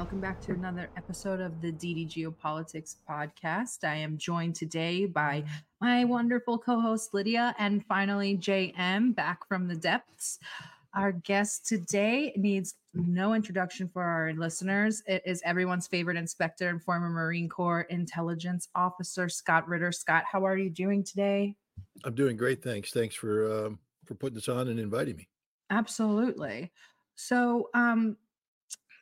welcome back to another episode of the DD Geopolitics podcast. I am joined today by my wonderful co host Lydia and finally JM back from the depths. Our guest today needs no introduction for our listeners. It is everyone's favorite inspector and former Marine Corps intelligence officer, Scott Ritter. Scott, how are you doing today? I'm doing great. Thanks. Thanks for um, for putting this on and inviting me. Absolutely. So, um,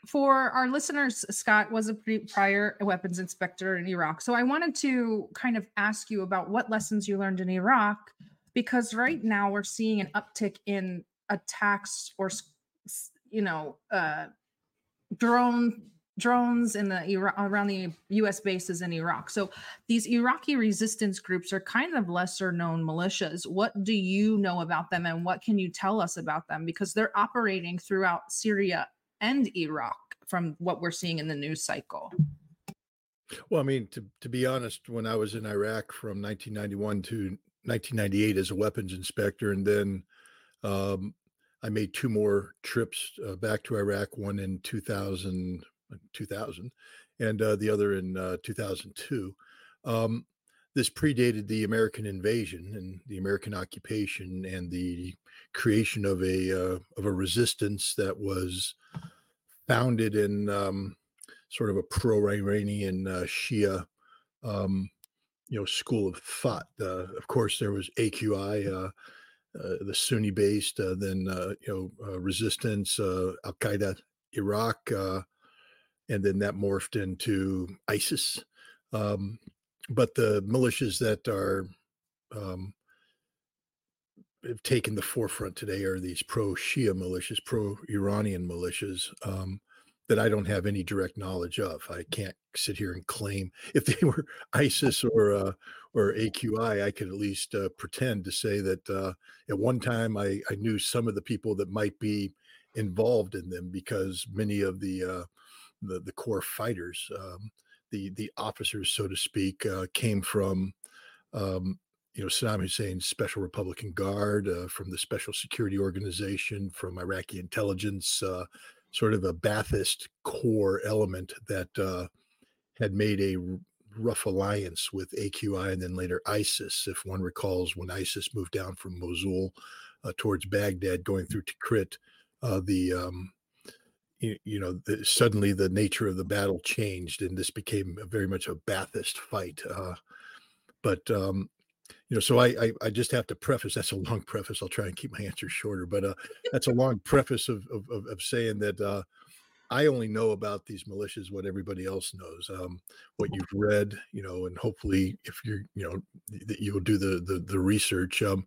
for our listeners, Scott was a prior weapons inspector in Iraq. So I wanted to kind of ask you about what lessons you learned in Iraq, because right now we're seeing an uptick in attacks or, you know, uh, drone drones in the around the U.S. bases in Iraq. So these Iraqi resistance groups are kind of lesser known militias. What do you know about them, and what can you tell us about them? Because they're operating throughout Syria and Iraq from what we're seeing in the news cycle. Well, I mean, to, to be honest, when I was in Iraq from 1991 to 1998 as a weapons inspector, and then um, I made two more trips uh, back to Iraq, one in 2000, 2000 and uh, the other in uh, 2002. Um, this predated the American invasion and the American occupation and the creation of a uh, of a resistance that was founded in um, sort of a pro-Iranian uh, Shia, um, you know, school of thought. Uh, of course, there was AQI, uh, uh, the Sunni-based, uh, then you know, resistance, Al Qaeda, Iraq, and then that morphed into ISIS. Um, but the militias that are um, have taken the forefront today are these pro-Shia militias, pro-Iranian militias um, that I don't have any direct knowledge of. I can't sit here and claim if they were ISIS or uh, or AQI, I could at least uh, pretend to say that uh, at one time I, I knew some of the people that might be involved in them because many of the uh, the, the core fighters, um, the the officers, so to speak, uh, came from um, you know, Saddam Hussein's Special Republican Guard, uh, from the Special Security Organization, from Iraqi intelligence, uh, sort of a Ba'athist core element that uh, had made a rough alliance with AQI and then later ISIS. If one recalls, when ISIS moved down from Mosul uh, towards Baghdad, going through Tikrit, uh, the um, you, know, suddenly the nature of the battle changed, and this became very much a Ba'athist fight. Uh, but um, you know, so I, I, I just have to preface. That's a long preface. I'll try and keep my answers shorter, but uh, that's a long preface of of, of, of saying that uh, I only know about these militias what everybody else knows. Um, what you've read, you know, and hopefully, if you're, you know, that you'll do the the, the research. Um,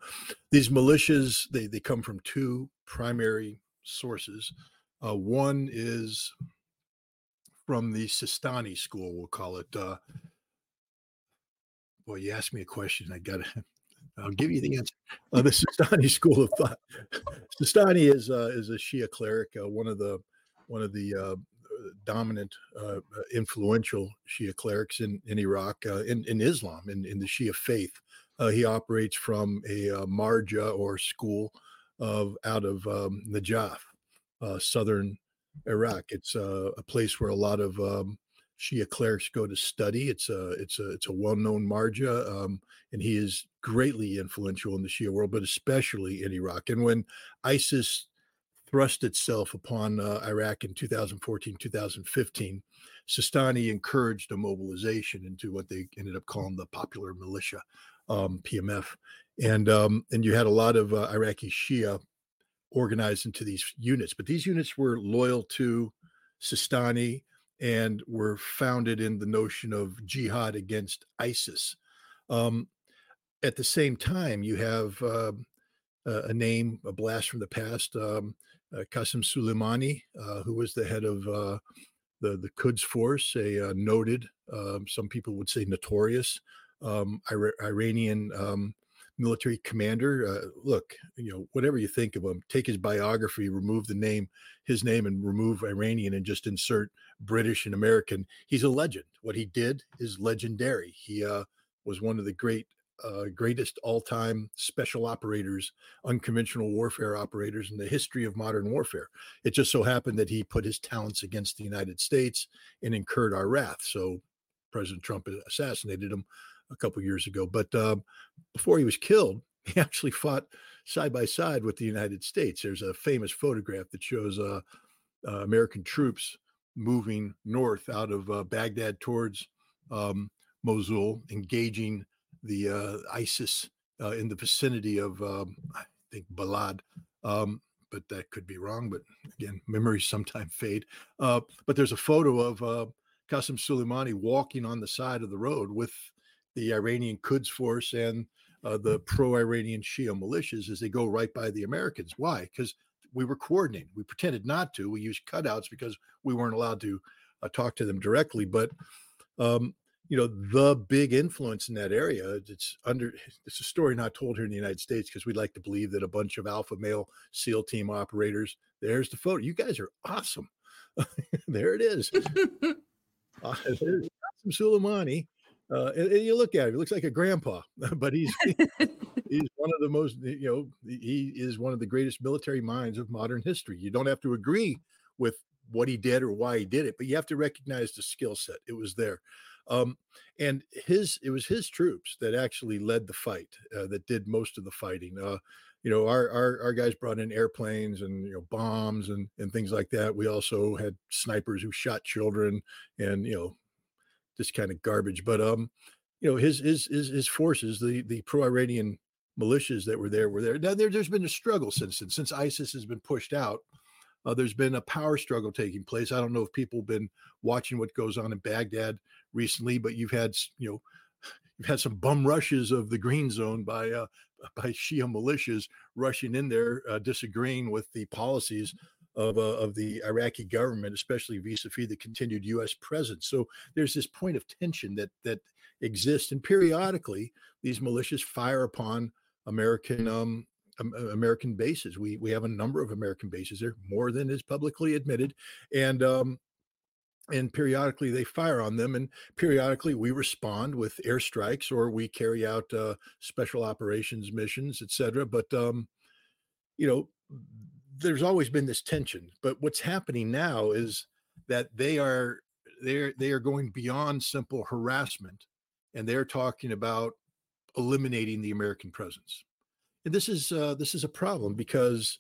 these militias they they come from two primary sources. Uh, one is from the Sistani school, we'll call it. Uh, Boy, you asked me a question. I got to. I'll give you the answer. Uh, the Sistani school of thought. Sistani is uh, is a Shia cleric, uh, one of the one of the uh, dominant, uh, influential Shia clerics in in Iraq, uh, in in Islam, in in the Shia faith. he operates from a marja or school of out of um, Najaf, southern Iraq. It's a place where a lot of um, Shia clerics go to study. It's a it's a it's a well-known marja, um, and he is greatly influential in the Shia world, but especially in Iraq. And when ISIS thrust itself upon uh, Iraq in 2014, 2015, Sistani encouraged a mobilization into what they ended up calling the Popular Militia, um, PMF, and um, and you had a lot of uh, Iraqi Shia organized into these units, but these units were loyal to Sistani and were founded in the notion of jihad against ISIS. Um, at the same time, you have uh, a name, a blast from the past, um, uh, Qasem Soleimani, uh, who was the head of uh, the the Quds Force, a uh, noted, um, some people would say notorious um, Iranian um, military commander. Uh, look, you know, whatever you think of him, take his biography, remove the name, his name, and remove Iranian, and just insert British and American. He's a legend. What he did is legendary. He uh, was one of the great uh, greatest all-time special operators, unconventional warfare operators in the history of modern warfare. It just so happened that he put his talents against the United States and incurred our wrath. So President Trump assassinated him a couple years ago. But um, before he was killed, he actually fought side by side with the United States. There's a famous photograph that shows uh, uh, American troops moving north out of uh, Baghdad towards um, Mosul, engaging the uh, ISIS uh, in the vicinity of, um, I think, Balad. Um, but that could be wrong. But again, memories sometimes fade. Uh, but there's a photo of Qasem Soleimani walking on the side of the road with the Iranian Quds force and uh, the pro-Iranian Shia militias as they go right by the Americans. Why? Because we were coordinating. We pretended not to. We used cutouts because we weren't allowed to uh, talk to them directly. But um, you know, the big influence in that area. It's under. It's a story not told here in the United States because we'd like to believe that a bunch of alpha male SEAL team operators. There's the photo. You guys are awesome. there it is. uh, there's Soleimani uh, and, and, you look at him; he looks like a grandpa, but he's he's one of the most you know he is one of the greatest military minds of modern history. You don't have to agree with what he did or why he did it, but you have to recognize the skill set. It was there, um, and his it was his troops that actually led the fight, uh, that did most of the fighting. Uh, you know, our, our our guys brought in airplanes and you know bombs and and things like that. We also had snipers who shot children and you know this kind of garbage. But um, you know, his his his, his forces, the the pro-Iranian militias that were there, were there. Now there, there's been a struggle since. Since ISIS has been pushed out, uh, there's been a power struggle taking place. I don't know if people have been watching what goes on in Baghdad recently, but you've had you know you've had some bum rushes of the green zone by uh, by Shia militias rushing in there, uh, disagreeing with the policies of, uh, of the Iraqi government, especially vis-a-vis the continued U.S. presence. So there's this point of tension that that exists, and periodically these militias fire upon American um, American bases. We we have a number of American bases there, more than is publicly admitted, and um, and periodically they fire on them, and periodically we respond with airstrikes or we carry out uh, special operations missions, etc. But um, you know there's always been this tension, but what's happening now is that they are they're they are going beyond simple harassment, and they're talking about eliminating the American presence. And this is uh, this is a problem because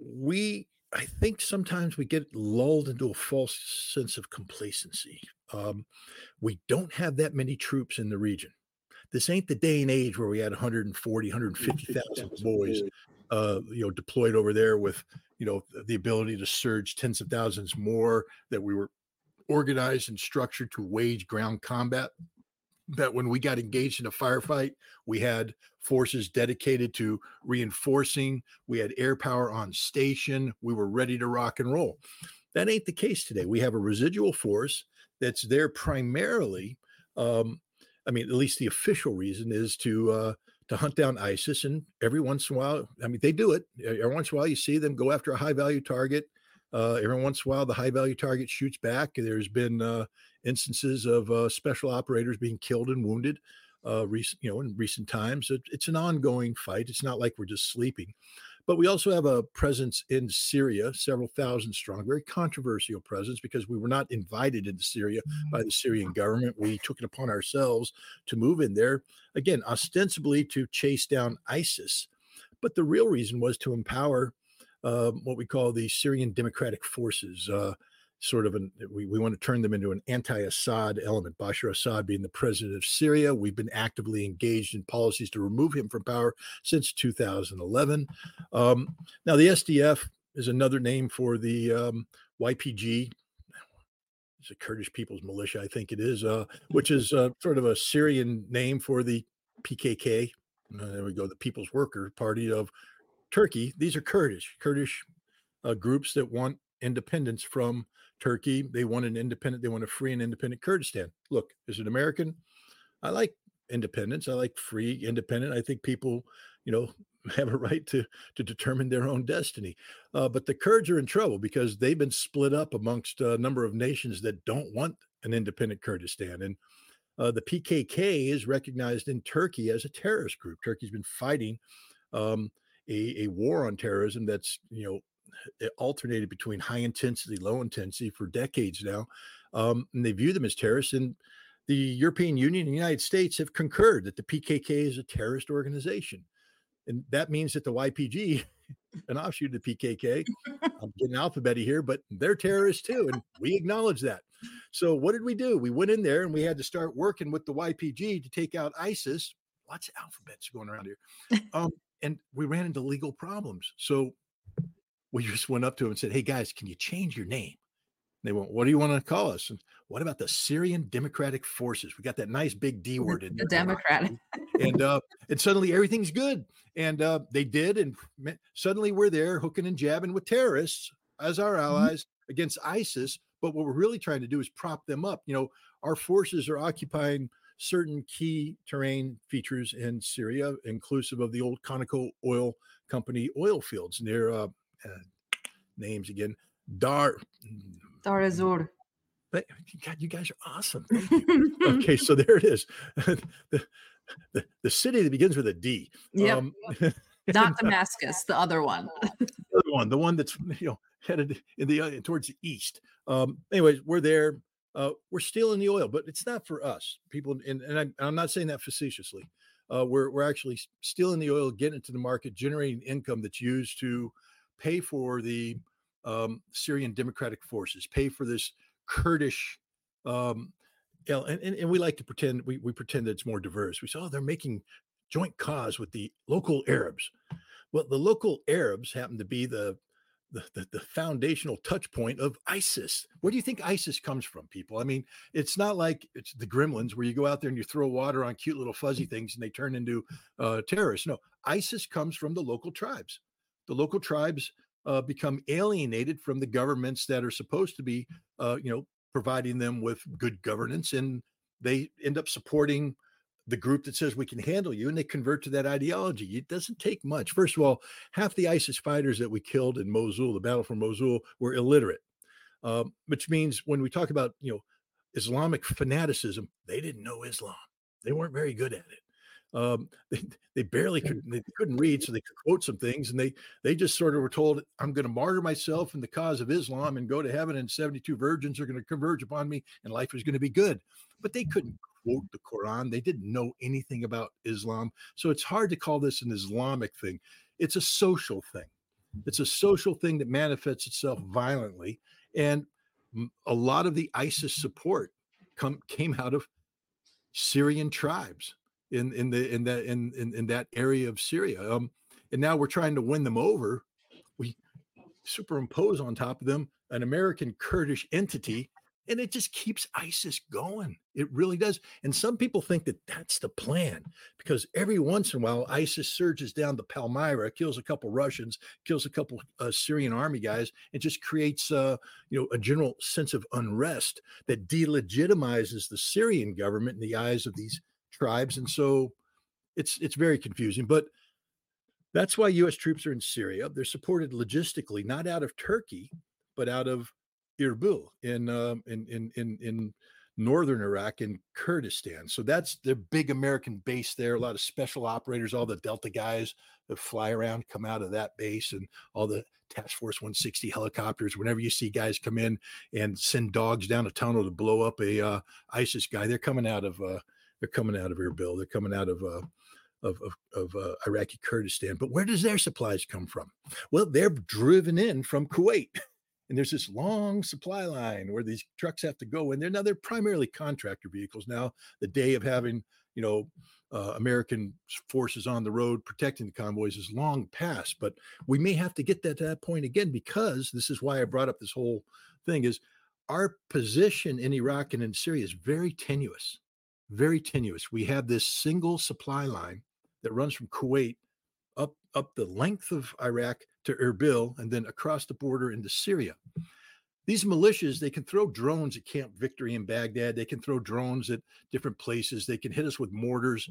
we I think sometimes we get lulled into a false sense of complacency. Um, we don't have that many troops in the region. This ain't the day and age where we had 140, 150,000 boys uh, you know, deployed over there with, you know, the ability to surge tens of thousands more, that we were organized and structured to wage ground combat. That when we got engaged in a firefight, we had forces dedicated to reinforcing, we had air power on station, we were ready to rock and roll. That ain't the case today. We have a residual force that's there primarily. Um, I mean, at least the official reason is to uh, to hunt down ISIS. And every once in a while, I mean, they do it. Every once in a while, you see them go after a high value target. Uh, every once in a while, the high value target shoots back. There's been uh, instances of uh, special operators being killed and wounded. Uh, recent, you know, in recent times, it, it's an ongoing fight. It's not like we're just sleeping. But we also have a presence in Syria, several thousand strong, very controversial presence because we were not invited into Syria by the Syrian government. We took it upon ourselves to move in there, again, ostensibly to chase down ISIS. But the real reason was to empower uh, what we call the Syrian Democratic Forces. Uh, sort of an we, we want to turn them into an anti-Assad element. Bashar Assad being the president of Syria, we've been actively engaged in policies to remove him from power since 2011. Um, now the SDF is another name for the um, YPG. It's a Kurdish People's Militia, I think it is, uh, which is uh, sort of a Syrian name for the PKK. Uh, there we go, the People's Worker Party of Turkey. These are Kurdish, Kurdish uh, groups that want independence from Turkey. They want an independent, they want a free and independent Kurdistan. Look, as an American, I like independence. I like free, independent. I think people, you know, have a right to to determine their own destiny. Uh, but the Kurds are in trouble because they've been split up amongst a number of nations that don't want an independent Kurdistan. And uh, the PKK is recognized in Turkey as a terrorist group. Turkey's been fighting um, a, a war on terrorism that's you know alternated between high intensity, low intensity for decades now. Um, and they view them as terrorists. And the European Union and the United States have concurred that the PKK is a terrorist organization. And that means that the YPG, an offshoot of the PKK, I'm getting alphabety here, but they're terrorists too. And we acknowledge that. So what did we do? We went in there and we had to start working with the YPG to take out ISIS. Lots of alphabets going around here. Um, and we ran into legal problems. So we just went up to him and said, Hey guys, can you change your name? They went, What do you want to call us? And what about the Syrian Democratic Forces? We got that nice big D word in there. The Democratic. and uh, and suddenly everything's good. And uh, they did, and suddenly we're there hooking and jabbing with terrorists as our mm-hmm. allies mm-hmm. against ISIS. But what we're really trying to do is prop them up. You know, our forces are occupying certain key terrain features in Syria, inclusive of the old Conoco Oil Company oil fields near uh, uh, names again. Dar Dar Azur. But God, you guys are awesome. okay, so there it is. the, the, the, city that begins with a D. Yeah. Um, Not Damascus, the other one. the other one, the one that's you know headed in the uh, towards the east. Um, anyways, we're there. Uh, we're stealing the oil, but it's not for us. People, and, and I'm, I'm not saying that facetiously. Uh, we're we're actually stealing the oil, getting it to the market, generating income that's used to pay for the um, Syrian Democratic Forces, pay for this Kurdish. Um, and, and, and we like to pretend we, we pretend that it's more diverse. We say, oh, they're making joint cause with the local Arabs. Well, the local Arabs happen to be the the, the, the, foundational touch point of ISIS. Where do you think ISIS comes from, people? I mean, it's not like it's the gremlins where you go out there and you throw water on cute little fuzzy things and they turn into uh, terrorists. No, ISIS comes from the local tribes the local tribes uh, become alienated from the governments that are supposed to be, uh, you know, providing them with good governance, and they end up supporting the group that says we can handle you, and they convert to that ideology. It doesn't take much. First of all, half the ISIS fighters that we killed in Mosul, the battle for Mosul, were illiterate, um, which means when we talk about you know Islamic fanaticism, they didn't know Islam. They weren't very good at it um, they, they barely could they couldn't read so they could quote some things and they they just sort of were told i'm going to martyr myself in the cause of islam and go to heaven and 72 virgins are going to converge upon me and life is going to be good. But they couldn't quote the quran they didn't know anything about islam so it's hard to call this an islamic thing. It's a social thing. It's a social thing that manifests itself violently and a lot of the isis support come came out of syrian tribes in in the in that in in, in that area of Syria. Um, and now we're trying to win them over. We superimpose on top of them an American Kurdish entity, and it just keeps ISIS going. It really does. And some people think that that's the plan because every once in a while ISIS surges down the Palmyra, kills a couple Russians, kills a couple uh, Syrian army guys, and just creates uh, you know a general sense of unrest that delegitimizes the Syrian government in the eyes of these tribes, and so it's it's very confusing. But that's why U.S. troops are in Syria. They're supported logistically, not out of Turkey, but out of Erbil in um, in in in in northern Iraq in Kurdistan. So that's their big American base there. A lot of special operators, all the Delta guys that fly around come out of that base, and all the Task Force 160 helicopters. Whenever you see guys come in and send dogs down a tunnel to blow up a uh, ISIS guy, they're coming out of uh, they're coming out of Erbil. They're coming out of uh, of, of, of uh, Iraqi Kurdistan. But where does their supplies come from? Well, they're driven in from Kuwait. And there's this long supply line where these trucks have to go in there. Now they're primarily contractor vehicles. Now the day of having, you know, uh, American forces on the road protecting the convoys is long past. But we may have to get that to that point again because this is why I brought up this whole thing is our position in Iraq and in Syria is very tenuous very tenuous. We have this single supply line that runs from Kuwait up up the length of Iraq to Erbil and then across the border into Syria. These militias, they can throw drones at Camp Victory in Baghdad. They can throw drones at different places. They can hit us with mortars.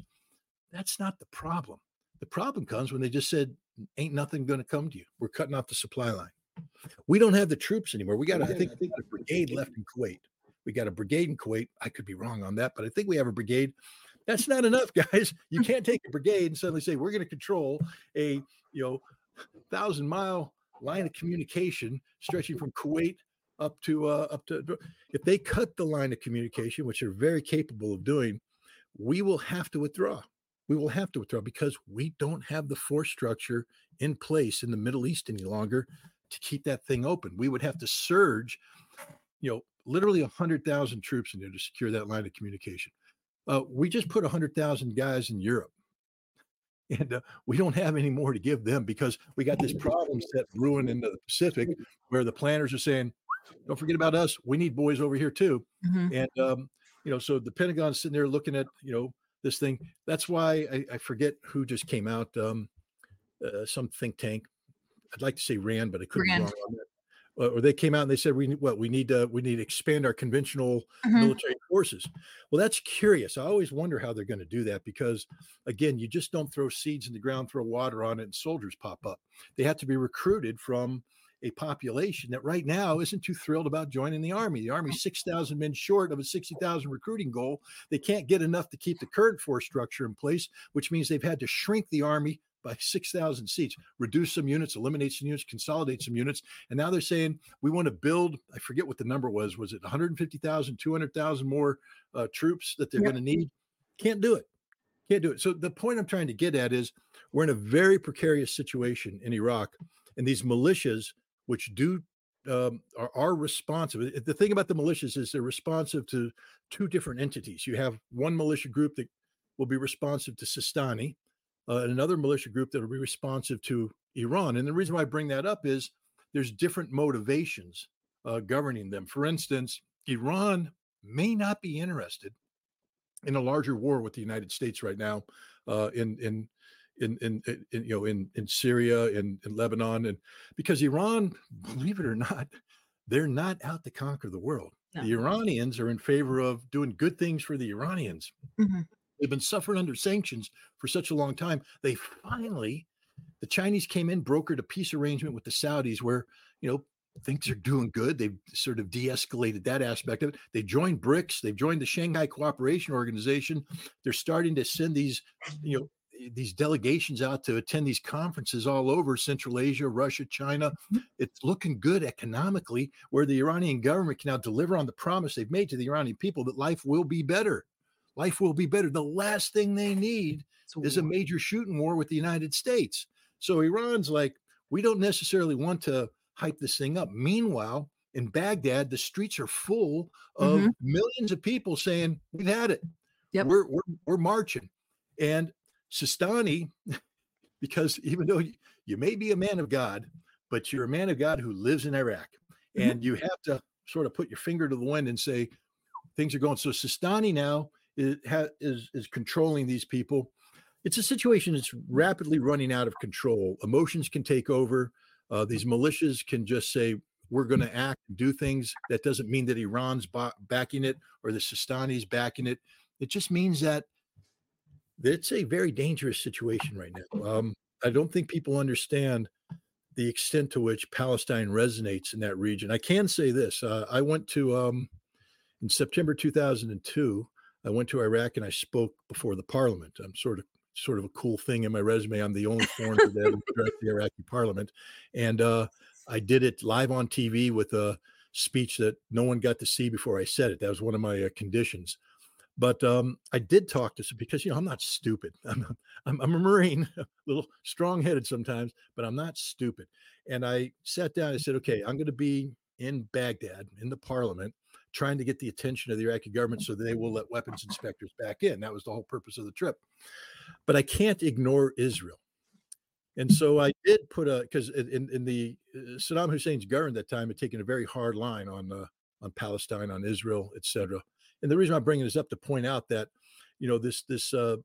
That's not the problem. The problem comes when they just said, ain't nothing going to come to you. We're cutting off the supply line. We don't have the troops anymore. We got, I think, I think the brigade left in Kuwait. We got a brigade in Kuwait. I could be wrong on that, but I think we have a brigade. That's not enough, guys. You can't take a brigade and suddenly say we're going to control a you know thousand mile line of communication stretching from Kuwait up to uh, up to. If they cut the line of communication, which they're very capable of doing, we will have to withdraw. We will have to withdraw because we don't have the force structure in place in the Middle East any longer to keep that thing open. We would have to surge, you know, literally 100,000 troops in there to secure that line of communication. Uh, we just put 100,000 guys in Europe. And uh, we don't have any more to give them because we got this problem set brewing in the Pacific where the planners are saying, don't forget about us. We need boys over here too. Mm-hmm. And, um, you know, so the Pentagon's sitting there looking at, you know, this thing. That's why I, I forget who just came out, um, uh, some think tank. I'd like to say Rand, but I couldn't Rand. be wrong on that or they came out and they said we what we need to we need to expand our conventional mm-hmm. military forces. Well that's curious. I always wonder how they're going to do that because again you just don't throw seeds in the ground throw water on it and soldiers pop up. They have to be recruited from a population that right now isn't too thrilled about joining the army. The army's 6000 men short of a 60000 recruiting goal. They can't get enough to keep the current force structure in place which means they've had to shrink the army by 6,000 seats, reduce some units, eliminate some units, consolidate some units. And now they're saying we want to build, I forget what the number was, was it 150,000, 200,000 more uh, troops that they're yep. going to need? Can't do it. Can't do it. So the point I'm trying to get at is we're in a very precarious situation in Iraq. And these militias, which do um, are, are, responsive. The thing about the militias is they're responsive to two different entities. You have one militia group that will be responsive to Sistani, uh, another militia group that will be responsive to Iran. And the reason why I bring that up is there's different motivations uh, governing them. For instance, Iran may not be interested in a larger war with the United States right now uh, in, in in, in, in, you know in in Syria and in, in Lebanon and because Iran believe it or not they're not out to conquer the world no. the Iranians are in favor of doing good things for the Iranians mm-hmm. They've been suffering under sanctions for such a long time. They finally, the Chinese came in, brokered a peace arrangement with the Saudis where, you know, things are doing good. They've sort of de escalated that aspect of it. They joined BRICS, they've joined the Shanghai Cooperation Organization. They're starting to send these, you know, these delegations out to attend these conferences all over Central Asia, Russia, China. Mm-hmm. It's looking good economically, where the Iranian government can now deliver on the promise they've made to the Iranian people that life will be better life will be better. The last thing they need is a major shooting war with the United States. So Iran's like, we don't necessarily want to hype this thing up. Meanwhile, in Baghdad, the streets are full of mm-hmm. millions of people saying, We've had it. Yep. We're, we're, we're marching. And Sistani, because even though you, you, may be a man of God, but you're a man of God who lives in Iraq, mm-hmm. and you have to sort of put your finger to the wind and say, things are going. So Sistani now is, is, controlling these people. It's a situation that's rapidly running out of control. Emotions can take over. Uh, these militias can just say, we're going to act and do things. That doesn't mean that Iran's ba- backing it or the Sistani's backing it. It just means that it's a very dangerous situation right now. Um, I don't think people understand the extent to which Palestine resonates in that region. I can say this: uh, I went to um, in September 2002. I went to Iraq and I spoke before the parliament. I'm sort of sort of a cool thing in my resume. I'm the only foreigner that addressed the Iraqi parliament, and uh, I did it live on TV with a speech that no one got to see before I said it. That was one of my uh, conditions. But um, I did talk to some because you know I'm not stupid. I'm, I'm, I'm a Marine, a little strong-headed sometimes, but I'm not stupid. And I sat down. I said, "Okay, I'm going to be in Baghdad in the parliament." Trying to get the attention of the Iraqi government so they will let weapons inspectors back in. That was the whole purpose of the trip. But I can't ignore Israel. And so I did put a because in, in the uh, Saddam Hussein's government at that time had taken a very hard line on uh, on Palestine, on Israel, etc. And the reason I'm bringing this up to point out that you know this this uh,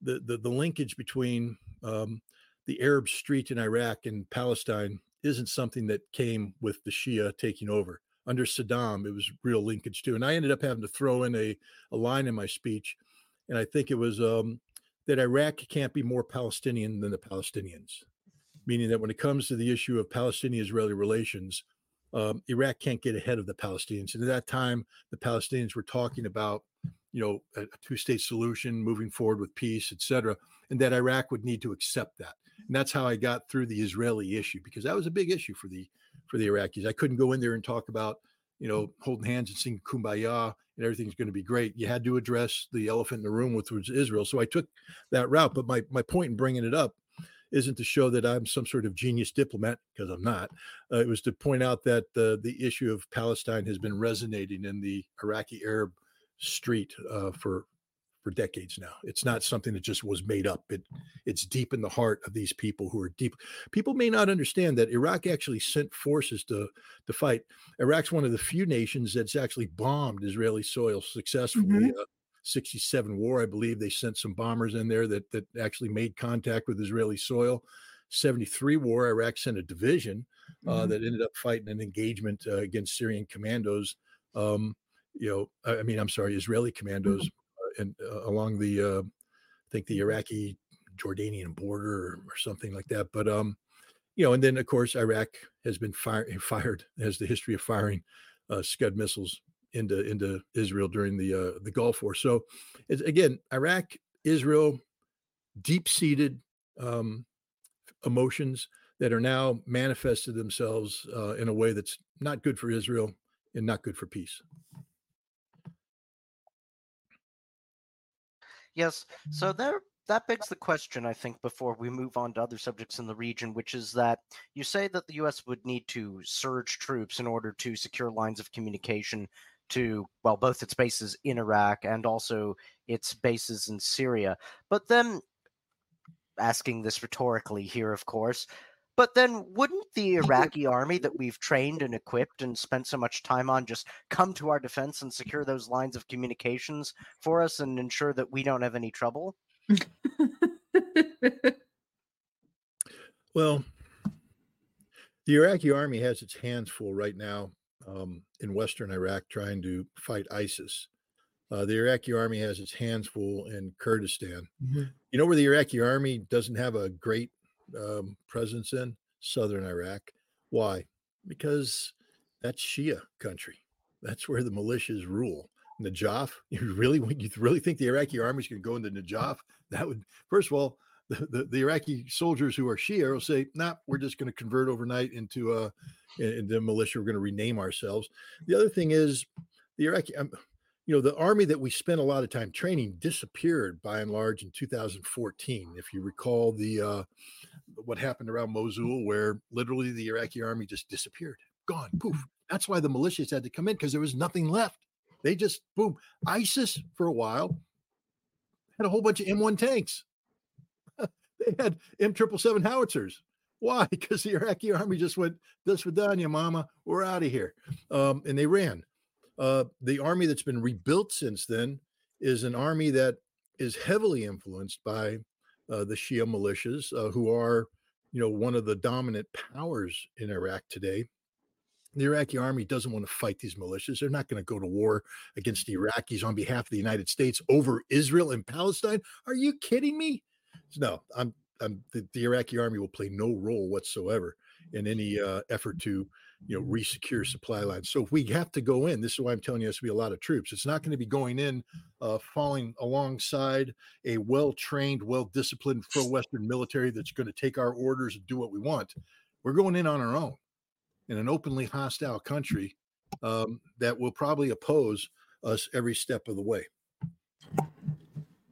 the, the the linkage between um, the Arab street in Iraq and Palestine isn't something that came with the Shia taking over under Saddam, it was real linkage too. And I ended up having to throw in a, a line in my speech, and I think it was um, that Iraq can't be more Palestinian than the Palestinians, meaning that when it comes to the issue of Palestinian Israeli relations, um, Iraq can't get ahead of the Palestinians. And at that time, the Palestinians were talking about, you know, a, a two-state solution, moving forward with peace, etc., and that Iraq would need to accept that. And that's how I got through the Israeli issue because that was a big issue for the for the Iraqis. I couldn't go in there and talk about, you know, holding hands and singing "Kumbaya" and everything's going to be great. You had to address the elephant in the room, which was Israel. So I took that route. But my my point in bringing it up isn't to show that I'm some sort of genius diplomat because I'm not. Uh, it was to point out that uh, the issue of Palestine has been resonating in the Iraqi Arab street uh, for for decades now. It's not something that just was made up. It it's deep in the heart of these people who are deep. People may not understand that Iraq actually sent forces to to fight. Iraq's one of the few nations that's actually bombed Israeli soil successfully. Mm-hmm. Uh, 67 war, I believe they sent some bombers in there that that actually made contact with Israeli soil. 73 war, Iraq sent a division uh, mm-hmm. that ended up fighting an engagement uh, against Syrian commandos. Um, you know, I mean, I'm sorry, Israeli commandos mm-hmm. and uh, along the, uh, I think the Iraqi Jordanian border or, or, something like that. But um, you know, and then of course Iraq has been fire, fired has the history of firing uh, Scud missiles into into Israel during the uh, the Gulf War. So, it's again Iraq, Israel, deep seated um, emotions that are now manifested themselves uh, in a way that's not good for Israel and not good for peace. Yes. So mm-hmm. there that begs the question, I think, before we move on to other subjects in the region, which is that you say that the U.S. would need to surge troops in order to secure lines of communication to, well, both its bases in Iraq and also its bases in Syria. But then, asking this rhetorically here, of course, but then wouldn't the Iraqi army that we've trained and equipped and spent so much time on just come to our defense and secure those lines of communications for us and ensure that we don't have any trouble? well, the Iraqi army has its hands full right now um, in Western Iraq trying to fight ISIS. Uh, the Iraqi army has its hands full in Kurdistan. Mm-hmm. You know where the Iraqi army doesn't have a great um, presence in? Southern Iraq. Why? Because that's Shia country. That's where the militias rule. Najaf. You really, you really think the Iraqi army is going to go into Najaf? That would, first of all, the, the, the, Iraqi soldiers who are Shia will say, "Nah, we're just going to convert overnight into a in the militia. We're going to rename ourselves." The other thing is the Iraqi, um, you know, the army that we spent a lot of time training disappeared by and large in 2014. If you recall the uh, what happened around Mosul, where literally the Iraqi army just disappeared, gone, poof. That's why the militias had to come in because there was nothing left. They just boom. ISIS for a while had a whole bunch of M1 tanks they had M777 howitzers. Why? Because the Iraqi army just went, this Vidania, mama, we're out of here. Um, and they ran. Uh, the army that's been rebuilt since then is an army that is heavily influenced by uh, the Shia militias, uh, who are, you know, one of the dominant powers in Iraq today. The Iraqi army doesn't want to fight these militias. They're not going to go to war against the Iraqis on behalf of the United States over Israel and Palestine. Are you kidding me? no, I'm, I'm the, the, Iraqi army will play no role whatsoever in any uh, effort to, you know, resecure supply lines. So if we have to go in, this is why I'm telling you, has to be a lot of troops. It's not going to be going in, uh, falling alongside a well-trained, well-disciplined pro-Western military that's going to take our orders and do what we want. We're going in on our own in an openly hostile country um, that will probably oppose us every step of the way.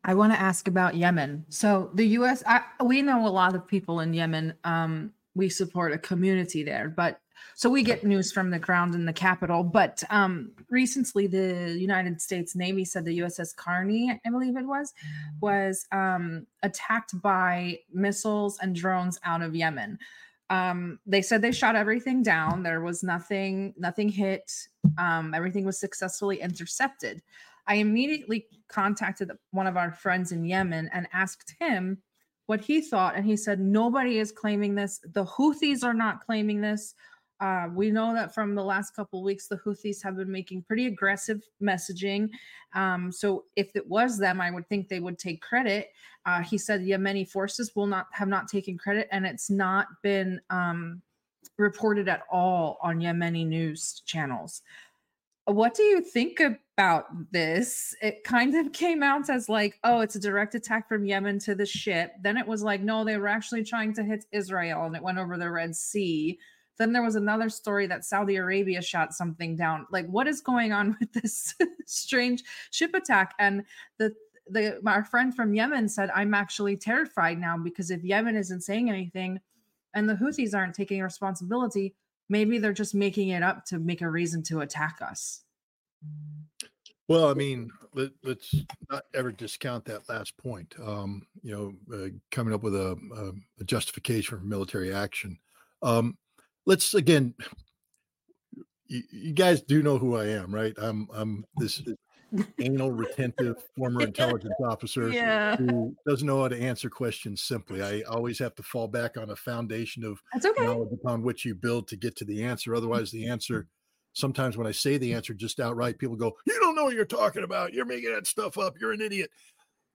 I want to ask about Yemen. So the U.S. I, we know a lot of people in Yemen. Um, we support a community there, but so we get news from the ground in the capital. But um, recently, the United States Navy said the USS Carney, I believe it was, was um, attacked by missiles and drones out of Yemen. Um, they said they shot everything down. There was nothing, nothing hit. Um, everything was successfully intercepted. I immediately contacted one of our friends in Yemen and asked him what he thought. And he said, Nobody is claiming this. The Houthis are not claiming this. Uh, we know that from the last couple weeks, the Houthis have been making pretty aggressive messaging. Um, so if it was them, I would think they would take credit. Uh, he said Yemeni forces will not have not taken credit, and it's not been um, reported at all on Yemeni news channels. What do you think about this? It kind of came out as like, oh, it's a direct attack from Yemen to the ship. Then it was like, no, they were actually trying to hit Israel and it went over the Red Sea. Then there was another story that Saudi Arabia shot something down. Like, what is going on with this strange ship attack? And the the my friend from Yemen said, I'm actually terrified now because if Yemen isn't saying anything and the Houthis aren't taking responsibility, maybe they're just making it up to make a reason to attack us. Well, I mean, let, us not ever discount that last point. Um, you know, uh, coming up with a, a, a, justification for military action. Um, let's again. You, you, guys do know who I am, right? I'm I'm this anal retentive former intelligence officer yeah. who doesn't know how to answer questions simply. I always have to fall back on a foundation of okay. knowledge upon which you build to get to the answer. Mm. Otherwise, the answer sometimes when I say the answer just outright, people go, You don't know what you're talking about. You're making that stuff up. You're an idiot.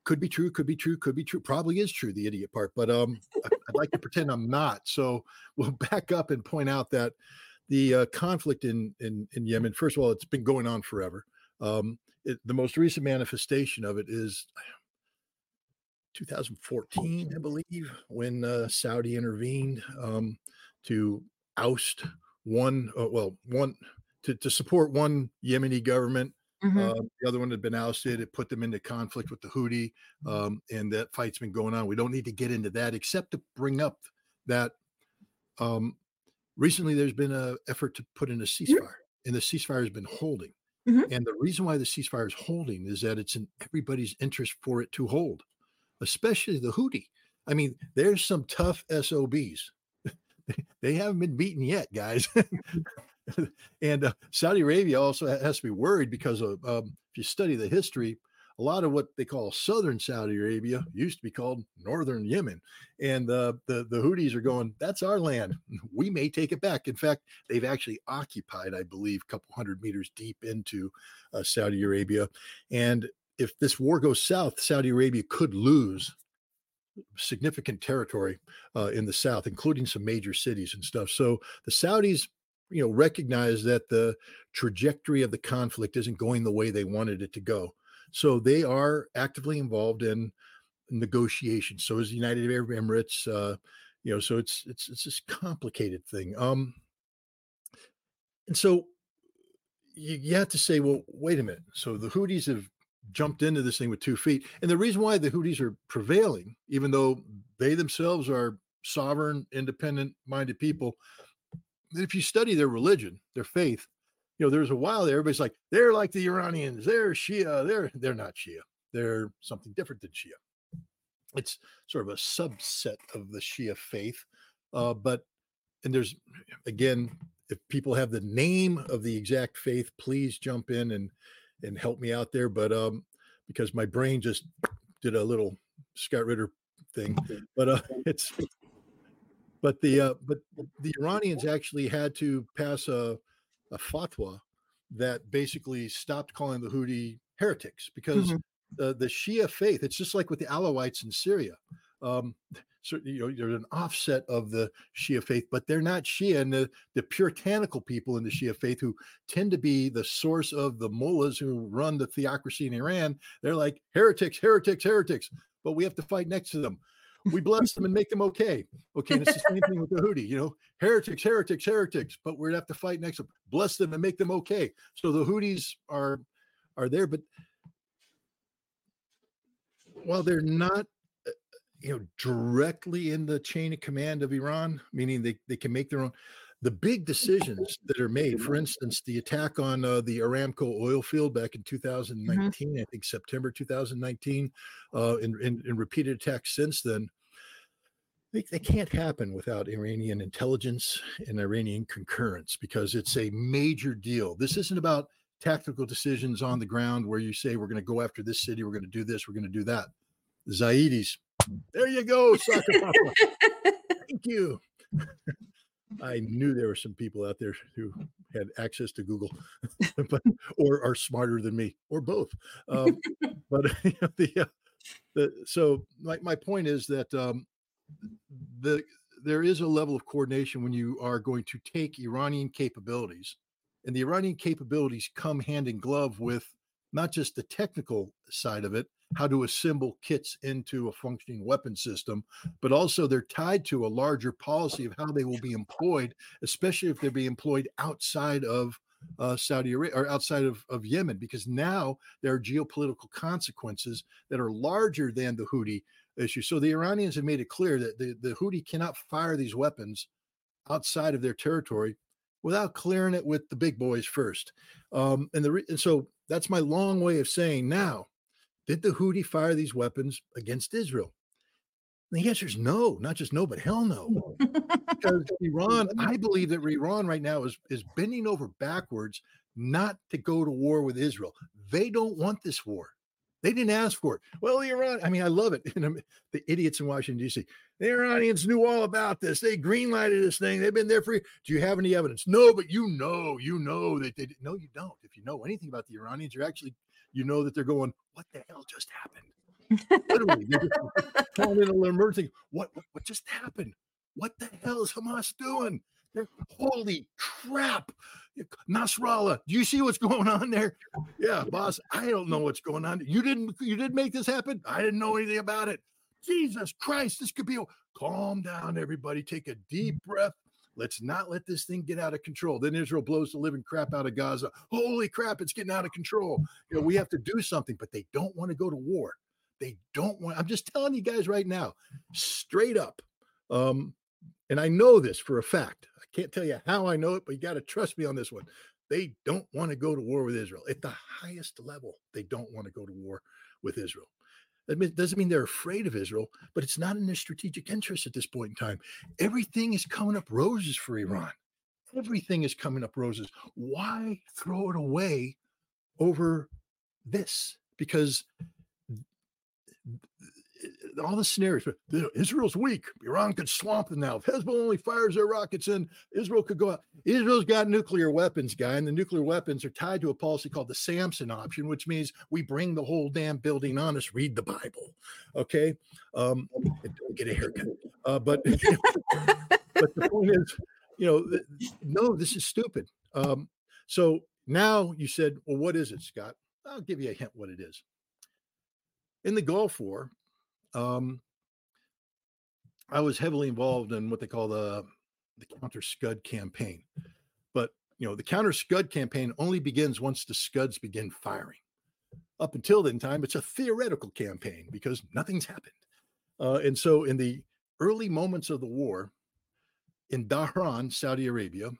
Could be true, could be true, could be true. Probably is true, the idiot part, but um, I'd like to pretend I'm not. So we'll back up and point out that the uh, conflict in, in in Yemen, first of all, it's been going on forever. Um, it, the most recent manifestation of it is 2014, I believe, when uh, Saudi intervened um, to oust one, uh, well, one to, to support one Yemeni government. Mm-hmm. Uh, the other one had been ousted. It put them into conflict with the Houthi, mm-hmm. um, and that fight's been going on. We don't need to get into that, except to bring up that um, recently there's been an effort to put in a ceasefire, mm-hmm. and the ceasefire has been holding. Mm-hmm. And the reason why the ceasefire is holding is that it's in everybody's interest for it to hold, especially the Houthi. I mean, there's some tough SOBs. they haven't been beaten yet, guys. and uh, Saudi Arabia also has to be worried because of um, if you study the history, a lot of what they call southern Saudi Arabia used to be called northern Yemen, and uh, the the Houthis are going, "That's our land. We may take it back." In fact, they've actually occupied, I believe, a couple hundred meters deep into uh, Saudi Arabia, and if this war goes south, Saudi Arabia could lose significant territory uh, in the south, including some major cities and stuff. So the Saudis you know recognize that the trajectory of the conflict isn't going the way they wanted it to go. So they are actively involved in negotiations. So is the united arab emirates uh you know so it's it's it's this complicated thing. Um and so you, you have to say well wait a minute. So the houthis have jumped into this thing with two feet. And the reason why the houthis are prevailing even though they themselves are sovereign independent minded people if you study their religion, their faith, you know, there's a while there, everybody's like, they're like the Iranians, they're Shia, they're they're not Shia, they're something different than Shia. It's sort of a subset of the Shia faith, uh, but and there's again, if people have the name of the exact faith, please jump in and and help me out there. But um, because my brain just did a little Scott Ritter thing, but uh, it's but the uh, but the Iranians actually had to pass a, a fatwa that basically stopped calling the Houthi heretics because mm-hmm. the, the Shia faith, it's just like with the Alawites in Syria. Um, so, you know, there's an offset of the Shia faith, but they're not Shia. And the, the puritanical people in the Shia faith who tend to be the source of the mullahs who run the theocracy in Iran, they're like heretics, heretics, heretics, but we have to fight next to them we bless them and make them okay. Okay, and it's the same thing with the Houthi, you know, heretics, heretics, heretics, but gonna have to fight next bless them and make them okay. So the Houthis are are there, but while they're not uh, you know directly in the chain of command of Iran, meaning they, they can make their own the big decisions that are made, for instance, the attack on uh, the Aramco oil field back in 2019, mm-hmm. I think September 2019, uh, and, and, and, repeated attacks since then, they, they can't happen without Iranian intelligence and Iranian concurrence because it's a major deal. This isn't about tactical decisions on the ground where you say, we're going to go after this city, we're going to do this, we're going to do that. The Zaidis, there you go, Thank you. I knew there were some people out there who had access to Google, but or are smarter than me, or both. Um, but you know, the, uh, the so my my point is that um, the there is a level of coordination when you are going to take Iranian capabilities, and the Iranian capabilities come hand in glove with not just the technical side of it, how to assemble kits into a functioning weapon system, but also they're tied to a larger policy of how they will be employed, especially if they're being employed outside of uh, Saudi Arabia or outside of, of Yemen, because now there are geopolitical consequences that are larger than the Houthi issue. So the Iranians have made it clear that the, the Houthi cannot fire these weapons outside of their territory without clearing it with the big boys first. Um, and the and so that's my long way of saying now, did the Houthi fire these weapons against Israel? And the answer is no, not just no, but hell no. because Iran, I believe that Iran right now is, is bending over backwards not to go to war with Israel. They don't want this war. They didn't ask for it. Well, Iran, I mean, I love it. the idiots in Washington, D.C. The Iranians knew all about this. They greenlighted this thing. They've been there for. Do you have any evidence? No, but you know, you know that they. No, you don't. If you know anything about the Iranians, you're actually, you know that they're going. What the hell just happened? Literally, they're just calling in an emergency. What, what? What just happened? What the hell is Hamas doing? They're, holy crap! Nasrallah, do you see what's going on there? Yeah, boss, I don't know what's going on. You didn't you didn't make this happen? I didn't know anything about it. Jesus Christ, this could be a calm down, everybody. Take a deep mm. breath. Let's not let this thing get out of control. Then Israel blows the living crap out of Gaza. Holy crap, it's getting out of control. You know, we have to do something, but they don't want to go to war. They don't want, I'm just telling you guys right now, straight up. Um, and I know this for a fact. I can't tell you how I know it, but you got to trust me on this one. They don't want to go to war with Israel at the highest level. They don't want to go to war with Israel. That doesn't mean they're afraid of Israel, but it's not in their strategic interest at this point in time. Everything is coming up roses for mm. Iran. Everything is coming up roses. Why throw it away over this? Because all the scenarios. Israel's weak. Iran could swamp them now. If Hezbollah only fires their rockets in, Israel could go out. Israel's got nuclear weapons, guy, and the nuclear weapons are tied to a policy called the Samson option, which means we bring the whole damn building on us. Read the Bible, okay? Um, don't get a haircut. Uh, but but the point is, you know, no, this is stupid. Um, so now you said, well, what is it, Scott? I'll give you a hint what it is. In the Gulf War, um, I was heavily involved in what they call the the counter Scud campaign, but you know the counter Scud campaign only begins once the Scuds begin firing. Up until then time, it's a theoretical campaign because nothing's happened. Uh, and so, in the early moments of the war, in Dhahran, Saudi Arabia,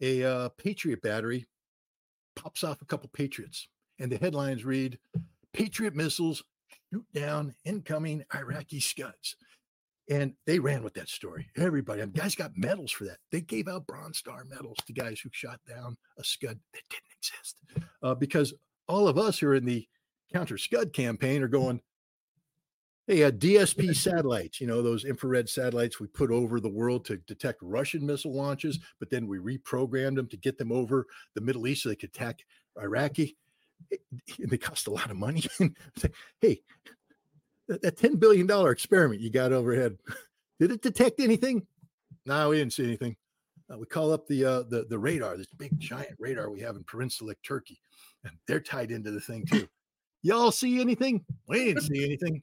a uh, Patriot battery pops off a couple Patriots, and the headlines read, "Patriot missiles shoot down incoming Iraqi Scuds. And they ran with that story. Everybody, and guys got medals for that. They gave out Bronze Star medals to guys who shot down a Scud that didn't exist. Uh, because all of us who are in the counter Scud campaign are going, hey, uh, DSP satellites, you know, those infrared satellites we put over the world to detect Russian missile launches, but then we reprogrammed them to get them over the Middle East so they could attack Iraqi they cost a lot of money. hey, that, that $10 billion experiment you got overhead, did it detect anything? No, we didn't see anything. Uh, we call up the, uh, the the radar, this big giant radar we have in Peninsula Turkey, and they're tied into the thing too. Y'all see anything? We didn't see anything.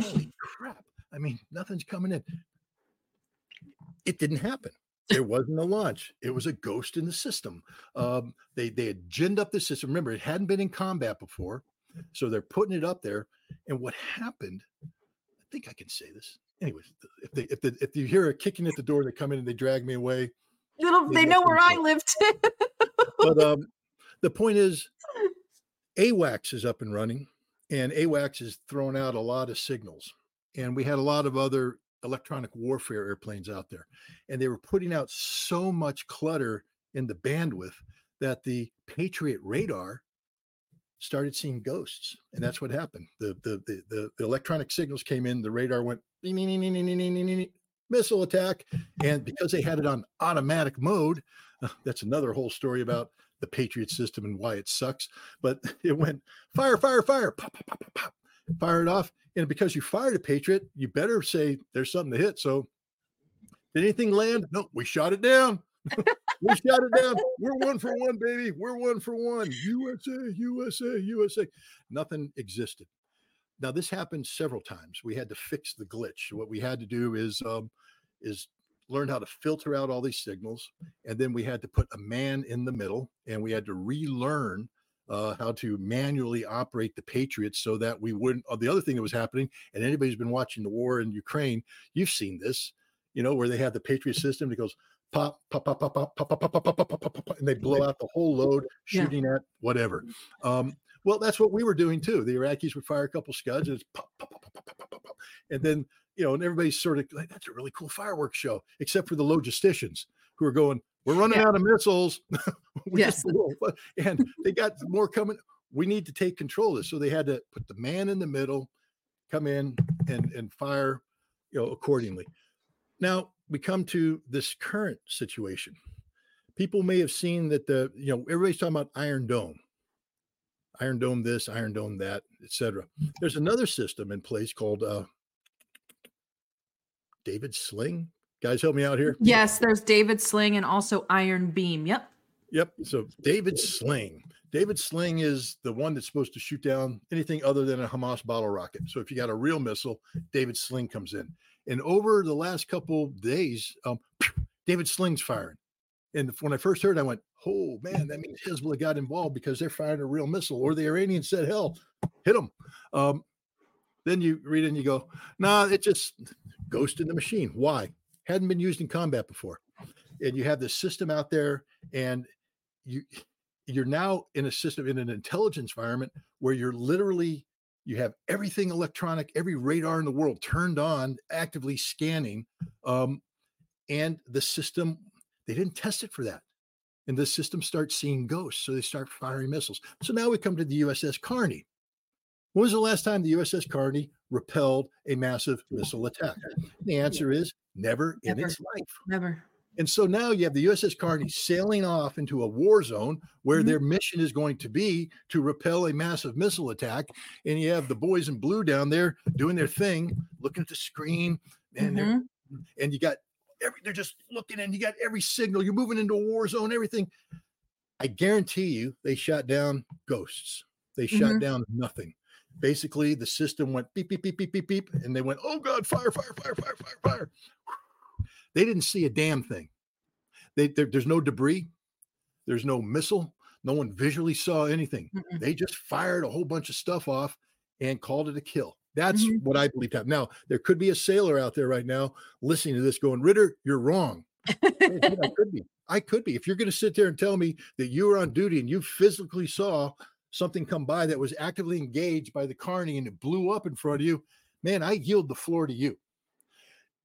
Holy crap! I mean, nothing's coming in. It didn't happen. There wasn't a launch. It was a ghost in the system. Um, they they had ginned up the system. Remember, it hadn't been in combat before, so they're putting it up there. And what happened? I think I can say this. Anyways, if they if the, if you hear a kicking at the door, they come in and they drag me away. Little, they, they know where I live too. but um, the point is, AWACS is up and running, and AWACS is throwing out a lot of signals. And we had a lot of other electronic warfare airplanes out there. And they were putting out so much clutter in the bandwidth that the Patriot radar started seeing ghosts. And that's what happened. The the the, the, electronic signals came in, the radar went missile attack. And because they had it on automatic mode, that's another whole story about the Patriot system and why it sucks. But it went fire, fire, fire, pop, pop, pop, pop, pop, fire it off. And because you fired a Patriot, you better say there's something to hit. So Did anything land? No, we shot it down. we shot it down. We're one for one, baby. We're one for one. USA, USA, USA. Nothing existed. Now this happened several times. We had to fix the glitch. What we had to do is um, is learn how to filter out all these signals, and then we had to put a man in the middle, and we had to relearn uh, how to manually operate the Patriots so that we wouldn't. Uh, the other thing that was happening, and anybody's been watching the war in Ukraine, you've seen this, you know, where they have the Patriot system that goes pop, pop, pop, pop, pop, pop, pop, pop, pop, pop, pop, pop, and they blow out the whole load, shooting at whatever. Um, well, that's what we were doing too. The Iraqis would fire a couple scuds, and it's pop, pop, pop, pop, pop, pop, pop, pop, and then you know, and everybody's sort of like, that's a really cool fireworks show, except for the logisticians who are going, we're running Yeah. out of missiles. Yes. just blew up. and they got more coming. We need to take control of this. So they had to put the man in the middle, come in and and fire, you know, accordingly. Now we come to this current situation. People may have seen that the, you know, everybody's talking about Iron Dome. Iron Dome this, Iron Dome that, etc. There's another system in place called uh David Sling. Guys, help me out here. Yes, there's David Sling and also Iron Beam. Yep. Yep. So David Sling. David Sling is the one that's supposed to shoot down anything other than a Hamas bottle rocket. So if you got a real missile, David Sling comes in. And over the last couple days, um, David Sling's firing. And when I first heard, it, I went, "Oh man, that means Hezbollah got involved because they're firing a real missile." Or the Iranians said, "Hell, hit them." Um, then you read it and you go, "Nah, it just ghost in the machine." Why? Hadn't been used in combat before, and you have this system out there, and you you're now in a system in an intelligence environment where you're literally you have everything electronic every radar in the world turned on actively scanning um, and the system they didn't test it for that. And the system starts seeing ghosts so they start firing missiles. So now we come to the uss carney when was the last time the uss carney repelled a massive missile attack the answer is never in its life Never. and so now you have the USS Carney sailing off into a war zone where Mhm. their mission is going to be to repel a massive missile attack. And you have the boys in blue down there doing their thing, looking at the screen, and they're Mhm. and you got every they're just looking and you got every signal. You're moving into a war zone, everything. I guarantee you they shot down ghosts. They shot Mhm. down nothing. Basically, the system went beep, beep, beep, beep, beep, beep, and they went, oh God, fire, fire, fire, fire, fire, fire. They didn't see a damn thing. They, there, there's no debris. There's no missile. No one visually saw anything. Mm-mm. They just fired a whole bunch of stuff off and called it a kill. That's Mhm. what I believe happened. Now, there could be a sailor out there right now listening to this going, Ritter, you're wrong. I could be. I could be. If you're going to sit there and tell me that you were on duty and you physically saw something come by that was actively engaged by the carney and it blew up in front of you, man, I yield the floor to you.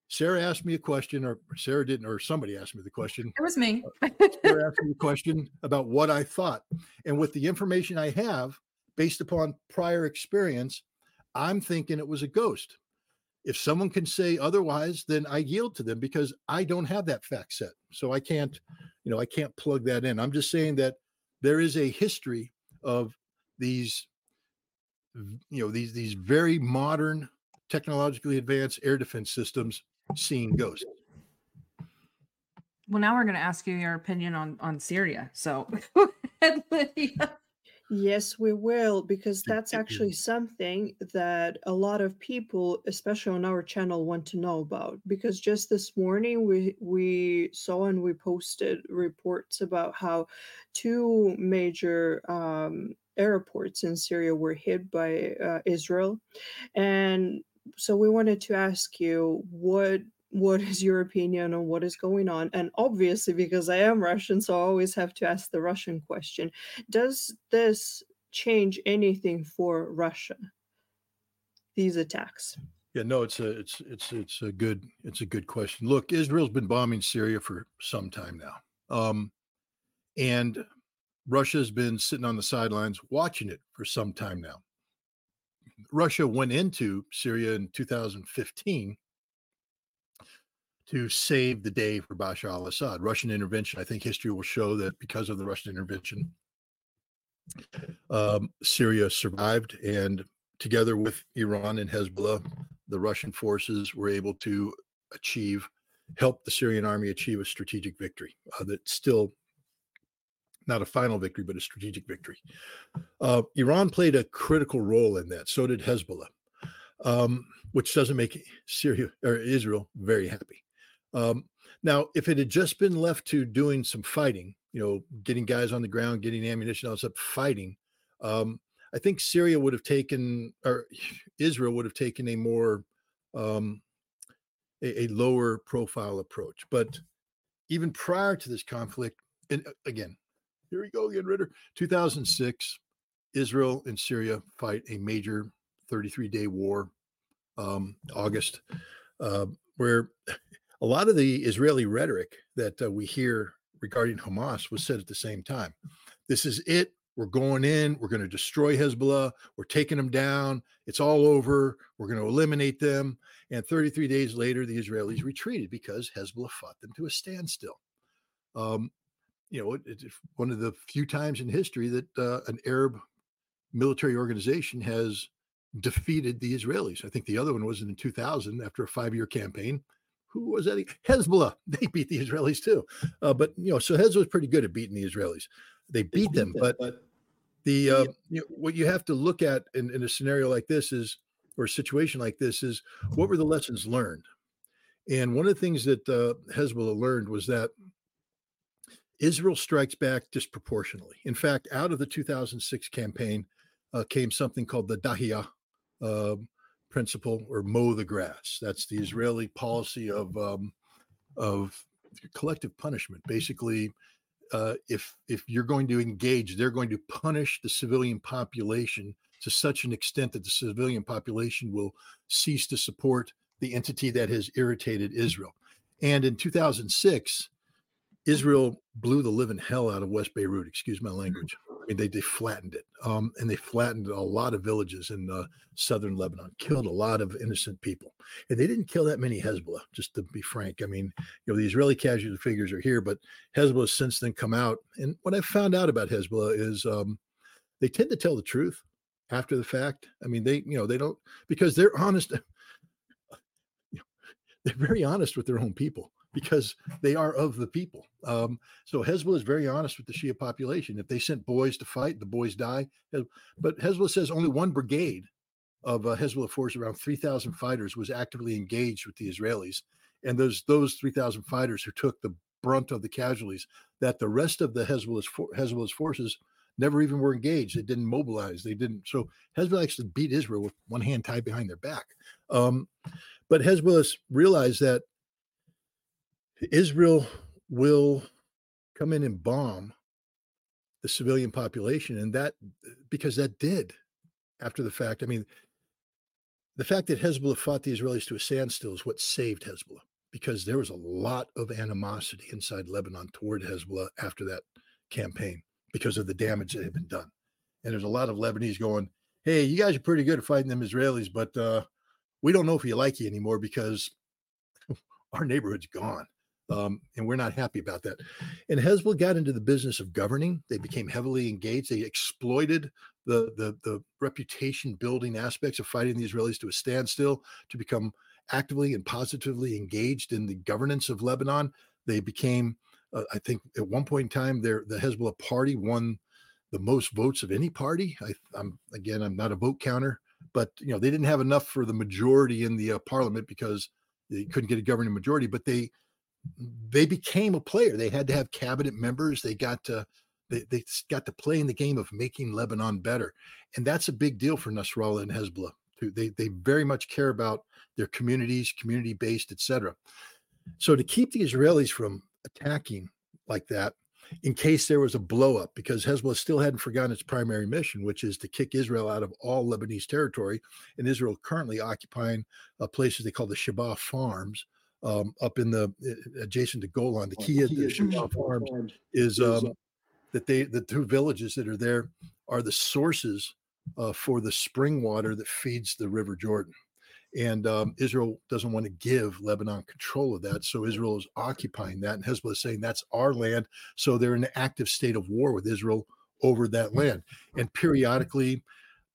Sarah asked me a question, or Sarah didn't, or somebody asked me the question. It was me. Uh, Sarah asked me a question about what I thought. And with the information I have, based upon prior experience, I'm thinking it was a ghost. If someone can say otherwise, then I yield to them because I don't have that fact set. So I can't, you know, I can't plug that in. I'm just saying that there is a history of these, you know, these these very modern, technologically advanced air defense systems seeing ghosts. well, now we're going to ask you your opinion on on Syria. So. Yes, we will, because that's actually something that a lot of people, especially on our channel, want to know about. Because just this morning we we saw and we posted reports about how two major um, airports in Syria were hit by uh, Israel, and so we wanted to ask you what what is your opinion on what is going on and obviously because i am russian so i always have to ask the russian question does this change anything for Russia? These attacks. Yeah, no, it's a it's it's it's a good it's a good question. Look, Israel's been bombing Syria for some time now. Um and Russia's been sitting on the sidelines watching it for some time now. Russia went into Syria in 2015 to save the day for Bashar al-Assad. Russian intervention, I think history will show that because of the Russian intervention, um, Syria survived, and together with Iran and Hezbollah, the Russian forces were able to achieve help the Syrian army achieve a strategic victory uh, that's still not a final victory, but a strategic victory. Uh, Iran played a critical role in that. So did Hezbollah, um, which doesn't make Syria or Israel very happy. Um, now, if it had just been left to doing some fighting, you know, getting guys on the ground, getting ammunition, all this up, fighting, um, I think Syria would have taken, or Israel would have taken a more, um, a, a lower profile approach. But even prior to this conflict, and uh, again, here we go again, Ritter. 2006, Israel and Syria fight a major 33 day war, um, August, uh, where a lot of the Israeli rhetoric that uh, we hear regarding Hamas was said at the same time. This is it. We're going in. We're going to destroy Hezbollah. We're taking them down. It's all over. We're going to eliminate them. And 33 days later, the Israelis retreated because Hezbollah fought them to a standstill. Um, you know, it's one of the few times in history that uh, an Arab military organization has defeated the Israelis. I think the other one was in 2000 after a five year campaign. Who was that? Hezbollah. They beat the Israelis too. Uh, but, you know, so Hezbollah was pretty good at beating the Israelis. They beat, they beat them, them, but, but the uh, you know, what you have to look at in, in a scenario like this is, or a situation like this is, what were the lessons learned? And one of the things that uh, Hezbollah learned was that Israel strikes back disproportionately. In fact, out of the 2006 campaign uh, came something called the Dahiyah uh, principle or mow the grass. That's the Israeli policy of um, of collective punishment. Basically, uh, if if you're going to engage, they're going to punish the civilian population to such an extent that the civilian population will cease to support the entity that has irritated Israel. And in 2006, Israel blew the living hell out of West Beirut. Excuse my mm-hmm. language. I mean, they they flattened it, um, and they flattened a lot of villages in uh, southern Lebanon. Killed a lot of innocent people, and they didn't kill that many Hezbollah. Just to be frank, I mean, you know, the Israeli casualty figures are here, but Hezbollah has since then come out. And what I found out about Hezbollah is um, they tend to tell the truth after the fact. I mean, they you know they don't because they're honest. they're very honest with their own people because they are of the people. Um, so Hezbollah is very honest with the Shia population. If they sent boys to fight, the boys die. But Hezbollah says only one brigade of uh, Hezbollah force, around 3,000 fighters, was actively engaged with the Israelis. And those those 3,000 fighters who took the brunt of the casualties, that the rest of the Hezbollah's, for, Hezbollah's forces never even were engaged. They didn't mobilize. They didn't. So Hezbollah actually beat Israel with one hand tied behind their back. Um, but Hezbollah realized that Israel will come in and bomb the civilian population. And that, because that did after the fact. I mean, the fact that Hezbollah fought the Israelis to a standstill is what saved Hezbollah because there was a lot of animosity inside Lebanon toward Hezbollah after that campaign because of the damage that had been done. And there's a lot of Lebanese going, hey, you guys are pretty good at fighting them Israelis, but uh, we don't know if you like you anymore because our neighborhood's gone. Um, and we're not happy about that. And Hezbollah got into the business of governing. They became heavily engaged. They exploited the, the, the reputation building aspects of fighting the Israelis to a standstill to become actively and positively engaged in the governance of Lebanon. They became, uh, I think, at one point in time, their the Hezbollah party won the most votes of any party. I, am again, I'm not a vote counter, but you know they didn't have enough for the majority in the uh, parliament because they couldn't get a governing majority. But they they became a player. They had to have cabinet members. They got to they, they got to play in the game of making Lebanon better, and that's a big deal for Nasrallah and Hezbollah. Too. They they very much care about their communities, community based, etc. So to keep the Israelis from attacking like that, in case there was a blowup, because Hezbollah still hadn't forgotten its primary mission, which is to kick Israel out of all Lebanese territory, and Israel currently occupying uh, places they call the Shebaa Farms, um, up in the adjacent to Golan. The key, of the Shebaa Farms, Farms is um, that they the two villages that are there are the sources uh, for the spring water that feeds the River Jordan. And um, Israel doesn't want to give Lebanon control of that. So Israel is occupying that. And Hezbollah is saying that's our land. So they're in an active state of war with Israel over that land. And periodically,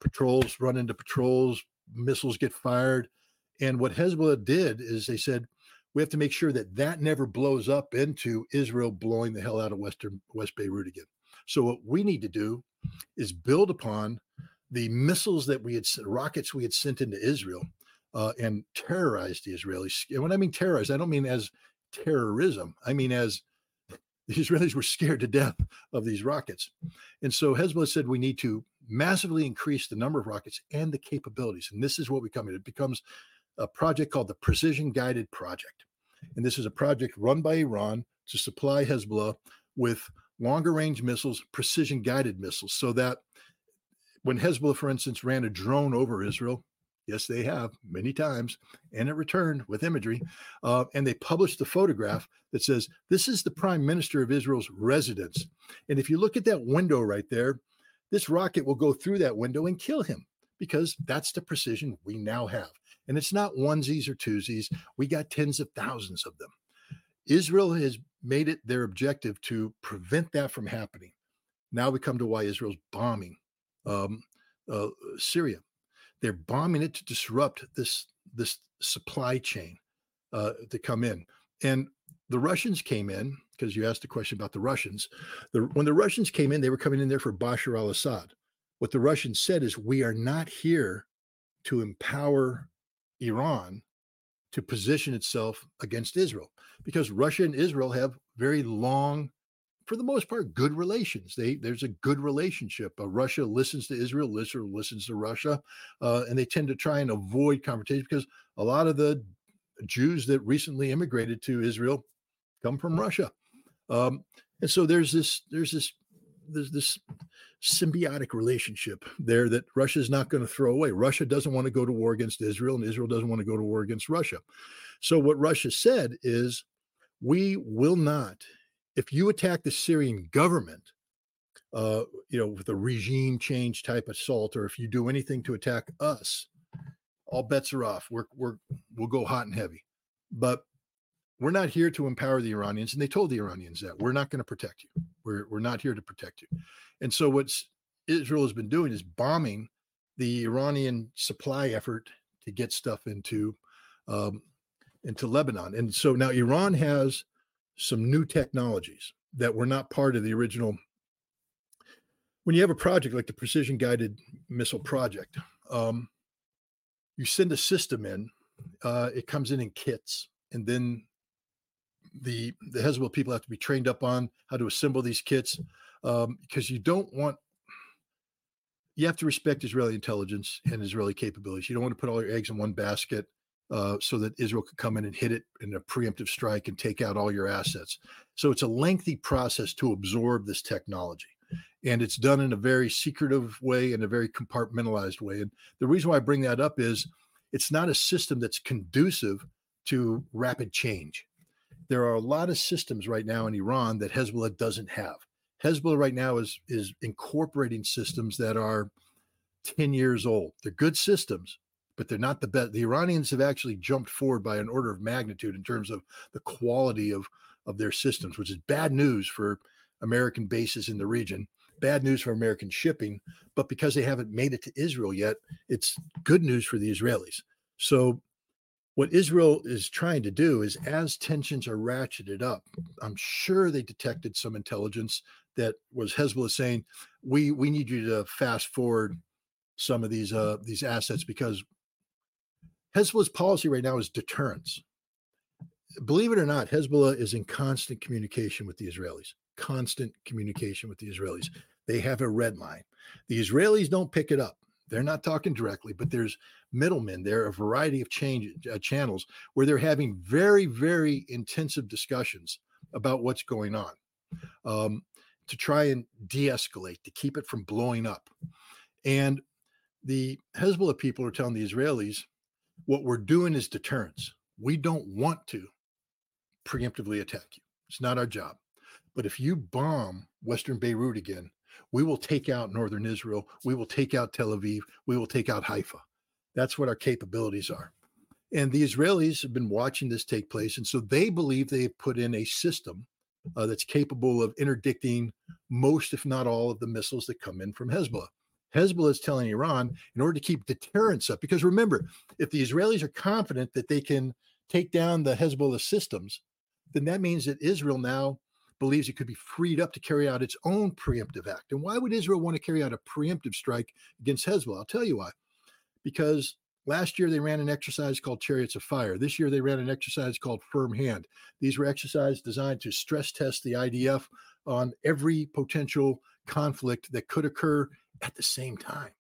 patrols run into patrols, missiles get fired. And what Hezbollah did is they said, we have to make sure that that never blows up into Israel blowing the hell out of Western West Beirut again. So what we need to do is build upon the missiles that we had rockets we had sent into Israel uh, and terrorized the Israelis. And when I mean terrorized, I don't mean as terrorism. I mean as the Israelis were scared to death of these rockets. And so Hezbollah said we need to massively increase the number of rockets and the capabilities. And this is what we come in. It becomes a project called the Precision Guided Project. And this is a project run by Iran to supply Hezbollah with longer range missiles, precision guided missiles, so that when Hezbollah, for instance, ran a drone over Israel, yes, they have many times, and it returned with imagery, uh, and they published a photograph that says, This is the prime minister of Israel's residence. And if you look at that window right there, this rocket will go through that window and kill him because that's the precision we now have. And it's not onesies or twosies. We got tens of thousands of them. Israel has made it their objective to prevent that from happening. Now we come to why Israel's bombing um, uh, Syria. They're bombing it to disrupt this this supply chain uh, to come in. And the Russians came in because you asked a question about the Russians. The, when the Russians came in, they were coming in there for Bashar al-Assad. What the Russians said is, "We are not here to empower Iran to position itself against Israel because Russia and Israel have very long, for the most part, good relations. They there's a good relationship. Uh, Russia listens to Israel, Israel listens to Russia, uh, and they tend to try and avoid confrontation because a lot of the Jews that recently immigrated to Israel come from Russia, um, and so there's this there's this there's this symbiotic relationship there that Russia is not going to throw away. Russia doesn't want to go to war against Israel, and Israel doesn't want to go to war against Russia. So what Russia said is, we will not. If you attack the Syrian government, uh, you know, with a regime change type assault, or if you do anything to attack us, all bets are off. We're we're we'll go hot and heavy. But we're not here to empower the Iranians, and they told the Iranians that we're not going to protect you. We're we're not here to protect you. And so what Israel has been doing is bombing the Iranian supply effort to get stuff into um, into Lebanon. And so now Iran has some new technologies that were not part of the original. When you have a project like the Precision Guided Missile Project, um, you send a system in, uh, it comes in in kits, and then the the Hezbollah people have to be trained up on how to assemble these kits um, because you don't want you have to respect Israeli intelligence and Israeli capabilities. You don't want to put all your eggs in one basket uh, so that Israel could come in and hit it in a preemptive strike and take out all your assets. So it's a lengthy process to absorb this technology. And it's done in a very secretive way and a very compartmentalized way. And the reason why I bring that up is it's not a system that's conducive to rapid change there are a lot of systems right now in Iran that Hezbollah doesn't have. Hezbollah right now is is incorporating systems that are 10 years old. They're good systems, but they're not the best. The Iranians have actually jumped forward by an order of magnitude in terms of the quality of of their systems, which is bad news for American bases in the region, bad news for American shipping, but because they haven't made it to Israel yet, it's good news for the Israelis. So what Israel is trying to do is as tensions are ratcheted up, I'm sure they detected some intelligence that was Hezbollah saying, we we need you to fast forward some of these uh these assets because Hezbollah's policy right now is deterrence. Believe it or not, Hezbollah is in constant communication with the Israelis, constant communication with the Israelis. They have a red line. The Israelis don't pick it up. They're not talking directly, but there's middlemen. There are a variety of change uh, channels where they're having very, very intensive discussions about what's going on um, to try and de-escalate, to keep it from blowing up. And the Hezbollah people are telling the Israelis, what we're doing is deterrence. We don't want to preemptively attack you. It's not our job. But if you bomb Western Beirut again, we will take out northern Israel. We will take out Tel Aviv. We will take out Haifa. That's what our capabilities are. And the Israelis have been watching this take place. And so they believe they've put in a system uh, that's capable of interdicting most, if not all, of the missiles that come in from Hezbollah. Hezbollah is telling Iran in order to keep deterrence up, because remember, if the Israelis are confident that they can take down the Hezbollah systems, then that means that Israel now believes it could be freed up to carry out its own preemptive act. And why would Israel want to carry out a preemptive strike against Hezbollah? I'll tell you why. Because last year they ran an exercise called Chariots of Fire. This year they ran an exercise called Firm Hand. These were exercises designed to stress test the IDF on every potential conflict that could occur at the same time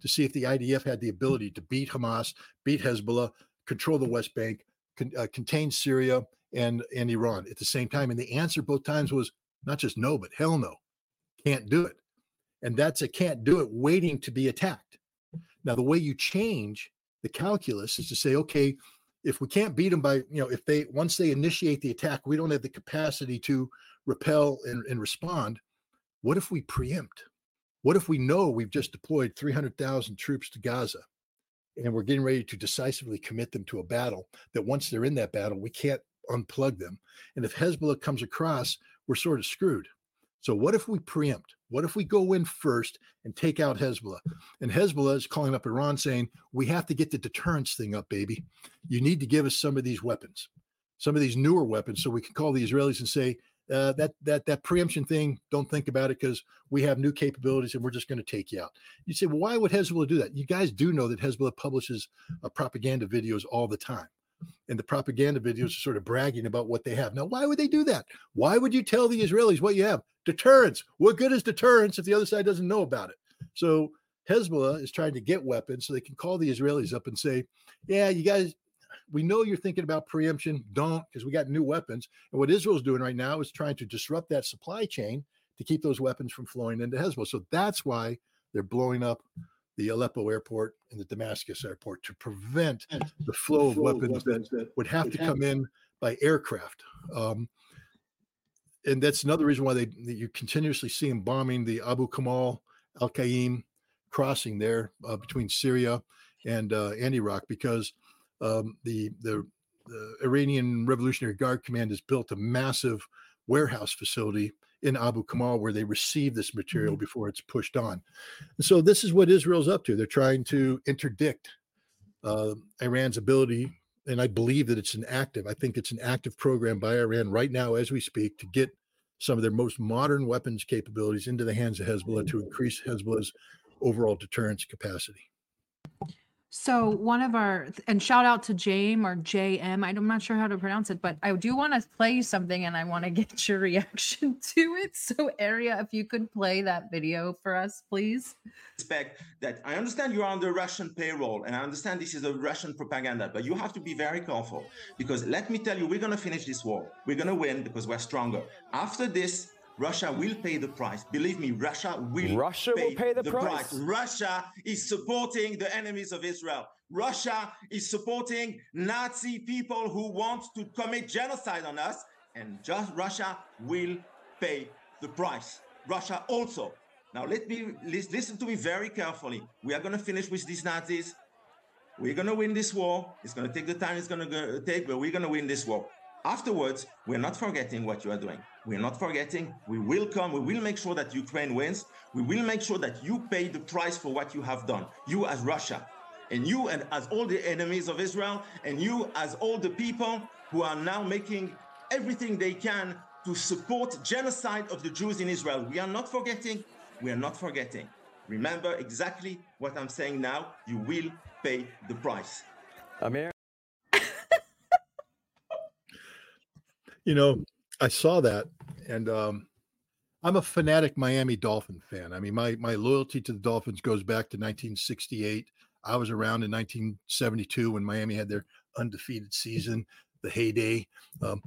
to see if the IDF had the ability to beat Hamas, beat Hezbollah, control the West Bank, con- uh, contain Syria and and Iran at the same time. And the answer both times was not just no, but hell no, can't do it. And that's a can't do it waiting to be attacked. Now the way you change the calculus is to say, okay, if we can't beat them by you know if they once they initiate the attack, we don't have the capacity to repel and, and respond. What if we preempt? What if we know we've just deployed 300,000 troops to Gaza and we're getting ready to decisively commit them to a battle that once they're in that battle, we can't unplug them. And if Hezbollah comes across, we're sort of screwed. So what if we preempt? What if we go in first and take out Hezbollah? And Hezbollah is calling up Iran saying, we have to get the deterrence thing up, baby. You need to give us some of these weapons, some of these newer weapons, so we can call the Israelis and say, uh, that that that preemption thing, don't think about it because we have new capabilities and we're just going to take you out. You say, well, why would Hezbollah do that? You guys do know that Hezbollah publishes uh, propaganda videos all the time, and the propaganda videos are sort of bragging about what they have. Now, why would they do that? Why would you tell the Israelis what you have? Deterrence. What good is deterrence if the other side doesn't know about it? So Hezbollah is trying to get weapons so they can call the Israelis up and say, yeah, you guys, we know you're thinking about preemption. Don't, because we got new weapons. And what Israel's doing right now is trying to disrupt that supply chain to keep those weapons from flowing into Hezbollah. So that's why they're blowing up the Aleppo airport and the Damascus airport to prevent the flow of weapons that would have to come in by aircraft. Um, and that's another reason why they you continuously see them bombing the Abu Kamal Al Qaim crossing there uh, between Syria and uh, and Iraq because um, the, the, the Iranian Revolutionary Guard Command has built a massive warehouse facility in Abu Kamal where they receive this material mm-hmm. before it's pushed on. And so this is what Israel's up to. They're trying to interdict uh, Iran's ability, and I believe that it's an active. I think it's an active program by Iran right now as we speak to get some of their most modern weapons capabilities into the hands of Hezbollah to increase Hezbollah's overall deterrence capacity. So one of our and shout out to James or JM. I'm not sure how to pronounce it, but I do want to play you something and I want to get your reaction to it. So Area, if you could play that video for us, please. Expect that I understand you're on the Russian payroll and I understand this is a Russian propaganda, but you have to be very careful because let me tell you, we're gonna finish this war. We're gonna win because we're stronger. After this, Russia will pay the price. Believe me, Russia will Russia pay will pay the, the price. price. Russia is supporting the enemies of Israel. Russia is supporting Nazi people who want to commit genocide on us, and just Russia will pay the price. Russia also. Now let me listen to me very carefully. We are going to finish with these Nazis. We're going to win this war. It's going to take the time it's going to take, but we're going to win this war. Afterwards, we're not forgetting what you are doing. We're not forgetting. We will come. We will make sure that Ukraine wins. We will make sure that you pay the price for what you have done. You as Russia, and you and as all the enemies of Israel, and you as all the people who are now making everything they can to support genocide of the Jews in Israel. We are not forgetting. We are not forgetting. Remember exactly what I'm saying now. You will pay the price. Amir. You know, I saw that, and um, I'm a fanatic Miami Dolphin fan. I mean, my my loyalty to the Dolphins goes back to 1968. I was around in 1972 when Miami had their undefeated season, the heyday. Um,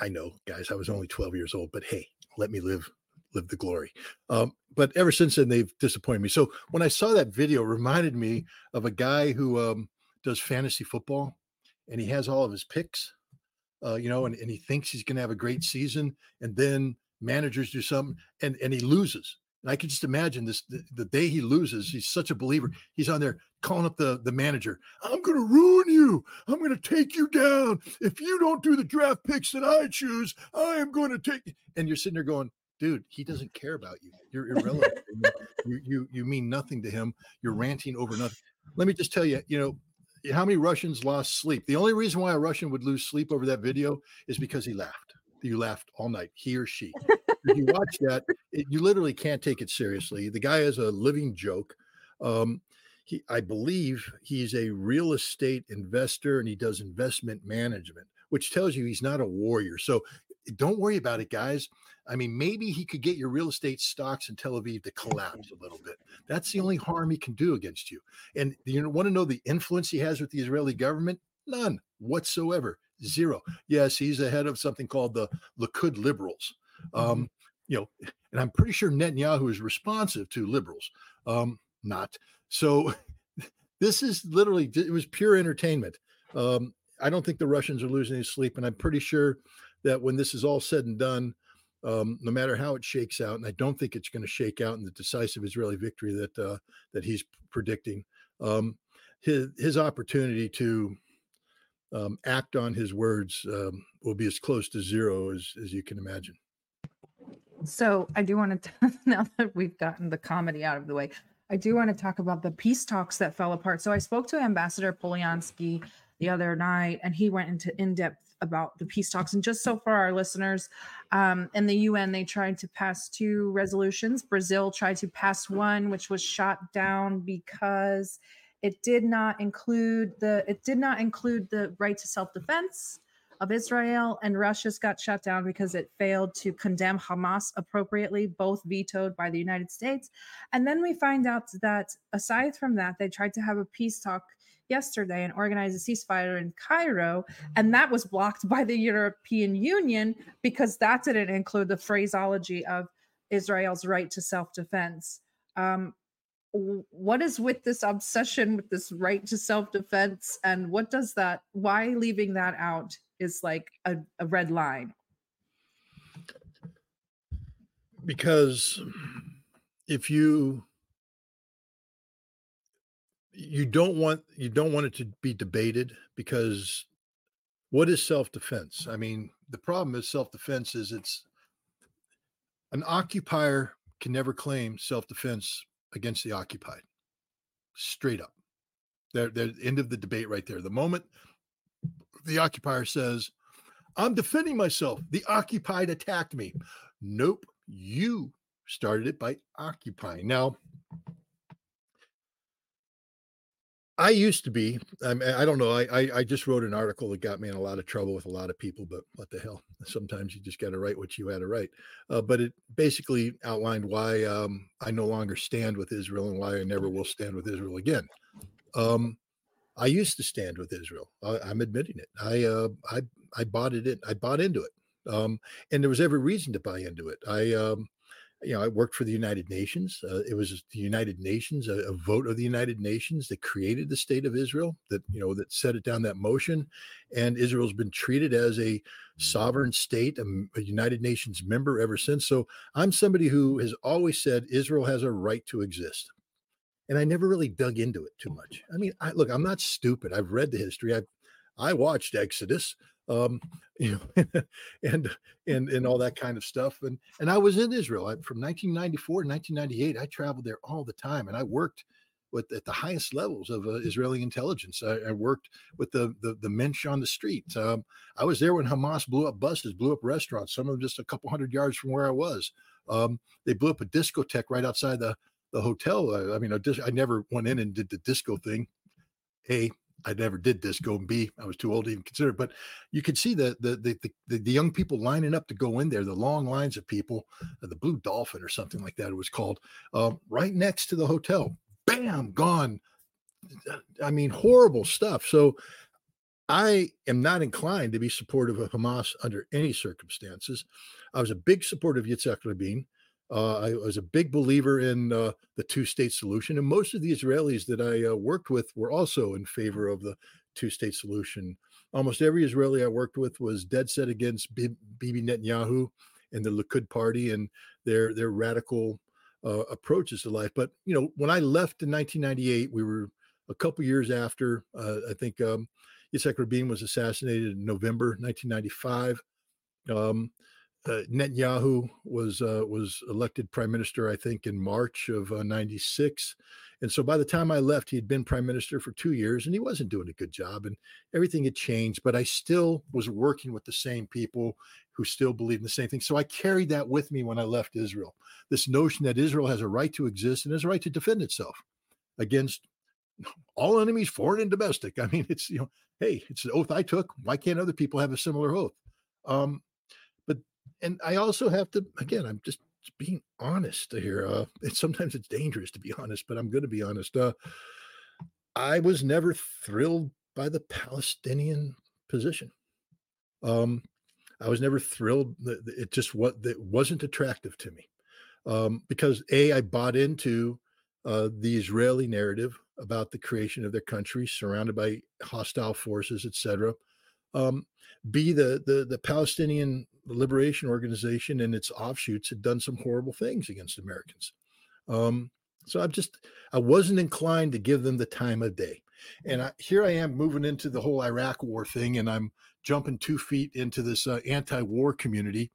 I know, guys, I was only 12 years old, but hey, let me live live the glory. Um, but ever since then, they've disappointed me. So when I saw that video, reminded me of a guy who um, does fantasy football, and he has all of his picks uh, you know, and, and he thinks he's going to have a great season, and then managers do something, and and he loses. And I can just imagine this the, the, day he loses, he's such a believer. He's on there calling up the, the manager. I'm gonna ruin you. I'm gonna take you down. If you don't do the draft picks that I choose, I am gonna take and you're sitting there going, dude, he doesn't care about you. You're irrelevant. you, you you mean nothing to him. You're ranting over nothing. Let me just tell you, you know, how many Russians lost sleep? The only reason why a Russian would lose sleep over that video is because he laughed. You laughed all night, he or she. if you watch that, it, you literally can't take it seriously. The guy is a living joke. Um, he, I believe he's a real estate investor and he does investment management, which tells you he's not a warrior. So don't worry about it, guys. I mean, maybe he could get your real estate stocks in Tel Aviv to collapse a little bit. That's the only harm he can do against you. And you want to know the influence he has with the Israeli government? None whatsoever. Zero. Yes, he's the head of something called the Likud Liberals. Um, you know, and I'm pretty sure Netanyahu is responsive to liberals. Um, not. So this is literally it was pure entertainment. Um, I don't think the Russians are losing any sleep, and I'm pretty sure that when this is all said and done, um, no matter how it shakes out, and I don't think it's going to shake out in the decisive Israeli victory that uh, that he's predicting, um, his his opportunity to um, act on his words um, will be as close to zero as as you can imagine. So I do want to now that we've gotten the comedy out of the way, I do want to talk about the peace talks that fell apart. So I spoke to Ambassador Polyansky the other night, and he went into in depth about the peace talks. And just so for our listeners, um, in the UN, they tried to pass two resolutions. Brazil tried to pass one, which was shot down because it did not include the it did not include the right to self-defense of Israel, and Russia's got shut down because it failed to condemn Hamas appropriately, both vetoed by the United States. And then we find out that aside from that, they tried to have a peace talk yesterday and organize a ceasefire in Cairo. And that was blocked by the European Union because that didn't include the phraseology of Israel's right to self defense. Um, what is with this obsession with this right to self defense? And what does that, why leaving that out is like a, a red line? Because if you you don't want you don't want it to be debated because what is self-defense? I mean the problem is self-defense is it's an occupier can never claim self-defense against the occupied. Straight up. They're, they're end of the debate right there. The moment the occupier says i'm defending myself the occupied attacked me. Nope. You started it by occupying. Now I used to be. I, I don't know. I, I, I just wrote an article that got me in a lot of trouble with a lot of people. But what the hell? Sometimes you just got to write what you had to write. Uh, but it basically outlined why um, I no longer stand with Israel and why I never will stand with Israel again. Um, I used to stand with Israel. I, am admitting it. I uh, I I bought it in. I bought into it, um, and there was every reason to buy into it. I um, you know, I worked for the United Nations. Uh, it was the United Nations, a, a, vote of the United Nations that created the state of Israel, that you know, that set it down that motion, and Israel's been treated as a sovereign state, a, a United Nations member ever since. So I'm somebody who has always said Israel has a right to exist, and I never really dug into it too much. I mean, I, look, I'm not stupid. I've read the history. I I watched Exodus um, you know, and and and all that kind of stuff. And and I was in Israel I, from 1994 to 1998. I traveled there all the time, and I worked with at the highest levels of uh, Israeli intelligence. I, I, worked with the, the the mensch on the street. Um, I was there when Hamas blew up buses, blew up restaurants. Some of them just a couple hundred yards from where I was. Um, they blew up a discotheque right outside the the hotel. I, I mean, I never went in and did the disco thing. A, I never did this go and be. I was too old to even consider. But you could see the the, the the the young people lining up to go in there, the long lines of people, uh, the Blue Dolphin or something like that it was called, uh, right next to the hotel. Bam, gone. I mean, horrible stuff. So I am not inclined to be supportive of Hamas under any circumstances. I was a big supporter of Yitzhak Rabin. Uh, I was a big believer in uh, the two state solution, and most of the Israelis that I uh, worked with were also in favor of the two state solution. Almost every Israeli I worked with was dead set against Bibi Netanyahu and the Likud party and their their radical uh, approaches to life. But you know, when I left in 1998, we were a couple years after. Uh, I think um, Yitzhak Rabin was assassinated in November 1995. Um, uh, Netanyahu was uh, was elected prime minister, I think, in March of '96, And so by the time I left, he had been prime minister for two years and he wasn't doing a good job and everything had changed, but I still was working with the same people who still believed in the same thing. So I carried that with me when I left Israel. This notion that Israel has a right to exist and has a right to defend itself against all enemies, foreign and domestic. I mean, it's, you know, hey, it's the oath I took. Why can't other people have a similar oath? Um, and I also have to, again, I'm just being honest here. Uh, and sometimes it's dangerous to be honest, but I'm going to be honest. Uh, I was never thrilled by the Palestinian position. Um, I was never thrilled. It just what that wasn't attractive to me um, because a I bought into uh, the Israeli narrative about the creation of their country, surrounded by hostile forces, etc. Um, B the the the Palestinian Liberation Organization and its offshoots had done some horrible things against Americans. Um, so I'm just, I wasn't inclined to give them the time of day. And I, here I am moving into the whole Iraq war thing, and I'm jumping two feet into this uh, anti war community,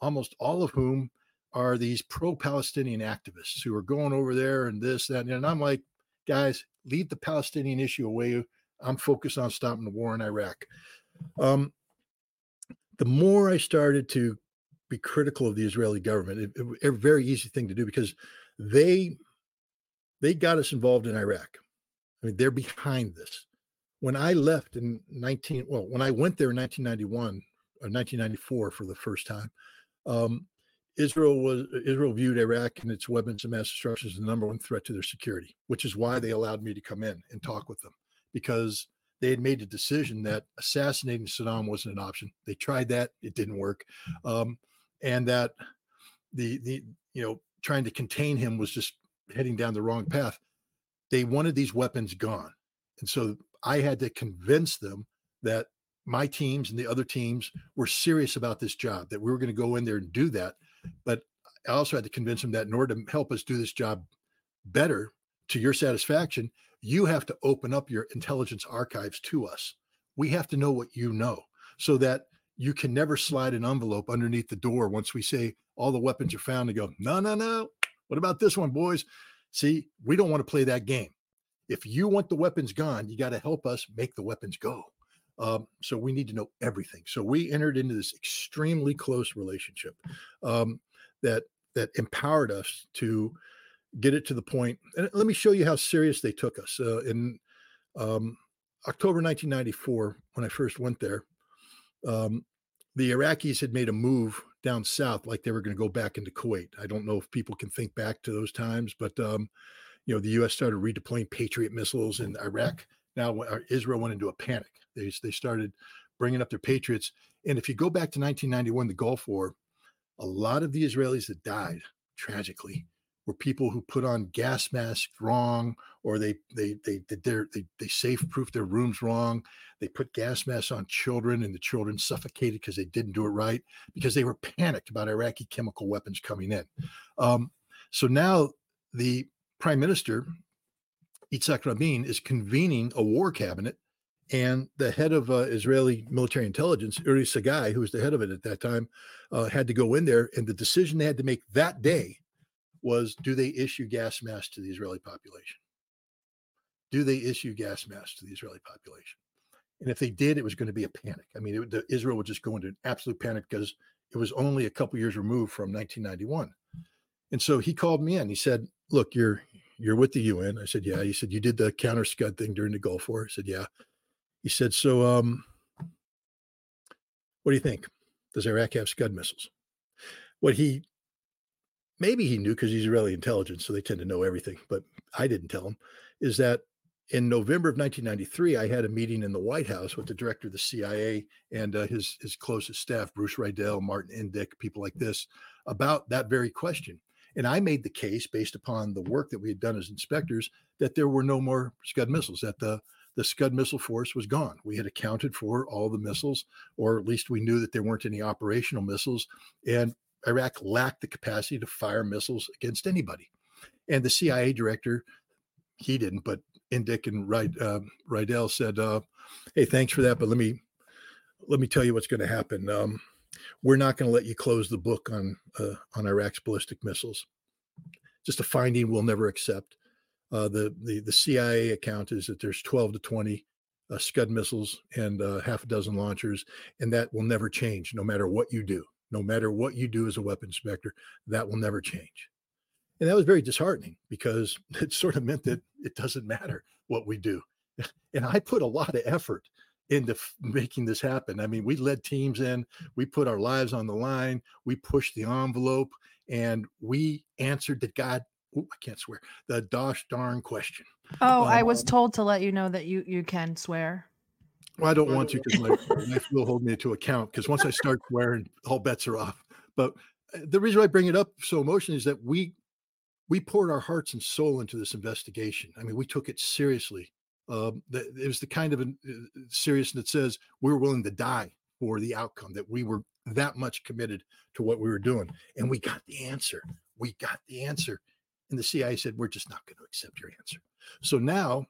almost all of whom are these pro Palestinian activists who are going over there and this, that, and I'm like, guys, leave the Palestinian issue away. I'm focused on stopping the war in Iraq. Um, the more I started to be critical of the Israeli government, it, it, a very easy thing to do because they they got us involved in Iraq. I mean, they're behind this. When I left in 19, well, when I went there in 1991 or 1994 for the first time, um, Israel was Israel viewed Iraq and its weapons of mass destruction as the number one threat to their security, which is why they allowed me to come in and talk with them because they had made a decision that assassinating Saddam wasn't an option. They tried that; it didn't work, um, and that the the you know trying to contain him was just heading down the wrong path. They wanted these weapons gone, and so I had to convince them that my teams and the other teams were serious about this job, that we were going to go in there and do that. But I also had to convince them that in order to help us do this job better to your satisfaction, you have to open up your intelligence archives to us. We have to know what you know so that you can never slide an envelope underneath the door once we say all the weapons are found and go, no, no, no. What about this one, boys? See, we don't want to play that game. If you want the weapons gone, you got to help us make the weapons go. Um, so we need to know everything. So we entered into this extremely close relationship um, that that empowered us to get it to the point. And let me show you how serious they took us. Uh, in um, October 1994, when I first went there, um, the Iraqis had made a move down south, like they were going to go back into Kuwait. I don't know if people can think back to those times, but um, you know, the U.S. started redeploying Patriot missiles in Iraq. Now uh, Israel went into a panic. They they started bringing up their Patriots. And if you go back to 1991, the Gulf War, a lot of the Israelis that died tragically were people who put on gas masks wrong or they they they did their they, they safe proof their rooms wrong they put gas masks on children and the children suffocated because they didn't do it right because they were panicked about iraqi chemical weapons coming in um, so now the prime minister Yitzhak Rabin is convening a war cabinet and the head of uh, Israeli military intelligence, Uri Sagai, who was the head of it at that time, uh, had to go in there. And the decision they had to make that day was do they issue gas masks to the Israeli population? Do they issue gas masks to the Israeli population? And if they did, it was going to be a panic. I mean, it, the, Israel would just go into an absolute panic because it was only a couple years removed from 1991. And so he called me in. He said, "Look, you're you're with the UN." I said, "Yeah." He said, "You did the counter Scud thing during the Gulf War." I said, "Yeah." He said, "So, um, what do you think? Does Iraq have Scud missiles?" What he maybe he knew because he's really intelligent, so they tend to know everything, but I didn't tell him, is that in November of 1993, I had a meeting in the White House with the director of the CIA and uh, his his closest staff, Bruce Riedel, Martin Indyk, people like this, about that very question. And I made the case based upon the work that we had done as inspectors that there were no more Scud missiles, that the the Scud missile force was gone. We had accounted for all the missiles, or at least we knew that there weren't any operational missiles. And Iraq lacked the capacity to fire missiles against anybody. And the CIA director, he didn't, but Indyk and uh, Riedel said, uh, "Hey, thanks for that, but let me let me tell you what's going to happen. Um, we're not going to let you close the book on uh, on Iraq's ballistic missiles. Just a finding we'll never accept. Uh, the, the the CIA account is that there's 12 to 20 uh, Scud missiles and uh, half a dozen launchers, and that will never change, no matter what you do. No matter what you do as a weapon inspector, that will never change. And that was very disheartening because it sort of meant that it doesn't matter what we do. And I put a lot of effort into f- making this happen. I mean, we led teams in, we put our lives on the line, we pushed the envelope, and we answered the God, ooh, I can't swear, the dosh darn question. Oh, I was Um, told to let you know that you you can swear. Well, I don't want to because my wife will hold me to account. Because once I start swearing, all bets are off. But uh, the reason I bring it up so emotionally is that we we poured our hearts and soul into this investigation. I mean, we took it seriously. Um, that it was the kind of an, uh, seriousness that says we were willing to die for the outcome. That we were that much committed to what we were doing, and we got the answer. We got the answer, and the CIA said we're just not going to accept your answer. So now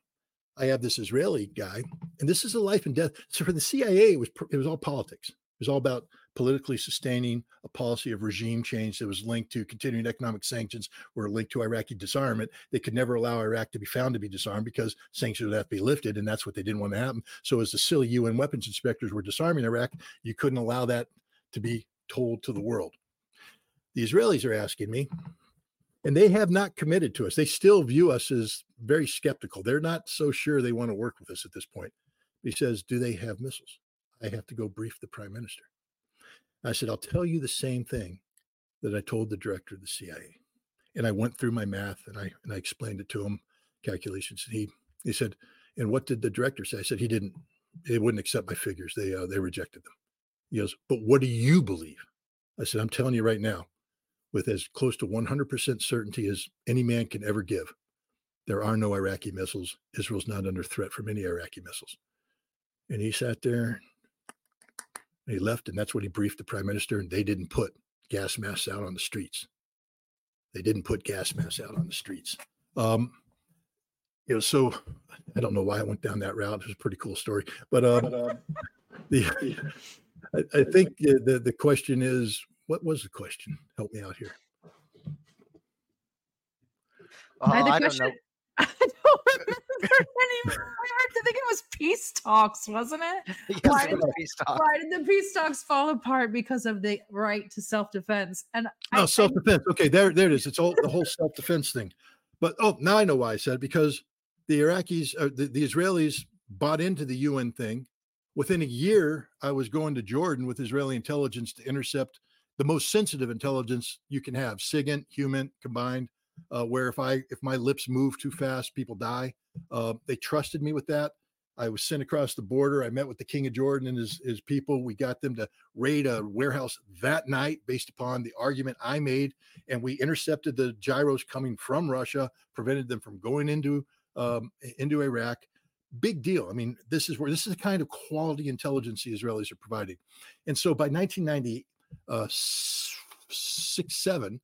I have this Israeli guy, and this is a life and death. So for the CIA, it was it was all politics. It was all about politically sustaining a policy of regime change that was linked to continuing economic sanctions, were linked to Iraqi disarmament. They could never allow Iraq to be found to be disarmed because sanctions would have to be lifted, and that's what they didn't want to happen. So as the silly UN weapons inspectors were disarming Iraq, you couldn't allow that to be told to the world. The Israelis are asking me, and they have not committed to us. They still view us as very skeptical. They're not so sure they want to work with us at this point. He says, Do they have missiles? I have to go brief the prime minister. I said, I'll tell you the same thing that I told the director of the CIA. And I went through my math and I and I explained it to him, calculations. And he he said, and what did the director say? I said he didn't, they wouldn't accept my figures. They uh, they rejected them. He goes, but what do you believe? I said, I'm telling you right now, with as close to 100% certainty as any man can ever give, there are no Iraqi missiles. Israel's not under threat from any Iraqi missiles. And he sat there and he left, and that's what he briefed the prime minister. And they didn't put gas masks out on the streets. They didn't put gas masks out on the streets. Um, you know, so I don't know why I went down that route. It was a pretty cool story, but um, the I, I think the, the the question is, what was the question? Help me out here. Uh, I, the I don't know. I don't remember anymore. I think it was peace talks, wasn't it? Yes, Why it did peace talk. Why did the peace talks fall apart because of the right to self-defense? And I- No, I- self defense. Okay, there, there it is. It's all the whole self defense thing. But oh, now I know why I said it, because the Iraqis, uh, the, the Israelis bought into the UN thing. Within a year, I was going to Jordan with Israeli intelligence to intercept the most sensitive intelligence you can have, SIGINT, human combined. Uh, where if I if my lips move too fast, people die. Uh, they trusted me with that. I was sent across the border. I met with the King of Jordan and his, his people. We got them to raid a warehouse that night based upon the argument I made. And we intercepted the gyros coming from Russia, prevented them from going into um, into Iraq. Big deal. I mean, this is where this is the kind of quality intelligence the Israelis are providing. And so by 1990, uh, six, seven,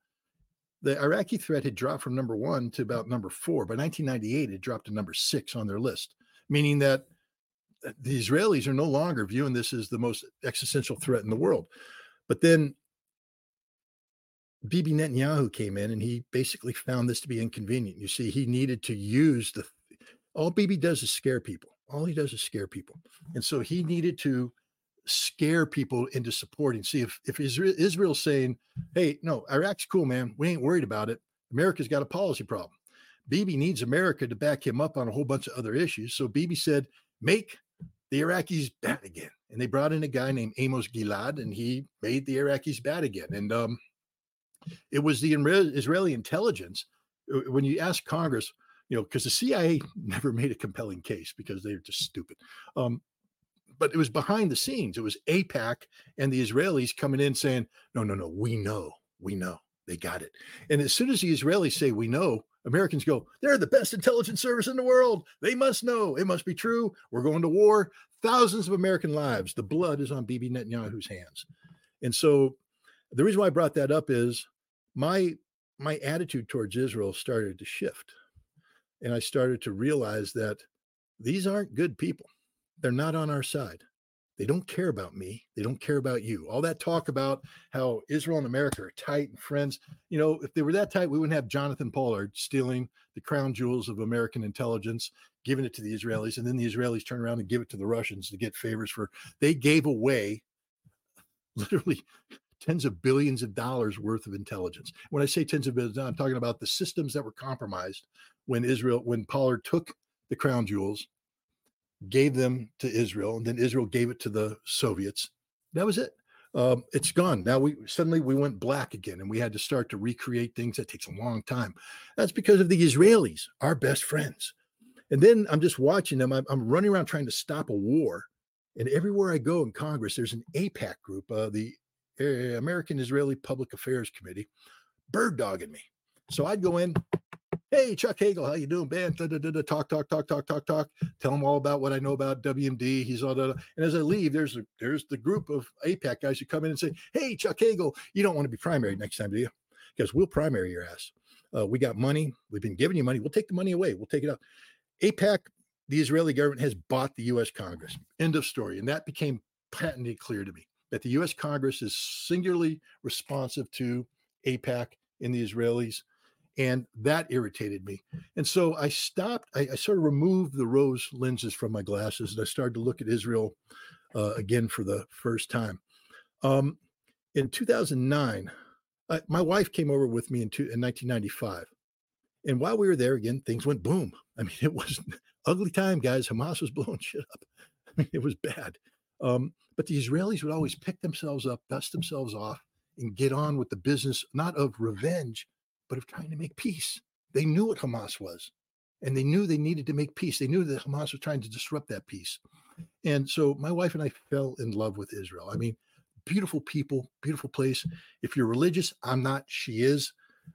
the Iraqi threat had dropped from number one to about number four. By 1998, it dropped to number six on their list, meaning that the Israelis are no longer viewing this as the most existential threat in the world. But then Bibi Netanyahu came in and he basically found this to be inconvenient. You see, he needed to use the all Bibi does is scare people. All he does is scare people. And so he needed to scare people into supporting. See, if, if Israel, Israel's saying, hey, no, Iraq's cool, man. We ain't worried about it. America's got a policy problem. Bibi needs America to back him up on a whole bunch of other issues. So Bibi said, make the Iraqis bad again. And they brought in a guy named Amos Gilad, and he made the Iraqis bad again. And um, it was the Israeli intelligence. uh, When you ask Congress, you know, because the CIA never made a compelling case because they're just stupid. Um, but it was behind the scenes. It was AIPAC and the Israelis coming in saying, no, no, no, we know, we know, they got it. And as soon as the Israelis say, we know, Americans go, they're the best intelligence service in the world. They must know. It must be true. We're going to war. Thousands of American lives. The blood is on Bibi Netanyahu's hands. And so the reason why I brought that up is my my attitude towards Israel started to shift. And I started to realize that these aren't good people. They're not on our side. They don't care about me. They don't care about you. All that talk about how Israel and America are tight and friends. You know, if they were that tight, we wouldn't have Jonathan Pollard stealing the crown jewels of American intelligence, giving it to the Israelis, and then the Israelis turn around and give it to the Russians to get favors for. They gave away literally tens of billions of dollars worth of intelligence. When I say tens of billions, I'm talking about the systems that were compromised when Israel, when Pollard took the crown jewels gave them to Israel, and then Israel gave it to the Soviets. That was it. Um, it's gone. Now we suddenly we went black again, and we had to start to recreate things. That takes a long time. That's because of the Israelis, our best friends. And then I'm just watching them. I'm, I'm running around trying to stop a war, and everywhere I go in Congress, there's an AIPAC group, uh, the American Israeli Public Affairs Committee, bird dogging me. So I'd go in, Hey, Chuck Hagel, how you doing, man? Da, da, da, talk, talk, talk, talk, talk, talk. Tell him all about what I know about WMD. He's all that. And as I leave, there's a, there's the group of AIPAC guys who come in and say, Hey, Chuck Hagel, you don't want to be primary next time, do you? Because we'll primary your ass. Uh, we got money. We've been giving you money. We'll take the money away. We'll take it out. AIPAC, the Israeli government has bought the U.S. Congress. End of story. And that became patently clear to me that the U.S. Congress is singularly responsive to AIPAC and the Israelis and that irritated me. And so I stopped. I, I, sort of removed the rose lenses from my glasses, and I started to look at Israel uh, again for the first time. Um, in 2009, I, my wife came over with me in, two, in 1995, and while we were there, again things went boom. I mean, it was ugly time, guys. Hamas was blowing shit up. I mean, it was bad. Um, but the Israelis would always pick themselves up, dust themselves off, and get on with the business, not of revenge, but of trying to make peace. They knew what Hamas was, and they knew they needed to make peace. They knew that Hamas was trying to disrupt that peace. And so my wife and I fell in love with Israel. I mean, beautiful people, beautiful place. If you're religious, I'm not, she is.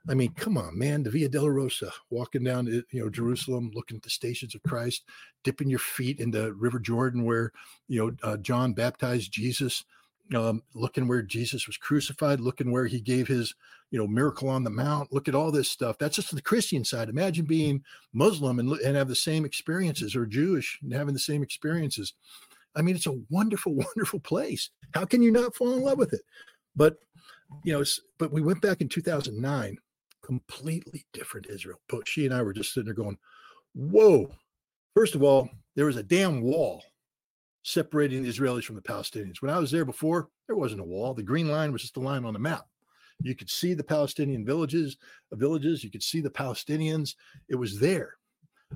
I mean, come on, man, the Via Dolorosa, walking down, you know, Jerusalem, looking at the stations of Christ, dipping your feet in the River Jordan where, you know, uh, John baptized Jesus, um, looking where Jesus was crucified, looking where he gave his, you know, miracle on the mount. Look at all this stuff. That's just the Christian side. Imagine being Muslim and, and have the same experiences, or Jewish and having the same experiences. I mean, it's a wonderful, wonderful place. How can you not fall in love with it? But, you know, but we went back in 2009, completely different Israel. But she and I were just sitting there going, whoa. First of all, there was a damn wall separating the Israelis from the Palestinians. When I was there before, there wasn't a wall. The green line was just a line on the map. You could see the Palestinian villages, uh, villages. You could see the Palestinians. It was there.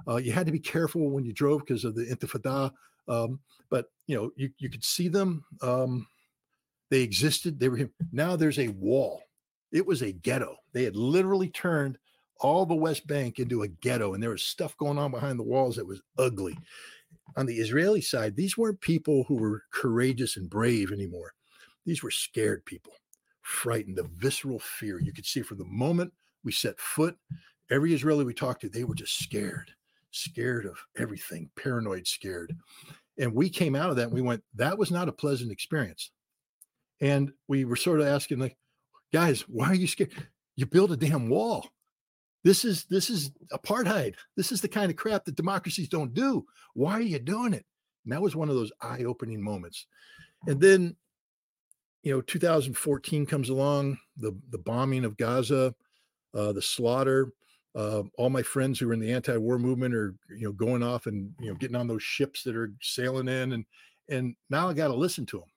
Uh, you had to be careful when you drove because of the Intifada. Um, but you know, you, you could see them. Um, they existed. They were. Now there's a wall. It was a ghetto. They had literally turned all the West Bank into a ghetto, and there was stuff going on behind the walls that was ugly on the Israeli side, these weren't people who were courageous and brave anymore. These were scared people, frightened, the visceral fear. You could see from the moment we set foot, every Israeli we talked to, they were just scared, scared of everything, paranoid, scared. And we came out of that and we went, that was not a pleasant experience. And we were sort of asking, like, guys, why are you scared? You build a damn wall. This is this is apartheid. This is the kind of crap that democracies don't do. Why are you doing it? And that was one of those eye-opening moments. And then, you know, 2014 comes along, the the bombing of Gaza, uh, the slaughter. Uh, all my friends who are in the anti-war movement are, you know, going off and you know getting on those ships that are sailing in, and and now I got to listen to them,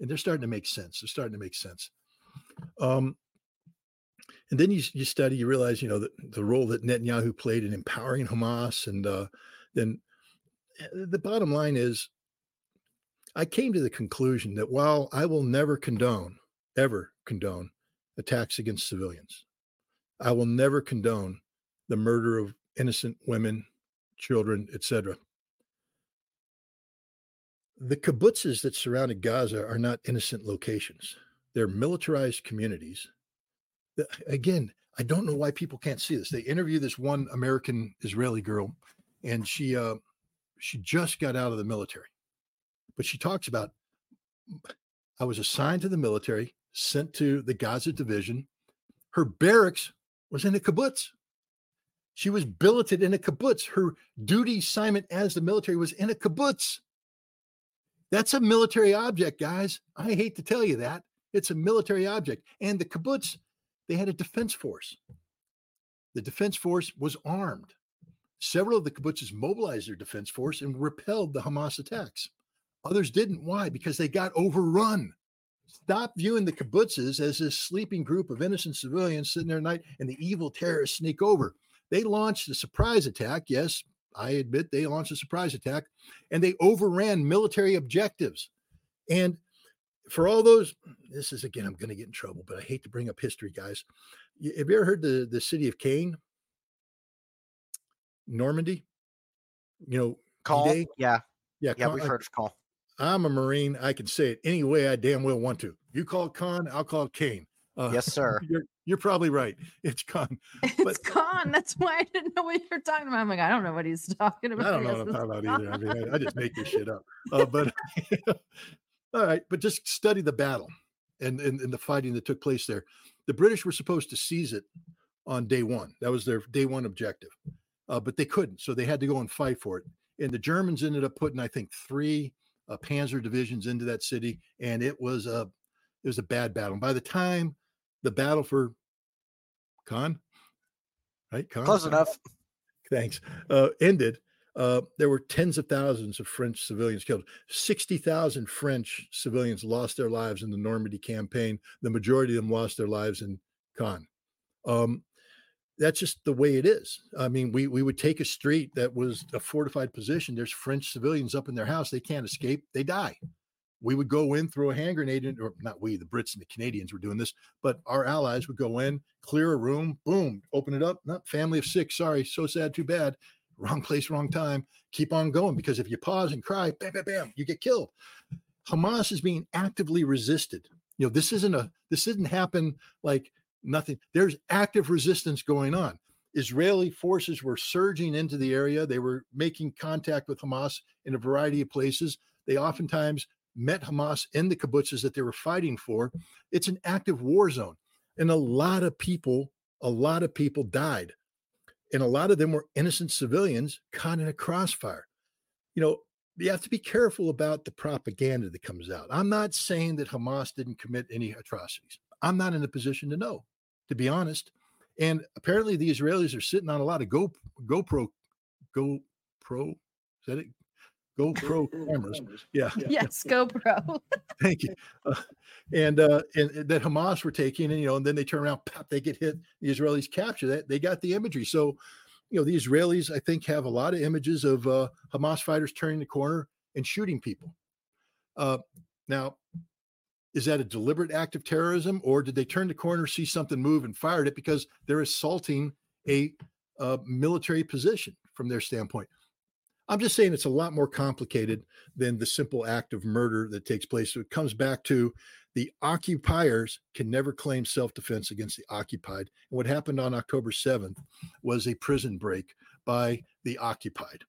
and they're starting to make sense. They're starting to make sense. Um, and then you, you study, you realize, you know, the, the role that Netanyahu played in empowering Hamas. And uh, then eh, the bottom line is, I came to the conclusion that while I will never condone, ever condone attacks against civilians, I will never condone the murder of innocent women, children, etc. The kibbutzes that surrounded Gaza are not innocent locations. They're militarized communities again, I don't know why people can't see this. They interview this one American Israeli girl, and she uh, she just got out of the military, but she talks about I was assigned to the military, sent to the Gaza division. Her barracks was in a kibbutz. She was billeted in a kibbutz. Her duty assignment as the military was in a kibbutz. That's a military object, guys. I hate to tell you that. It's a military object. And the kibbutz, they had a defense force. The defense force was armed. Several of the kibbutzes mobilized their defense force and repelled the Hamas attacks. Others didn't. Why? Because they got overrun. Stop viewing the kibbutzes as this sleeping group of innocent civilians sitting there at night and the evil terrorists sneak over. They launched a surprise attack. Yes, I admit they launched a surprise attack and they overran military objectives. And for all those, this is again, I'm going to get in trouble, but I hate to bring up history, guys. Have you ever heard the, the city of Caen? Normandy? You know, Call? D-Day? Yeah. Yeah, Yeah, Caen- we've heard of call. I'm a Marine. I can say it any way I damn well want to. You call it Con, I'll call it Kane. Uh, Yes, sir. You're, you're probably right. It's Con. It's But- gone. That's why I didn't know what you're talking about. I'm like, I don't know what he's talking about. I don't know what I'm talking about either. I mean, I, I just make this shit up. Uh, but all right, but just study the battle and, and and the fighting that took place there. The British were supposed to seize it on day one. That was their day one objective, uh, but they couldn't, so they had to go and fight for it. And the Germans ended up putting, I think, three uh, Panzer divisions into that city, and it was a it was a bad battle. And by the time the battle for Con, right, Con, Close Con? enough. thanks, uh, ended, uh, there were tens of thousands of French civilians killed. 60,000 French civilians lost their lives in the Normandy campaign. The majority of them lost their lives in Caen. Um, that's just the way it is. I mean, we we would take a street that was a fortified position. There's French civilians up in their house. They can't escape. They die. We would go in, throw a hand grenade in, or not we, the Brits and the Canadians were doing this, but our allies would go in, clear a room, boom, open it up. Not family of six. Sorry, so sad, too bad. Wrong place, wrong time. Keep on going because if you pause and cry, bam, bam, bam, you get killed. Hamas is being actively resisted. You know, this isn't a this didn't happen like nothing. There's active resistance going on. Israeli forces were surging into the area. They were making contact with Hamas in a variety of places. They oftentimes met Hamas in the kibbutzes that they were fighting for. It's an active war zone. And a lot of people, a lot of people died. And a lot of them were innocent civilians caught in a crossfire. You know, you have to be careful about the propaganda that comes out. I'm not saying that Hamas didn't commit any atrocities. I'm not in a position to know, to be honest. And apparently, the Israelis are sitting on a lot of Go GoPro, GoPro, is that it? GoPro cameras. Yeah, Yes, GoPro. thank you. Uh, and uh, and and that Hamas were taking, and you know, and then they turn around, pop, they get hit. The Israelis capture that. They got the imagery. So, you know, the Israelis, I think, have a lot of images of uh, Hamas fighters turning the corner and shooting people. Uh, now, is that a deliberate act of terrorism, or did they turn the corner, see something move, and fired it because they're assaulting a uh, military position from their standpoint? I'm just saying it's a lot more complicated than the simple act of murder that takes place. So it comes back to the occupiers can never claim self defense against the occupied. And what happened on October 7th was a prison break by the occupied.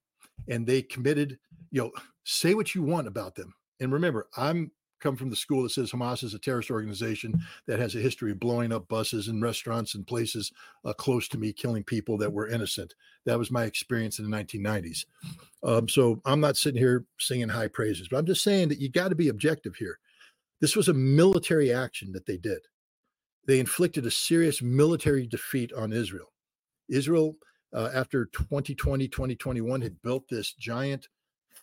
And they committed, you know, say what you want about them. And remember, I'm come from the school that says Hamas is a terrorist organization that has a history of blowing up buses and restaurants and places uh, close to me, killing people that were innocent. That was my experience in the 1990s. Um, so I'm not sitting here singing high praises, but I'm just saying that you got to be objective here. This was a military action that they did. They inflicted a serious military defeat on Israel. Israel, uh, after 2020, 2021, had built this giant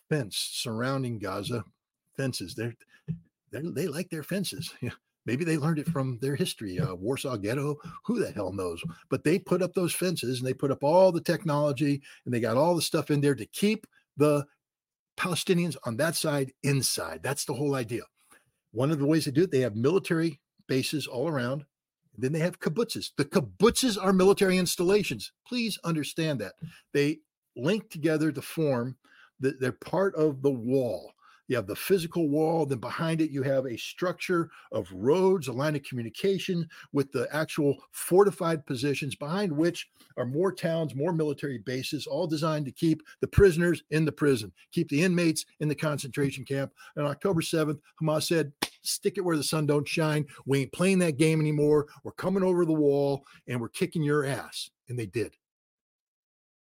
fence surrounding Gaza. Fences. They're, they like their fences. Maybe they learned it from their history, uh, Warsaw Ghetto. Who the hell knows? But they put up those fences and they put up all the technology and they got all the stuff in there to keep the Palestinians on that side inside. That's the whole idea. One of the ways they do it, they have military bases all around. Then they have kibbutzes. The kibbutzes are military installations. Please understand that. They link together to form, the, they're part of the wall. You have the physical wall, then behind it, you have a structure of roads, a line of communication with the actual fortified positions, behind which are more towns, more military bases, all designed to keep the prisoners in the prison, keep the inmates in the concentration camp. On October 7th, Hamas said, stick it where the sun don't shine. We ain't playing that game anymore. We're coming over the wall and we're kicking your ass. And they did.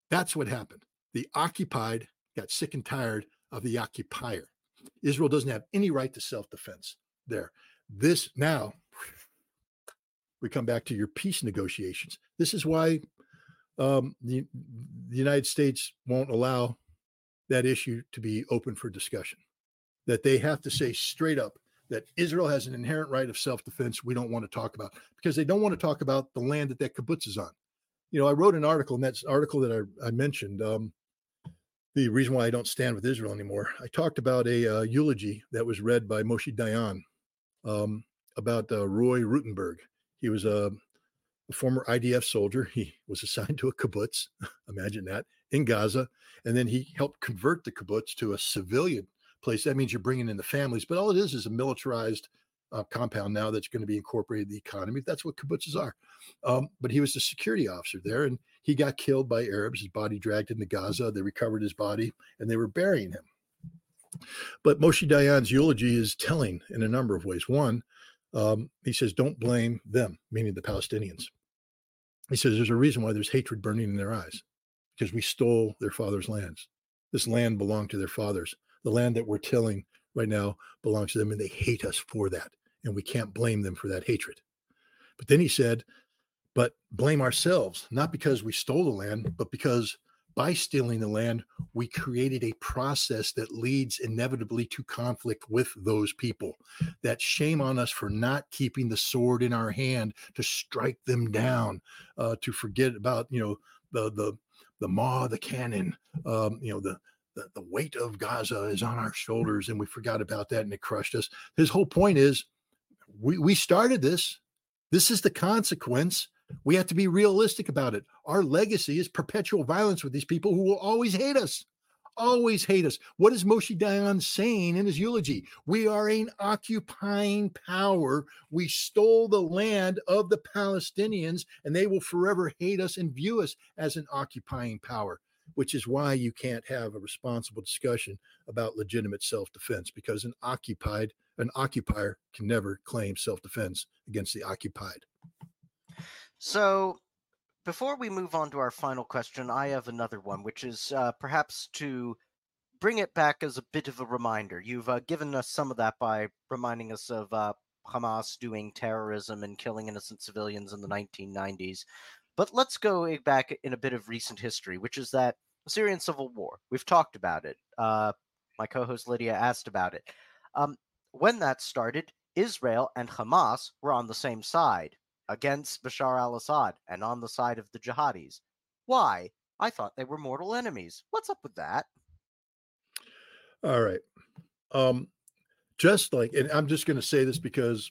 That's what happened. The occupied got sick and tired of the occupier. Israel doesn't have any right to self defense there. This now, we come back to your peace negotiations. This is why um, the, the United States won't allow that issue to be open for discussion. That they have to say straight up that Israel has an inherent right of self defense. We don't want to talk about because they don't want to talk about the land that that kibbutz is on. You know, I wrote an article, and that's article that I, I mentioned. Um, the reason why I don't stand with Israel anymore. I talked about a uh, eulogy that was read by Moshe Dayan um, about uh, Roy Rutenberg. He was a, a, former IDF soldier. He was assigned to a kibbutz, imagine that, in Gaza. And then he helped convert the kibbutz to a civilian place. That means you're bringing in the families, but all it is is a militarized uh, compound now that's going to be incorporated in the economy. That's what kibbutzes are. Um, but he was the security officer there, and he got killed by Arabs. His body dragged into Gaza. They recovered his body, and they were burying him. But Moshe Dayan's eulogy is telling in a number of ways. One, um, he says, "Don't blame them," meaning the Palestinians. He says, "There's a reason why there's hatred burning in their eyes, because we stole their fathers' lands. This land belonged to their fathers. The land that we're tilling right now belongs to them, and they hate us for that. And we can't blame them for that hatred. But then he said, but blame ourselves, not because we stole the land, but because by stealing the land, we created a process that leads inevitably to conflict with those people. That shame on us for not keeping the sword in our hand to strike them down, uh, to forget about you know the the the maw, the cannon, um, you know the the, the weight of Gaza is on our shoulders, and we forgot about that, and it crushed us. His whole point is, we we started this. This is the consequence. We have to be realistic about it. Our legacy is perpetual violence with these people who will always hate us. Always hate us. What is Moshe Dayan saying in his eulogy? We are an occupying power. We stole the land of the Palestinians, and they will forever hate us and view us as an occupying power which is why you can't have a responsible discussion about legitimate self-defense because an occupied an occupier can never claim self-defense against the occupied. So, before we move on to our final question, I have another one, which is uh, perhaps to bring it back as a bit of a reminder. You've uh, given us some of that by reminding us of uh, Hamas doing terrorism and killing innocent civilians in the 1990s. But let's go back in a bit of recent history, which is that Syrian civil war. We've talked about it. Uh, my co-host Lydia asked about it. Um, when that started, Israel and Hamas were on the same side against Bashar al-Assad and on the side of the jihadis. Why? I thought they were mortal enemies. What's up with that? All right. Um, just like, and I'm just going to say this because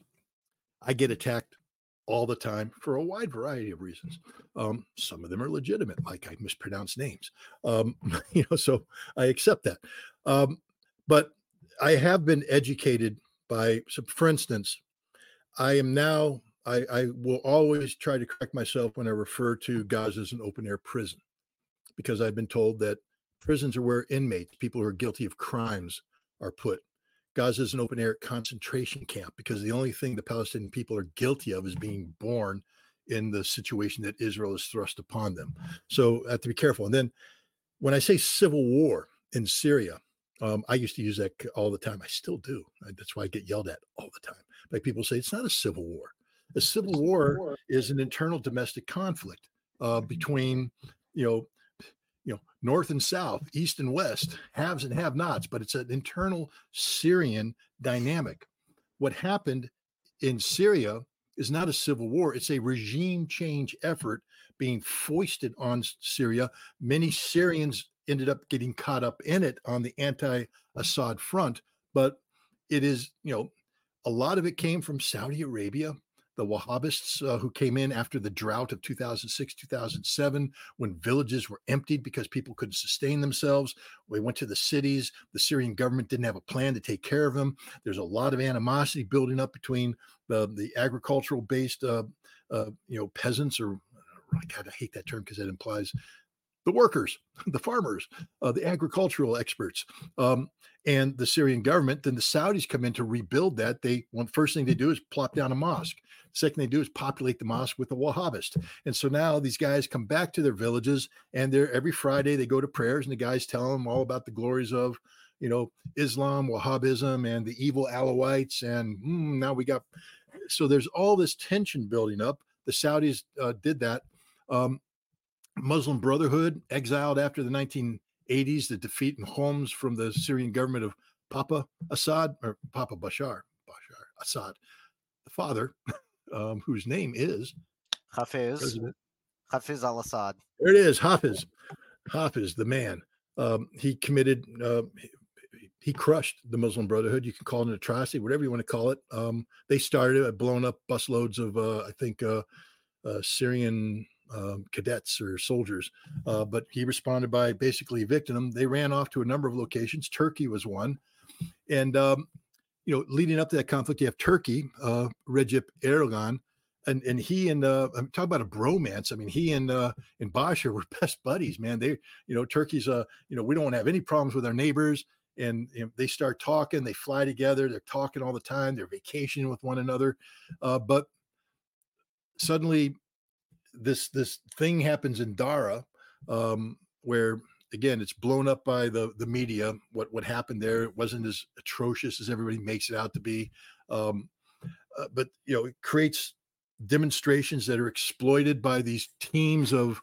I get attacked all the time for a wide variety of reasons. Um, some of them are legitimate, like I mispronounce names. Um, you know, so I accept that. Um, but I have been educated by, so for instance, I am now, I, I will always try to correct myself when I refer to Gaza as an open air prison, because I've been told that prisons are where inmates, people who are guilty of crimes, are put. Gaza is an open air concentration camp because the only thing the Palestinian people are guilty of is being born in the situation that Israel has thrust upon them. So I have to be careful. And then when I say civil war in Syria, um, I used to use that all the time. I still do. That's why I get yelled at all the time. Like people say, it's not a civil war. A civil war is an internal domestic conflict uh, between, you know, you know, north and south, east and west, haves and have nots, but it's an internal Syrian dynamic. What happened in Syria is not a civil war, it's a regime change effort being foisted on Syria. Many Syrians ended up getting caught up in it on the anti Assad front, but it is, you know, a lot of it came from Saudi Arabia, the Wahhabists uh, who came in after the drought of 2006, 2007, when villages were emptied because people couldn't sustain themselves. We went to the cities. The Syrian government didn't have a plan to take care of them. There's a lot of animosity building up between the, the agricultural based, uh, uh, you know, peasants or God, I hate that term because it implies the workers, the farmers, uh, the agricultural experts, um, and the Syrian government. Then the Saudis come in to rebuild that. They one first thing they do is plop down a mosque. Second they do is populate the mosque with the Wahhabist. And so now these guys come back to their villages, and they're every Friday they go to prayers, and the guys tell them all about the glories of you know, Islam, Wahhabism, and the evil Alawites. And mm, now we got, so there's all this tension building up. The Saudis uh, did that. Um, Muslim Brotherhood exiled after the 1980s, the defeat in Homs from the Syrian government of Papa Assad or Papa Bashar, Bashar Assad, the father, um, whose name is Hafiz. President. Hafiz al Assad. There it is, Hafiz. Hafiz, the man. Um, he committed, uh, he, he crushed the Muslim Brotherhood. You can call it an atrocity, whatever you want to call it. Um, they started it, blown up busloads of, uh, I think, uh, uh, Syrian um, cadets or soldiers. Uh, but he responded by basically evicting them. They ran off to a number of locations. Turkey was one. And, um, you know, leading up to that conflict, you have Turkey, uh, Recep Erdogan, and and he and uh, I'm talking about a bromance. I mean, he and uh, and Bashar were best buddies, man. They, you know, Turkey's uh, you know, we don't have any problems with our neighbors, and you know, they start talking. They fly together. They're talking all the time. They're vacationing with one another, uh, but suddenly, this this thing happens in Dara, um, where again it's blown up by the the media. What what happened there it wasn't as atrocious as everybody makes it out to be. Um, uh, but you know, it creates demonstrations that are exploited by these teams of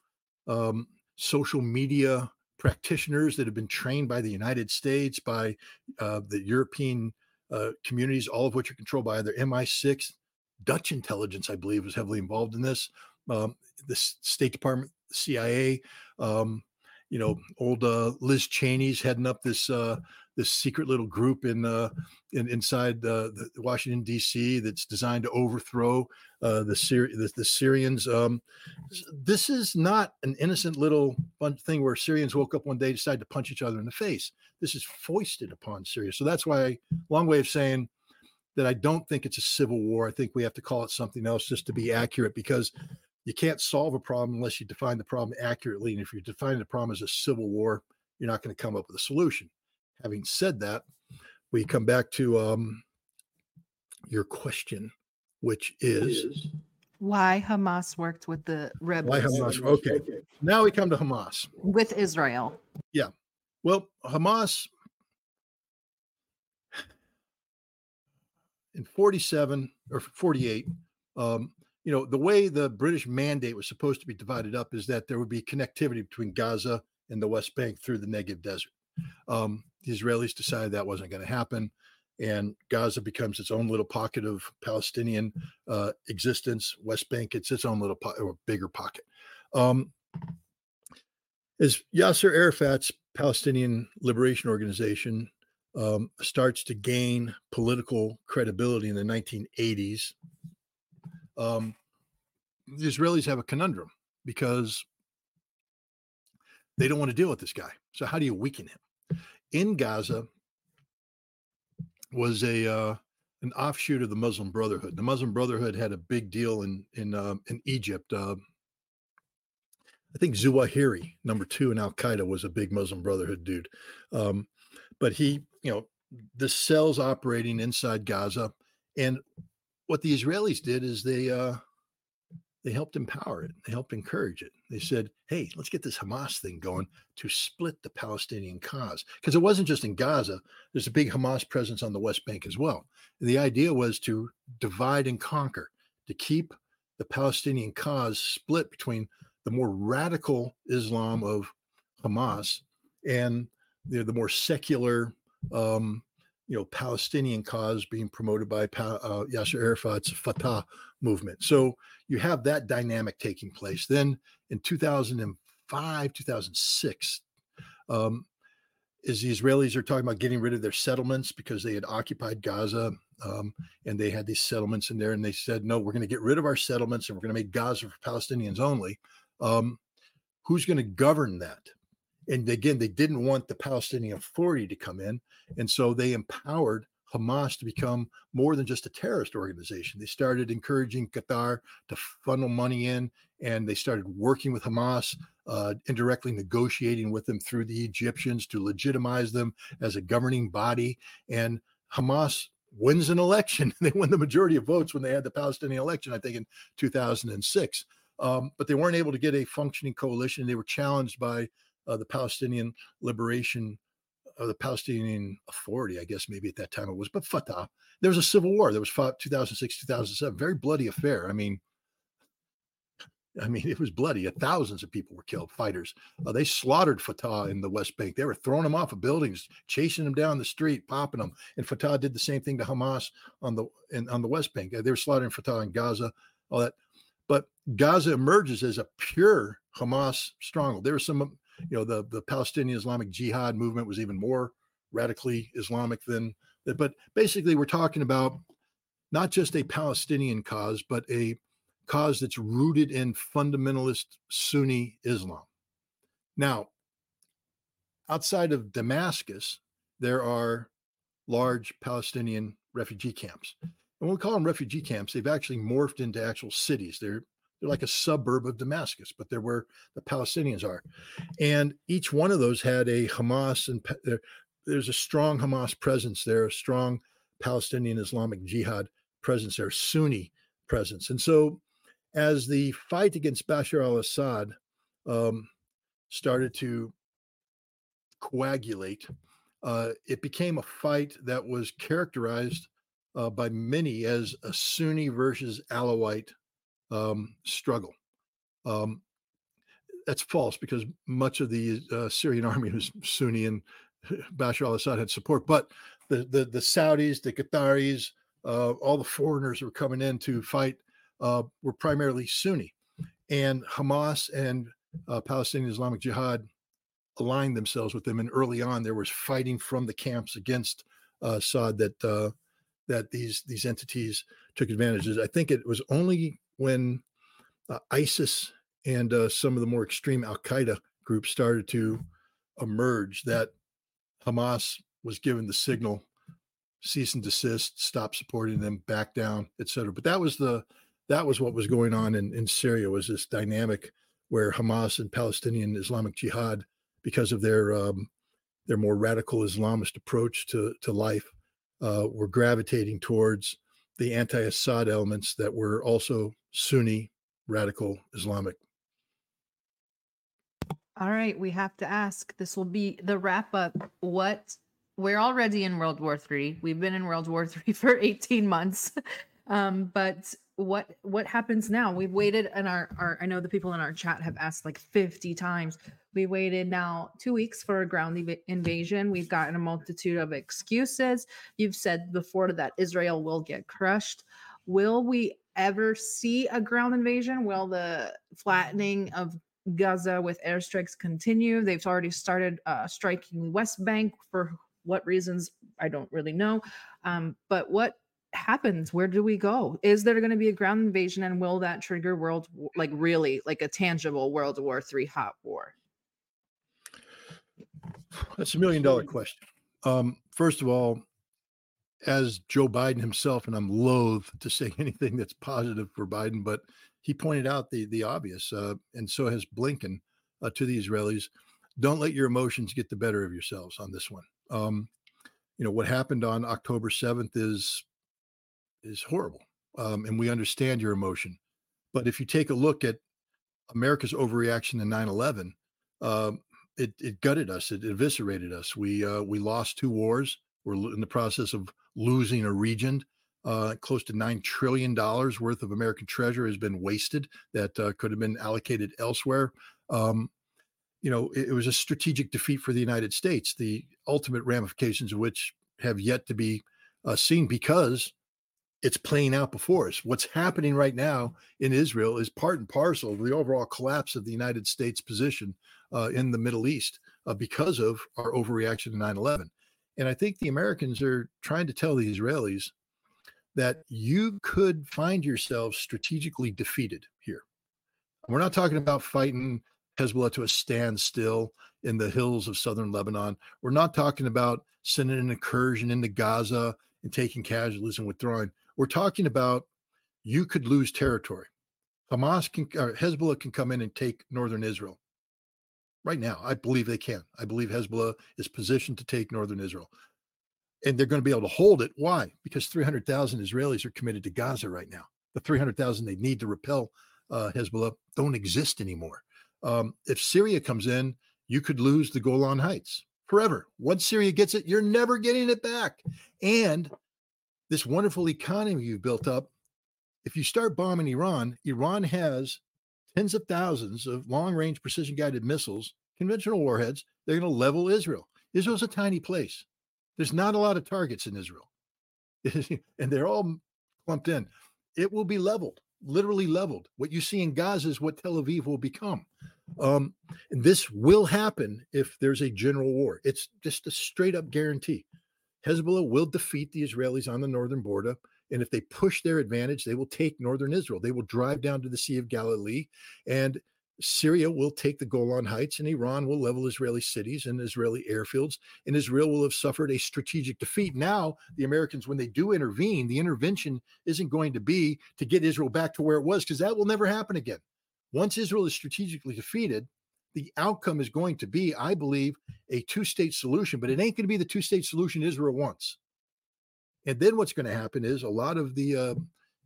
um, social media practitioners that have been trained by the United States, by uh, the European uh, communities, all of which are controlled by either MI6, Dutch intelligence, I believe, was heavily involved in this. Um, the State Department, CIA, um, you know, old uh, Liz Cheney's heading up this uh, this secret little group in, uh, in inside uh, Washington D.C. that's designed to overthrow uh, the, Syri- the, the Syrians. Um, this is not an innocent little thing where Syrians woke up one day decided to punch each other in the face. This is foisted upon Syria. So that's why, long way of saying that I don't think it's a civil war. I think we have to call it something else just to be accurate because you can't solve a problem unless you define the problem accurately. And if you define the problem as a civil war, you're not going to come up with a solution. Having said that, we come back to um, your question, which is Why Hamas worked with the rebels why Hamas? Okay, now we come to Hamas. with Israel. Yeah. Well, Hamas in 47 or 48, um, you know, the way the British mandate was supposed to be divided up is that there would be connectivity between Gaza and the West Bank through the Negev Desert. Um, the Israelis decided that wasn't going to happen, and Gaza becomes its own little pocket of Palestinian uh, existence. West Bank gets its own little po- or bigger pocket. Um, as Yasser Arafat's Palestinian Liberation Organization um, starts to gain political credibility in the 1980s, um, the Israelis have a conundrum because they don't want to deal with this guy. So how do you weaken him? In Gaza was a uh, an offshoot of the Muslim Brotherhood. The Muslim Brotherhood had a big deal in in uh, in Egypt. Uh, I think Zawahiri, number two in Al Qaeda, was a big Muslim Brotherhood dude. Um, but he, you know, the cells operating inside Gaza, and what the Israelis did is they uh, they helped empower it. They helped encourage it. They said, "Hey, let's get this Hamas thing going to split the Palestinian cause." Because it wasn't just in Gaza. There's a big Hamas presence on the West Bank as well. And the idea was to divide and conquer, to keep the Palestinian cause split between the more radical Islam of Hamas and the, the more secular, um, you know, Palestinian cause being promoted by uh, Yasser Arafat's Fatah movement. So you have that dynamic taking place. Then in 2005, 2006, um, as the Israelis are talking about getting rid of their settlements because they had occupied Gaza um, and they had these settlements in there, and they said, no, we're going to get rid of our settlements and we're going to make Gaza for Palestinians only. Um, who's going to govern that? And again, they didn't want the Palestinian Authority to come in, and so they empowered Hamas to become more than just a terrorist organization. They started encouraging Qatar to funnel money in, and they started working with Hamas, uh, indirectly negotiating with them through the Egyptians to legitimize them as a governing body. And Hamas wins an election. they win the majority of votes when they had the Palestinian election, I think in 2006. Um, but they weren't able to get a functioning coalition. They were challenged by uh, the Palestinian Liberation of the Palestinian Authority, I guess maybe at that time it was, but Fatah. There was a civil war. There was fought 2006, 2007, very bloody affair. I mean, I mean, it was bloody. Thousands of people were killed, fighters. Uh, they slaughtered Fatah in the West Bank. They were throwing them off of buildings, chasing them down the street, popping them. And Fatah did the same thing to Hamas on the in, on the West Bank. They were slaughtering Fatah in Gaza, all that. But Gaza emerges as a pure Hamas stronghold. There was some, you know, the the Palestinian Islamic Jihad movement was even more radically Islamic than. But basically, we're talking about not just a Palestinian cause, but a cause that's rooted in fundamentalist Sunni Islam. Now, outside of Damascus, there are large Palestinian refugee camps. And we call them refugee camps, they've actually morphed into actual cities. They're they're like a suburb of Damascus, but they're where the Palestinians are. And each one of those had a Hamas and there, there's a strong Hamas presence there, a strong Palestinian Islamic Jihad presence there, Sunni presence. And so as the fight against Bashar al Assad um, started to coagulate, uh, it became a fight that was characterized uh, by many as a Sunni versus Alawite um, struggle. Um, that's false because much of the uh, Syrian army was Sunni and Bashar al Assad had support. But the, the, the Saudis, the Qataris, uh, all the foreigners who were coming in to fight uh, were primarily Sunni. And Hamas and uh, Palestinian Islamic Jihad aligned themselves with them. And early on, there was fighting from the camps against uh, Assad that uh, that these these entities took advantages. I think it was only when uh, ISIS and uh, some of the more extreme Al Qaeda groups started to emerge that Hamas was given the signal cease and desist, stop supporting them, back down, etc. But that was the that was what was going on in, in Syria was this dynamic where Hamas and Palestinian Islamic Jihad, because of their um, their more radical Islamist approach to to life, uh, were gravitating towards the anti-Assad elements that were also Sunni radical Islamic. All right, we have to ask. This will be the wrap up. What we're already in World War Three. We've been in World War Three for 18 months. Um, but what what happens now? We've waited and our, our i know the people in our chat have asked like 50 times. We waited now two weeks for a ground ev- invasion. We've gotten a multitude of excuses. You've said before that israel will get crushed. Will we ever see a ground invasion? Will the flattening of gaza with airstrikes continue? They've already started uh, striking west bank for what reasons? I don't really know. Um, but what happens? Where do we go? Is there going to be a ground invasion and will that trigger world like really like a tangible world war three hot war? That's a million dollar question. Um, first of all as joe biden himself and i'm loath to say anything that's positive for biden but he pointed out the the obvious uh, and so has blinken uh, to the israelis. Don't let your emotions get the better of yourselves on this one. Um, you know what happened on october 7th is is horrible. Um, and we understand your emotion. But if you take a look at America's overreaction to 9 11, uh, it, it gutted us, it eviscerated us. We, uh, we lost two wars. We're in the process of losing a region. Uh, close to $9 trillion worth of American treasure has been wasted that uh, could have been allocated elsewhere. Um, you know, it, it was a strategic defeat for the United States, the ultimate ramifications of which have yet to be uh, seen because it's playing out before us. What's happening right now in Israel is part and parcel of the overall collapse of the United States position uh, in the Middle East uh, because of our overreaction to 9 11. And I think the Americans are trying to tell the Israelis that you could find yourselves strategically defeated here. We're not talking about fighting Hezbollah to a standstill in the hills of southern Lebanon. We're not talking about sending an incursion into Gaza and taking casualties and withdrawing. We're talking about you could lose territory. Hamas can, or Hezbollah can come in and take northern Israel. Right now, I believe they can. I believe Hezbollah is positioned to take northern Israel. And they're going to be able to hold it. Why? Because 300,000 Israelis are committed to Gaza right now. The 300,000 they need to repel uh, Hezbollah don't exist anymore. Um, if Syria comes in, you could lose the Golan Heights. forever. Once Syria gets it, you're never getting it back. And this wonderful economy you've built up, if you start bombing Iran, Iran has tens of thousands of long range precision guided missiles, conventional warheads. They're going to level Israel. Israel's a tiny place. There's not a lot of targets in Israel, and they're all clumped in. It will be leveled, literally leveled. What you see in Gaza is what Tel Aviv will become. Um, and this will happen if there's a general war. It's just a straight up guarantee. Hezbollah will defeat the Israelis on the northern border. And if they push their advantage, they will take northern Israel. They will drive down to the Sea of Galilee, and Syria will take the Golan Heights, and Iran will level Israeli cities and Israeli airfields, and Israel will have suffered a strategic defeat. Now, the Americans, when they do intervene, the intervention isn't going to be to get Israel back to where it was, because that will never happen again. Once Israel is strategically defeated, the outcome is going to be, I believe, a two state solution, but it ain't going to be the two state solution Israel wants. And then what's going to happen is a lot of the uh,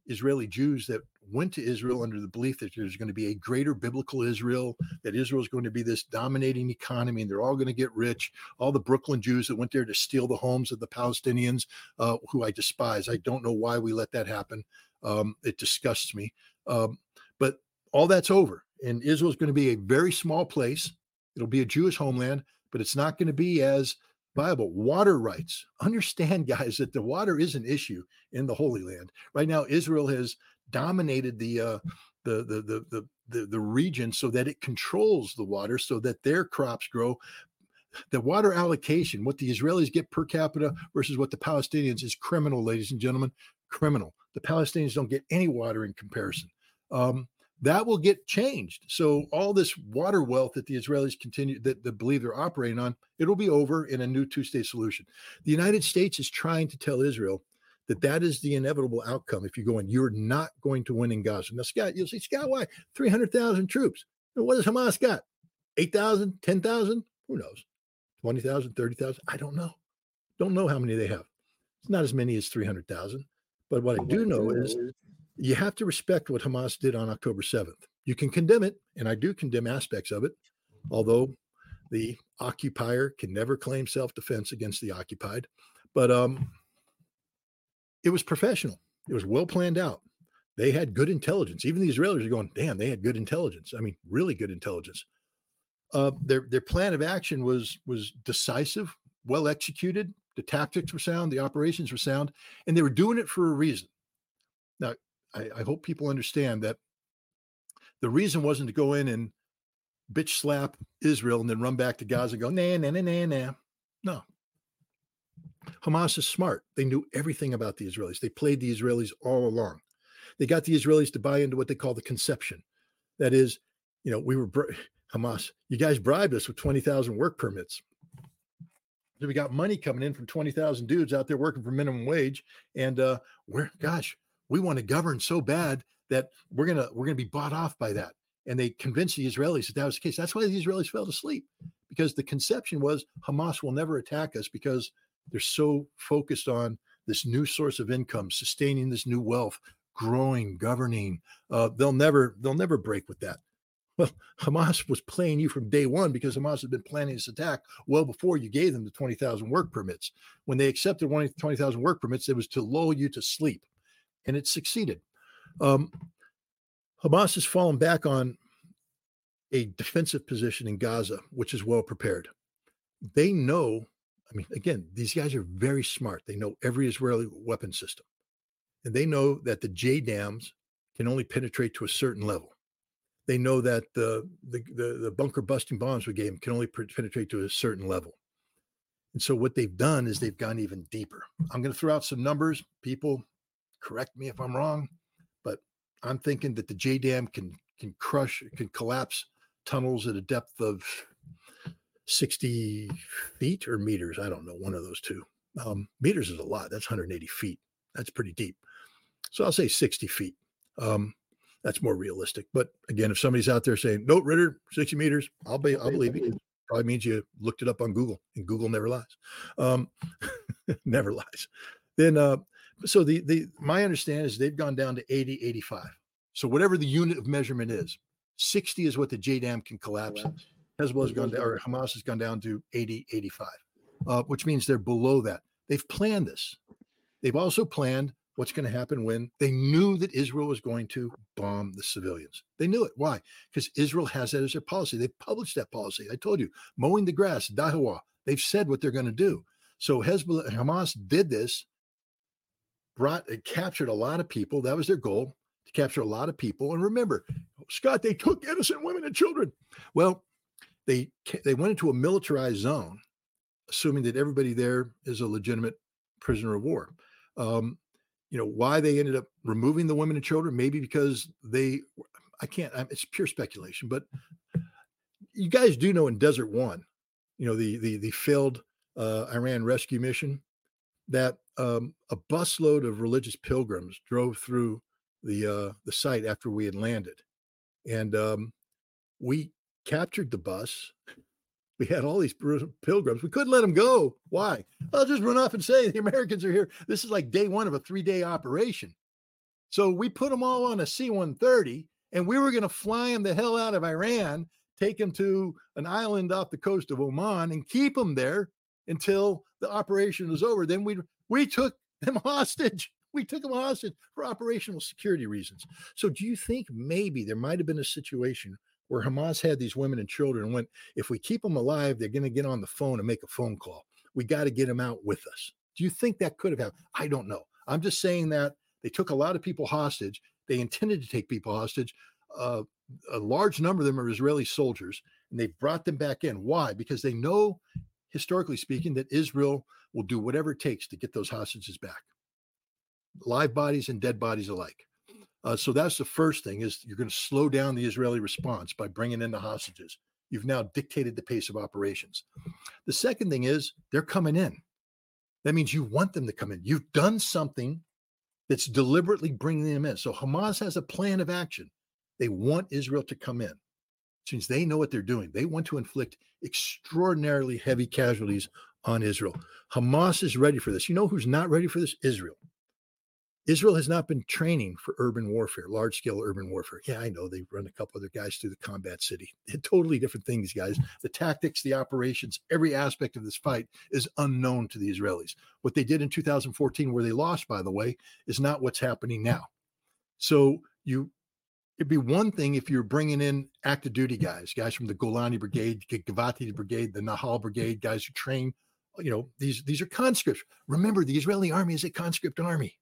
Israeli Jews that went to Israel under the belief that there's going to be a greater biblical Israel, that Israel is going to be this dominating economy and they're all going to get rich. All the Brooklyn Jews that went there to steal the homes of the Palestinians, uh, who I despise. I don't know why we let that happen. Um, it disgusts me. Um, but all that's over. And Israel is going to be a very small place. It'll be a Jewish homeland, but it's not going to be as viable. Water rights. Understand, guys, that the water is an issue in the Holy Land. Right now, Israel has dominated the uh, the, the the the the the region so that it controls the water, so that their crops grow. The water allocation, what the Israelis get per capita versus what the Palestinians is criminal, ladies and gentlemen, criminal. The Palestinians don't get any water in comparison. Um, that will get changed. So mm. all this water wealth that the Israelis continue that they believe they're operating on, it'll be over in a new two-state solution. The United States is trying to tell Israel that that is the inevitable outcome. If you go in, you're not going to win in Gaza. Now, Scott, you'll say, Scott, why? 300,000 troops. what does Hamas got? 8,000, 10,000? Who knows? 20,000, 30,000? I don't know. Don't know how many they have. It's not as many as 300,000. But what I do know is you have to respect what Hamas did on October 7th. You can condemn it, and I do condemn aspects of it, although the occupier can never claim self defense against the occupied. But um, it was professional, it was well planned out. They had good intelligence. Even the Israelis are going, damn, they had good intelligence. I mean, really good intelligence. Uh, their their plan of action was was decisive, well executed. The tactics were sound, the operations were sound, and they were doing it for a reason. Now, I, I hope people understand that the reason wasn't to go in and bitch slap Israel and then run back to Gaza and go, nah, nah, nah, nah, nah. No. Hamas is smart. They knew everything about the Israelis. They played the Israelis all along. They got the Israelis to buy into what they call the conception. That is, you know, we were Hamas, you guys bribed us with 20,000 work permits. So we got money coming in from 20,000 dudes out there working for minimum wage. And uh, we're, gosh, we want to govern so bad that we're gonna we're gonna be bought off by that. And they convinced the Israelis that that was the case. That's why the Israelis fell asleep because the conception was Hamas will never attack us because they're so focused on this new source of income, sustaining this new wealth, growing, governing. Uh, they'll never they'll never break with that. Well, Hamas was playing you from day one because Hamas had been planning this attack well before you gave them the 20,000 work permits. When they accepted 20,000 work permits, it was to lull you to sleep and it succeeded. Um, Hamas has fallen back on a defensive position in Gaza, which is well prepared. They know, I mean, again, these guys are very smart. They know every Israeli weapon system. And they know that the JDAMs can only penetrate to a certain level. They know that the, the, the, the bunker busting bombs we gave them can only penetrate to a certain level. And so what they've done is they've gone even deeper. I'm going to throw out some numbers. People, correct me if I'm wrong, but I'm thinking that the JDAM can can crush, can collapse tunnels at a depth of 60 feet or meters. I don't know, one of those two. Um, meters is a lot. That's 180 feet. That's pretty deep. So I'll say 60 feet. Um, that's more realistic. But again, if somebody's out there saying, "No, Ritter, 60 meters," I'll be, I'll believe you. Probably means you looked it up on Google, and Google never lies. Um, never lies. Then uh, so the the my understanding is they've gone down to 80 85 so whatever the unit of measurement is 60 is what the JDAM can collapse Hezbollah's gone down, or Hamas has gone down to 80, 85, uh, which means they're below that. They've planned this. They've also planned what's going to happen when they knew that Israel was going to bomb the civilians. They knew it. Why? Because Israel has that as their policy. They've published that policy. I told you, mowing the grass, Dahiya. They've said what they're going to do. So Hezbollah, Hamas did this, brought, it captured a lot of people. That was their goal to capture a lot of people. And remember, Scott, they took innocent women and children. Well, they they went into a militarized zone, assuming that everybody there is a legitimate prisoner of war. Um, you know why they ended up removing the women and children maybe because they i can't it's pure speculation but you guys do know in desert one you know the the the failed uh, iran rescue mission that um, a busload of religious pilgrims drove through the uh, the site after we had landed and um, we captured the bus we had all these pilgrims. We couldn't let them go. Why? I'll just run off and say the Americans are here. This is like day one of a three day operation. So we put them all on a C 130 and we were going to fly them the hell out of Iran, take them to an island off the coast of Oman and keep them there until the operation was over. Then we we took them hostage. We took them hostage for operational security reasons. So, do you think maybe there might have been a situation where Hamas had these women and children and went, if we keep them alive, they're going to get on the phone and make a phone call. We got to get them out with us. Do you think that could have happened? I don't know. I'm just saying that they took a lot of people hostage. They intended to take people hostage. Uh, a large number of them are Israeli soldiers, and they brought them back in. Why? Because they know, historically speaking, that Israel will do whatever it takes to get those hostages back, live bodies and dead bodies alike. Uh, so that's the first thing is you're going to slow down the Israeli response by bringing in the hostages. You've now dictated the pace of operations. The second thing is they're coming in. That means you want them to come in. You've done something that's deliberately bringing them in. So Hamas has a plan of action. They want Israel to come in. Since they know what they're doing, they want to inflict extraordinarily heavy casualties on Israel. Hamas is ready for this. You know who's not ready for this? Israel. Israel has not been training for urban warfare, large scale urban warfare. Yeah, I know they run a couple other guys through the combat city. totally different things, guys. Mm-hmm. The tactics, the operations, every aspect of this fight is unknown to the Israelis. What they did in 2014, where they lost, by the way, is not what's happening now. So you, it'd be one thing if you're bringing in active duty guys, guys from the Golani Brigade, the Givati Brigade, the Nahal Brigade, guys who train. You know, these these are conscripts. Remember, the Israeli army is a conscript army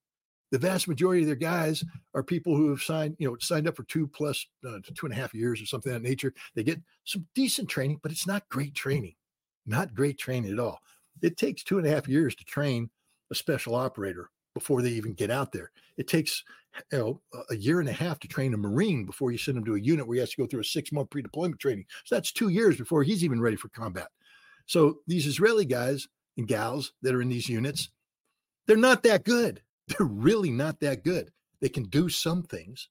the vast majority of their guys are people who have signed, you know, signed up for two plus uh, two and a half years or something of that nature. They get some decent training, but it's not great training, not great training at all. It takes two and a half years to train a special operator before they even get out there. It takes you know a year and a half to train a Marine before you send him to a unit where he has to go through a six month pre deployment training. So that's two years before he's even ready for combat. So these Israeli guys and gals that are in these units, they're not that good they're really not that good. They can do some things,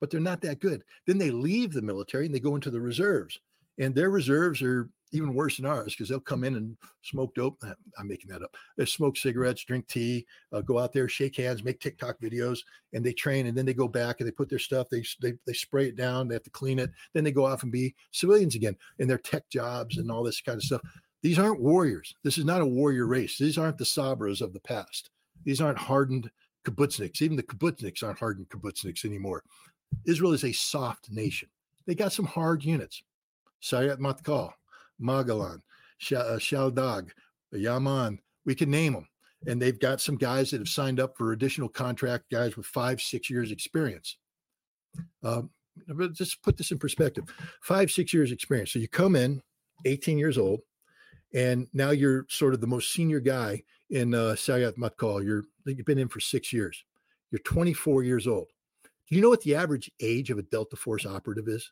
but they're not that good. Then they leave the military and they go into the reserves. And their reserves are even worse than ours because they'll come in and smoke dope. I'm making that up. They smoke cigarettes, drink tea, uh, go out there, shake hands, make TikTok videos, and they train. And then they go back and they put their stuff. They they they spray it down. They have to clean it. Then they go off and be civilians again in their tech jobs and all this kind of stuff. These aren't warriors. This is not a warrior race. These aren't the Sabras of the past. These aren't hardened kibbutzniks. Even the kibbutzniks aren't hardened kibbutzniks anymore. Israel is a soft nation. They got some hard units. Sayeret Matkal, Maglan, uh, Shaldag, Yamam. We can name them. And they've got some guys that have signed up for additional contract guys with five, six years experience. Um, but just put this in perspective five, six years experience. So you come in 18 years old, and now you're sort of the most senior guy in uh, Sayeret Matkal. You're you've been in for six years. You're 24 years old. Do you know what the average age of a Delta Force operative is?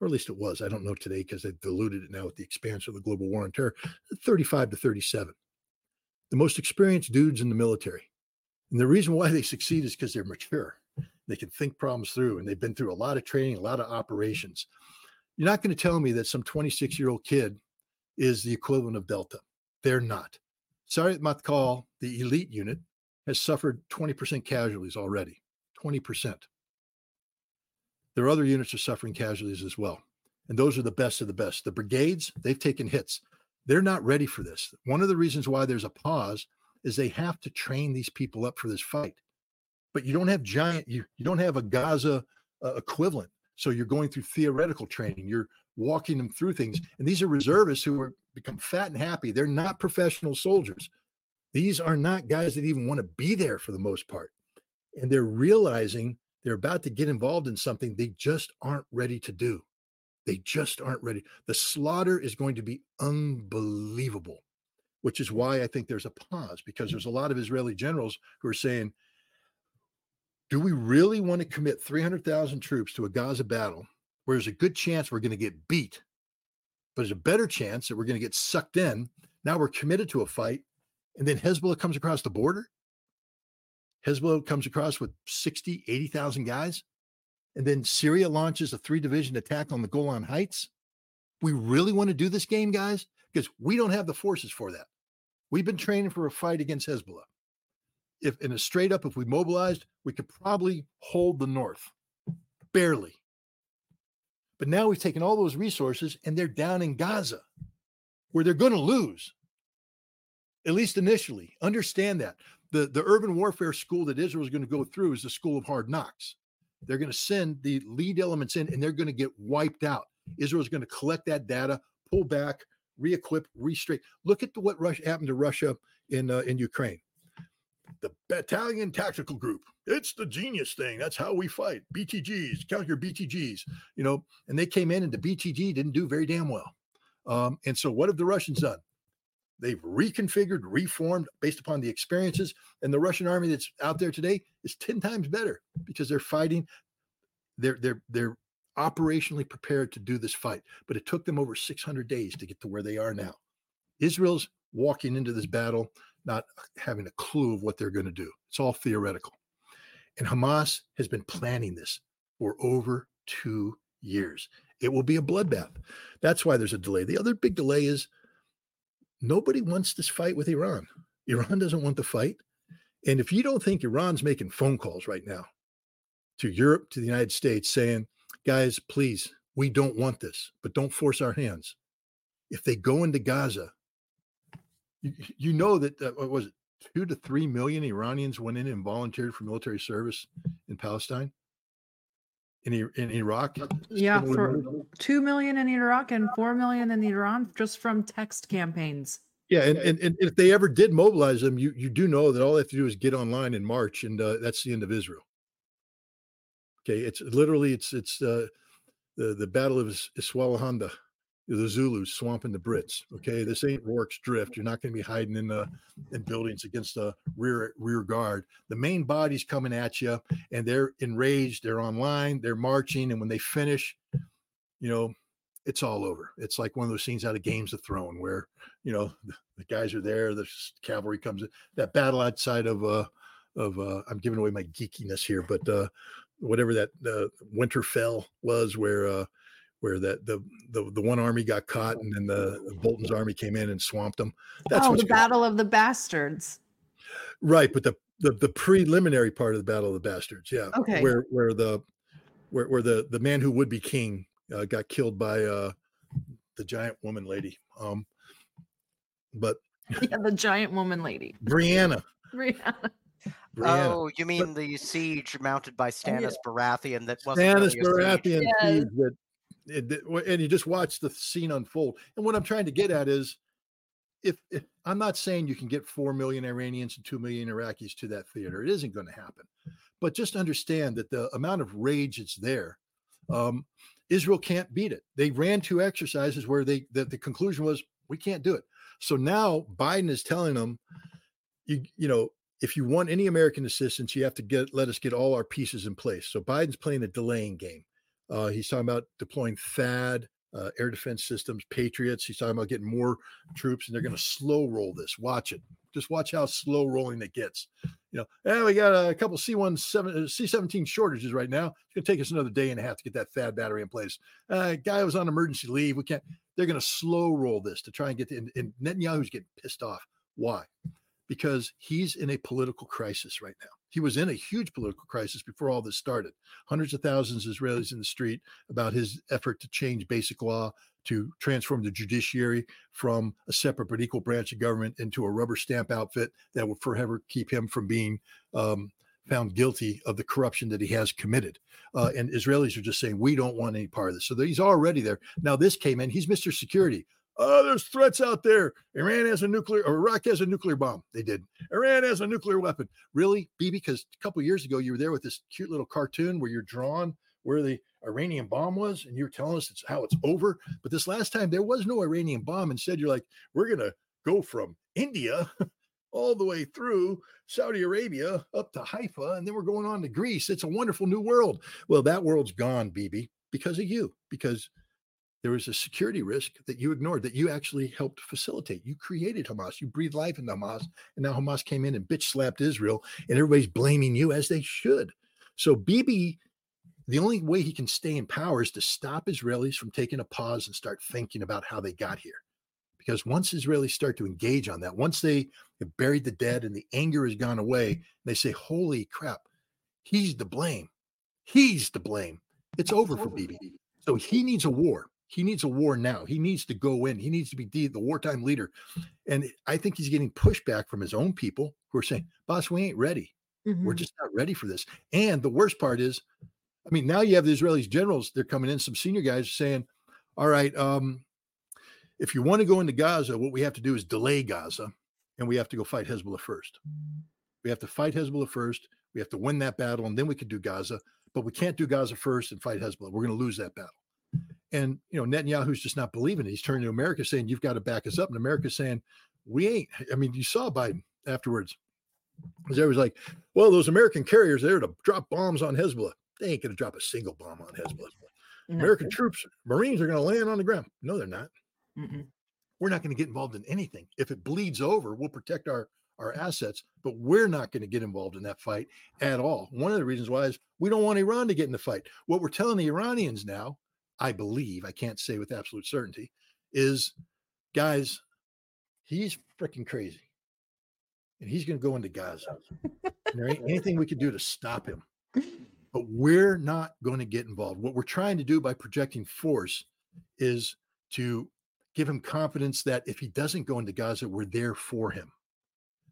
Or at least it was. I don't know today because they've diluted it now with the expansion of the global war on terror. 35 to 37. The most experienced dudes in the military. And the reason why they succeed is because they're mature. They can think problems through and they've been through a lot of training, a lot of operations. You're not going to tell me that some 26 year old kid is the equivalent of Delta. They're not. Sayeret Matkal, the elite unit, has suffered 20% casualties already. 20%. Their other units are suffering casualties as well. And those are the best of the best. The brigades, they've taken hits. They're not ready for this. One of the reasons why there's a pause is they have to train these people up for this fight. But you don't have giant, you, you don't have a Gaza uh, equivalent. So you're going through theoretical training. You're walking them through things. And these are reservists who are become fat and happy. They're not professional soldiers. These are not guys that even want to be there for the most part. And they're realizing they're about to get involved in something they just aren't ready to do. They just aren't ready. The slaughter is going to be unbelievable, which is why I think there's a pause because there's a lot of Israeli generals who are saying, do we really want to commit 300,000 troops to a Gaza battle where there's a good chance we're going to get beat, but there's a better chance that we're going to get sucked in? Now we're committed to a fight, and then Hezbollah comes across the border. Hezbollah comes across with 60, 80,000 guys and then Syria launches a three division attack on the Golan Heights. We really want to do this game, guys, because we don't have the forces for that. We've been training for a fight against Hezbollah. If in a straight up, if we mobilized, we could probably hold the north, barely. But now we've taken all those resources and they're down in Gaza, where they're going to lose, at least initially. Understand that the the urban warfare school that Israel is going to go through is the school of hard knocks. They're going to send the lead elements in and they're going to get wiped out. Israel is going to collect that data, pull back, re-equip, restraight. Look at the, what Russia happened to Russia in uh, in Ukraine. The battalion tactical group. It's the genius thing. That's how we fight. BTGs, count your BTGs. You know, and they came in and the BTG didn't do very damn well. Um, and so, what have the Russians done? They've reconfigured, reformed based upon the experiences. And the Russian army that's out there today is 10 times better because they're fighting. They're they're they're operationally prepared to do this fight. But it took them over 600 days to get to where they are now. Israel's walking into this battle not having a clue of what they're going to do. It's all theoretical. And Hamas has been planning this for over two years. It will be a bloodbath. That's why there's a delay. The other big delay is nobody wants this fight with Iran. Iran doesn't want the fight. And if you don't think Iran's making phone calls right now to Europe, to the United States, saying, guys, please, we don't want this, but don't force our hands. If they go into Gaza, you, you know that, uh, what was it, two to three million Iranians went in and volunteered for military service in Palestine? In, in Iraq? Yeah, for two million in Iraq and four million in Iran just from text campaigns. Yeah, and, and, and if they ever did mobilize them, you you do know that all they have to do is get online in march, and uh, that's the end of Israel. Okay, it's literally it's it's uh, the the battle of Isandlwana the Zulus swamping the Brits. Okay, this ain't Rorke's Drift. You're not going to be hiding in the in buildings against the rear rear guard. The main body's coming at you, and they're enraged. They're online. They're marching, and when they finish, you know, it's all over. It's like one of those scenes out of Games of Thrones where you know the, the guys are there. The cavalry comes in. That battle outside of uh of uh I'm giving away my geekiness here, but uh whatever that uh, Winterfell was, where uh where that the, the the one army got caught and then the, the Bolton's army came in and swamped them. That's oh, the Battle of the Bastards. Right, but the, the the preliminary part of the Battle of the Bastards, yeah, okay, where where the where where the the man who would be king uh, got killed by uh, the giant woman lady. Um, but yeah, the giant woman lady, Brianna. Brianna. Brianna. Oh, you mean but, the siege mounted by Stannis yeah. Baratheon that wasn't Stannis really Baratheon yes. that and you just watch the scene unfold. And what I'm trying to get at is, if, if, I'm not saying you can get four million Iranians and two million Iraqis to that theater, it isn't going to happen. But just understand that the amount of rage that's there, um, Israel can't beat it. They ran two exercises where they that the conclusion was we can't do it. So now Biden is telling them, you you know, if you want any American assistance, you have to get let us get all our pieces in place. So Biden's playing a delaying game. Uh, he's talking about deploying THAAD, uh, air defense systems, Patriots. He's talking about getting more troops, and they're going to slow roll this. Watch it. Just watch how slow rolling it gets. You know, and we got a couple C1 seven, C17 shortages right now. It's going to take us another day and a half to get that THAAD battery in place. Uh, guy was on emergency leave. We can't. They're going to slow roll this to try and get. The, and, and Netanyahu's getting pissed off. Why? Because he's in a political crisis right now. He was in a huge political crisis before all this started. Hundreds of thousands of Israelis in the street about his effort to change basic law, to transform the judiciary from a separate but equal branch of government into a rubber stamp outfit that will forever keep him from being um, found guilty of the corruption that he has committed. Uh, and Israelis are just saying, we don't want any part of this. So he's already there. Now, this came in, he's Mr. Security. Oh, there's threats out there. Iran has a nuclear, Iraq has a nuclear bomb. They did. Iran has a nuclear weapon. Really, B? Because a couple years ago, you were there with this cute little cartoon where you're drawn where the Iranian bomb was, and you are telling us it's how it's over. But this last time, there was no Iranian bomb. Instead, you're like, we're gonna go from India all the way through Saudi Arabia up to Haifa, and then we're going on to Greece. It's a wonderful new world. Well, that world's gone, Bibi, because of you, because there was a security risk that you ignored that you actually helped facilitate. You created Hamas, you breathed life into Hamas, mm-hmm. and now Hamas came in and bitch slapped Israel, and everybody's blaming you as they should. So Bibi, the only way he can stay in power is to stop Israelis from taking a pause and start thinking about how they got here. Because once Israelis start to engage on that, once they have buried the dead and the anger has gone away, mm-hmm. they say, Holy crap, he's to blame. He's to blame. It's over for Bibi. So he needs a war. He needs a war now. He needs to go in. He needs to be the, the wartime leader. And I think he's getting pushback from his own people who are saying, boss, we ain't ready. Mm-hmm. We're just not ready for this. And the worst part is, I mean, now you have the Israeli generals, they're coming in, some senior guys saying, all right, um, if you want to go into Gaza, what we have to do is delay Gaza and we have to go fight Hezbollah first. We have to fight Hezbollah first. We have to win that battle and then we could do Gaza, but we can't do Gaza first and fight Hezbollah. We're going to lose that battle. And you know, Netanyahu's just not believing it. He's turning to America saying, You've got to back us up. And America's saying, We ain't. I mean, you saw Biden afterwards. Because was like, Well, those American carriers there to drop bombs on Hezbollah. They ain't gonna drop a single bomb on Hezbollah. No. American troops, Marines are gonna land on the ground. No, they're not. Mm-mm. We're not going to get involved in anything. If it bleeds over, we'll protect our our assets, but we're not going to get involved in that fight at all. One of the reasons why is we don't want Iran to get in the fight. What we're telling the Iranians now I believe, I can't say with absolute certainty, is guys, he's freaking crazy. And he's going to go into Gaza. there ain't anything we could do to stop him. But we're not going to get involved. What we're trying to do by projecting force is to give him confidence that if he doesn't go into Gaza, we're there for him,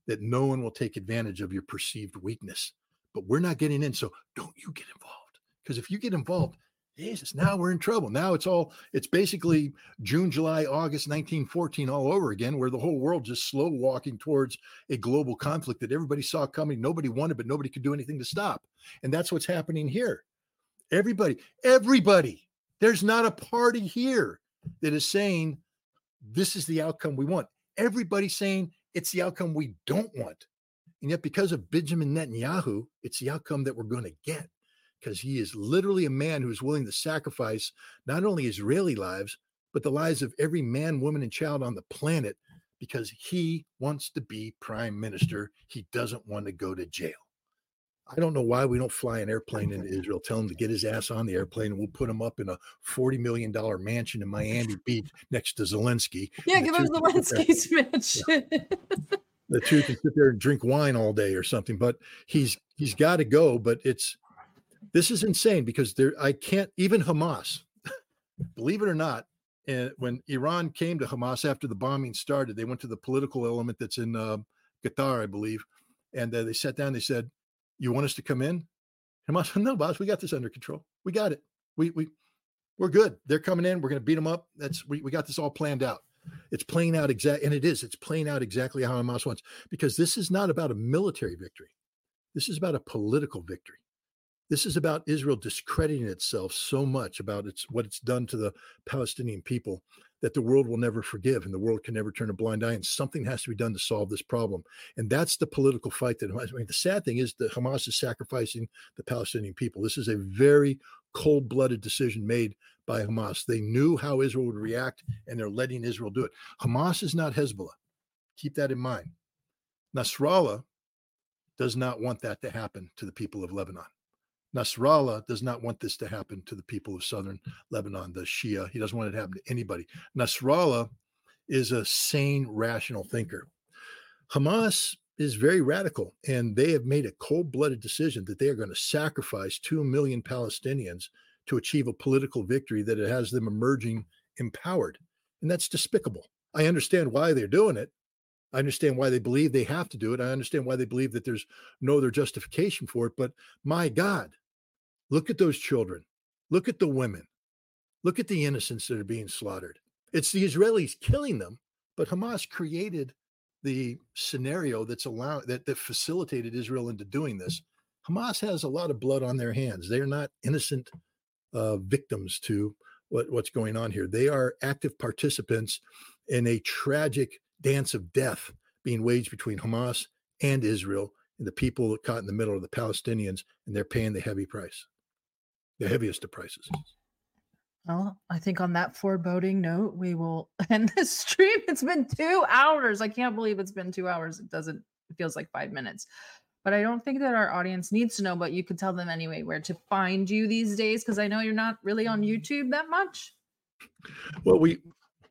that no one will take advantage of your perceived weakness. But we're not getting in. So don't you get involved. Because if you get involved, Jesus, now we're in trouble. Now it's all, it's basically June, July, August 1914 all over again, where the whole world just slow walking towards a global conflict that everybody saw coming. Nobody wanted, but nobody could do anything to stop. And that's what's happening here. Everybody, everybody, there's not a party here that is saying this is the outcome we want. Everybody's saying it's the outcome we don't want. And yet, because of Benjamin Netanyahu, it's the outcome that we're going to get because he is literally a man who's willing to sacrifice not only Israeli lives, but the lives of every man, woman, and child on the planet because he wants to be prime minister. He doesn't want to go to jail. I don't know why we don't fly an airplane into Israel, tell him to get his ass on the airplane, and we'll put him up in a $40 million mansion in Miami Beach next to Zelensky. Yeah, give him Zelensky's mansion. Yeah. The two can sit there and drink wine all day or something, but he's he's got to go. But it's this is insane because there I can't even Hamas, believe it or not, and when Iran came to Hamas after the bombing started, they went to the political element that's in uh, Qatar, I believe, and uh, they sat down. They said, "You want us to come in?" Hamas "No, boss, we got this under control. We got it. We we we're good. They're coming in. We're going to beat them up. That's we we got this all planned out." It's playing out exact, and it is. It's playing out exactly how Hamas wants because this is not about a military victory. This is about a political victory. This is about Israel discrediting itself so much about its what it's done to the Palestinian people that the world will never forgive and the world can never turn a blind eye and something has to be done to solve this problem. And that's the political fight that I mean the sad thing is that Hamas is sacrificing the Palestinian people. This is a very cold-blooded decision made by Hamas. They knew how Israel would react and they're letting Israel do it. Hamas is not Hezbollah. Keep that in mind. Nasrallah does not want that to happen to the people of Lebanon Nasrallah does not want this to happen to the people of southern Lebanon, the Shia. He doesn't want it to happen to anybody. Nasrallah is a sane, rational thinker. Hamas is very radical, and they have made a cold-blooded decision that they are going to sacrifice two million Palestinians to achieve a political victory that it has them emerging empowered, and that's despicable. I understand why they're doing it. I understand why they believe they have to do it. I understand why they believe that there's no other justification for it. But my God, look at those children. Look at the women. Look at the innocents that are being slaughtered. It's the Israelis killing them, but Hamas created the scenario that's allowed that, that facilitated Israel into doing this. Hamas has a lot of blood on their hands. They're not innocent uh, victims to what, what's going on here. They are active participants in a tragic dance of death being waged between Hamas and Israel and the people caught in the middle of the Palestinians, and they're paying the heavy price, the heaviest of prices. Well, I think on that foreboding note, we will end this stream. It's been two hours. I can't believe it's been two hours. It doesn't, it feels like five minutes. But I don't think that our audience needs to know, but you could tell them anyway where to find you these days because I know you're not really on YouTube that much. Well, we,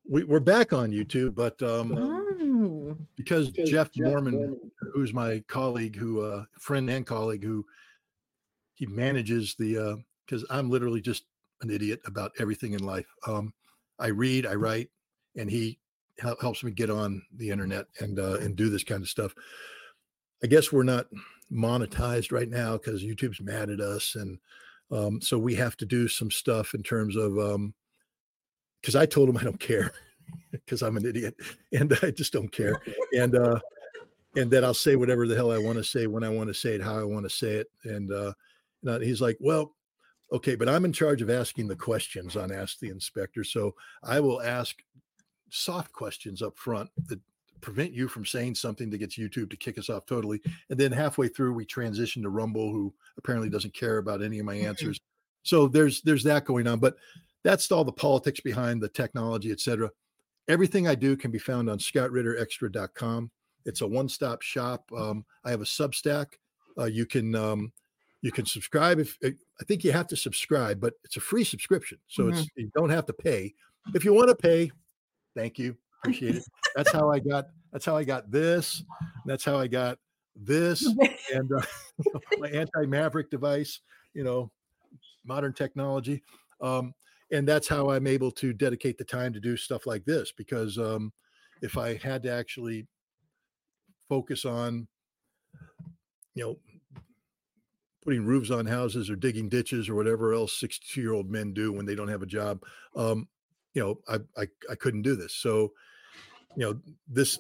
we we're back on YouTube, but um, Oh, because Jeff Norman, who's my colleague, who uh, friend and colleague, who he manages the because I'm literally just an idiot about everything in life. Um, I read, I write, and he hel- helps me get on the internet and uh, and do this kind of stuff. I guess we're not monetized right now because YouTube's mad at us, and um, so we have to do some stuff in terms of because I told him I don't care because I'm an idiot and I just don't care, and uh, and that I'll say whatever the hell I want to say when I want to say it, how I want to say it, and uh, and uh, he's like, well, okay, but I'm in charge of asking the questions on Ask the Inspector, so I will ask soft questions up front that prevent you from saying something that gets YouTube to kick us off totally. And then halfway through, we transition to Rumble, who apparently doesn't care about any of my answers. So there's there's that going on, but that's all the politics behind the technology, et cetera. Everything I do can be found on scottritterextra.com. It's a one-stop shop. Um, I have a Substack. Uh, you can um, you can subscribe if I think you have to subscribe, but it's a free subscription, so it's you don't have to pay. If you want to pay, thank you, appreciate it. That's how I got. That's how I got this. That's how I got this and uh, my anti-maverick device. You know, modern technology. Um, and that's how I'm able to dedicate the time to do stuff like this because um, if I had to actually focus on, you know, putting roofs on houses or digging ditches or whatever else 62 year old men do when they don't have a job, um, you know, I, I I couldn't do this. So, you know, this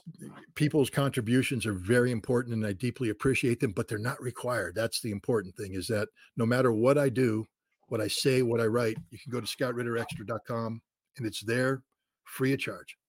people's contributions are very important and I deeply appreciate them, but they're not required. That's the important thing is that no matter what I do, what I say, what I write, you can go to scottritterextra.com and it's there free of charge.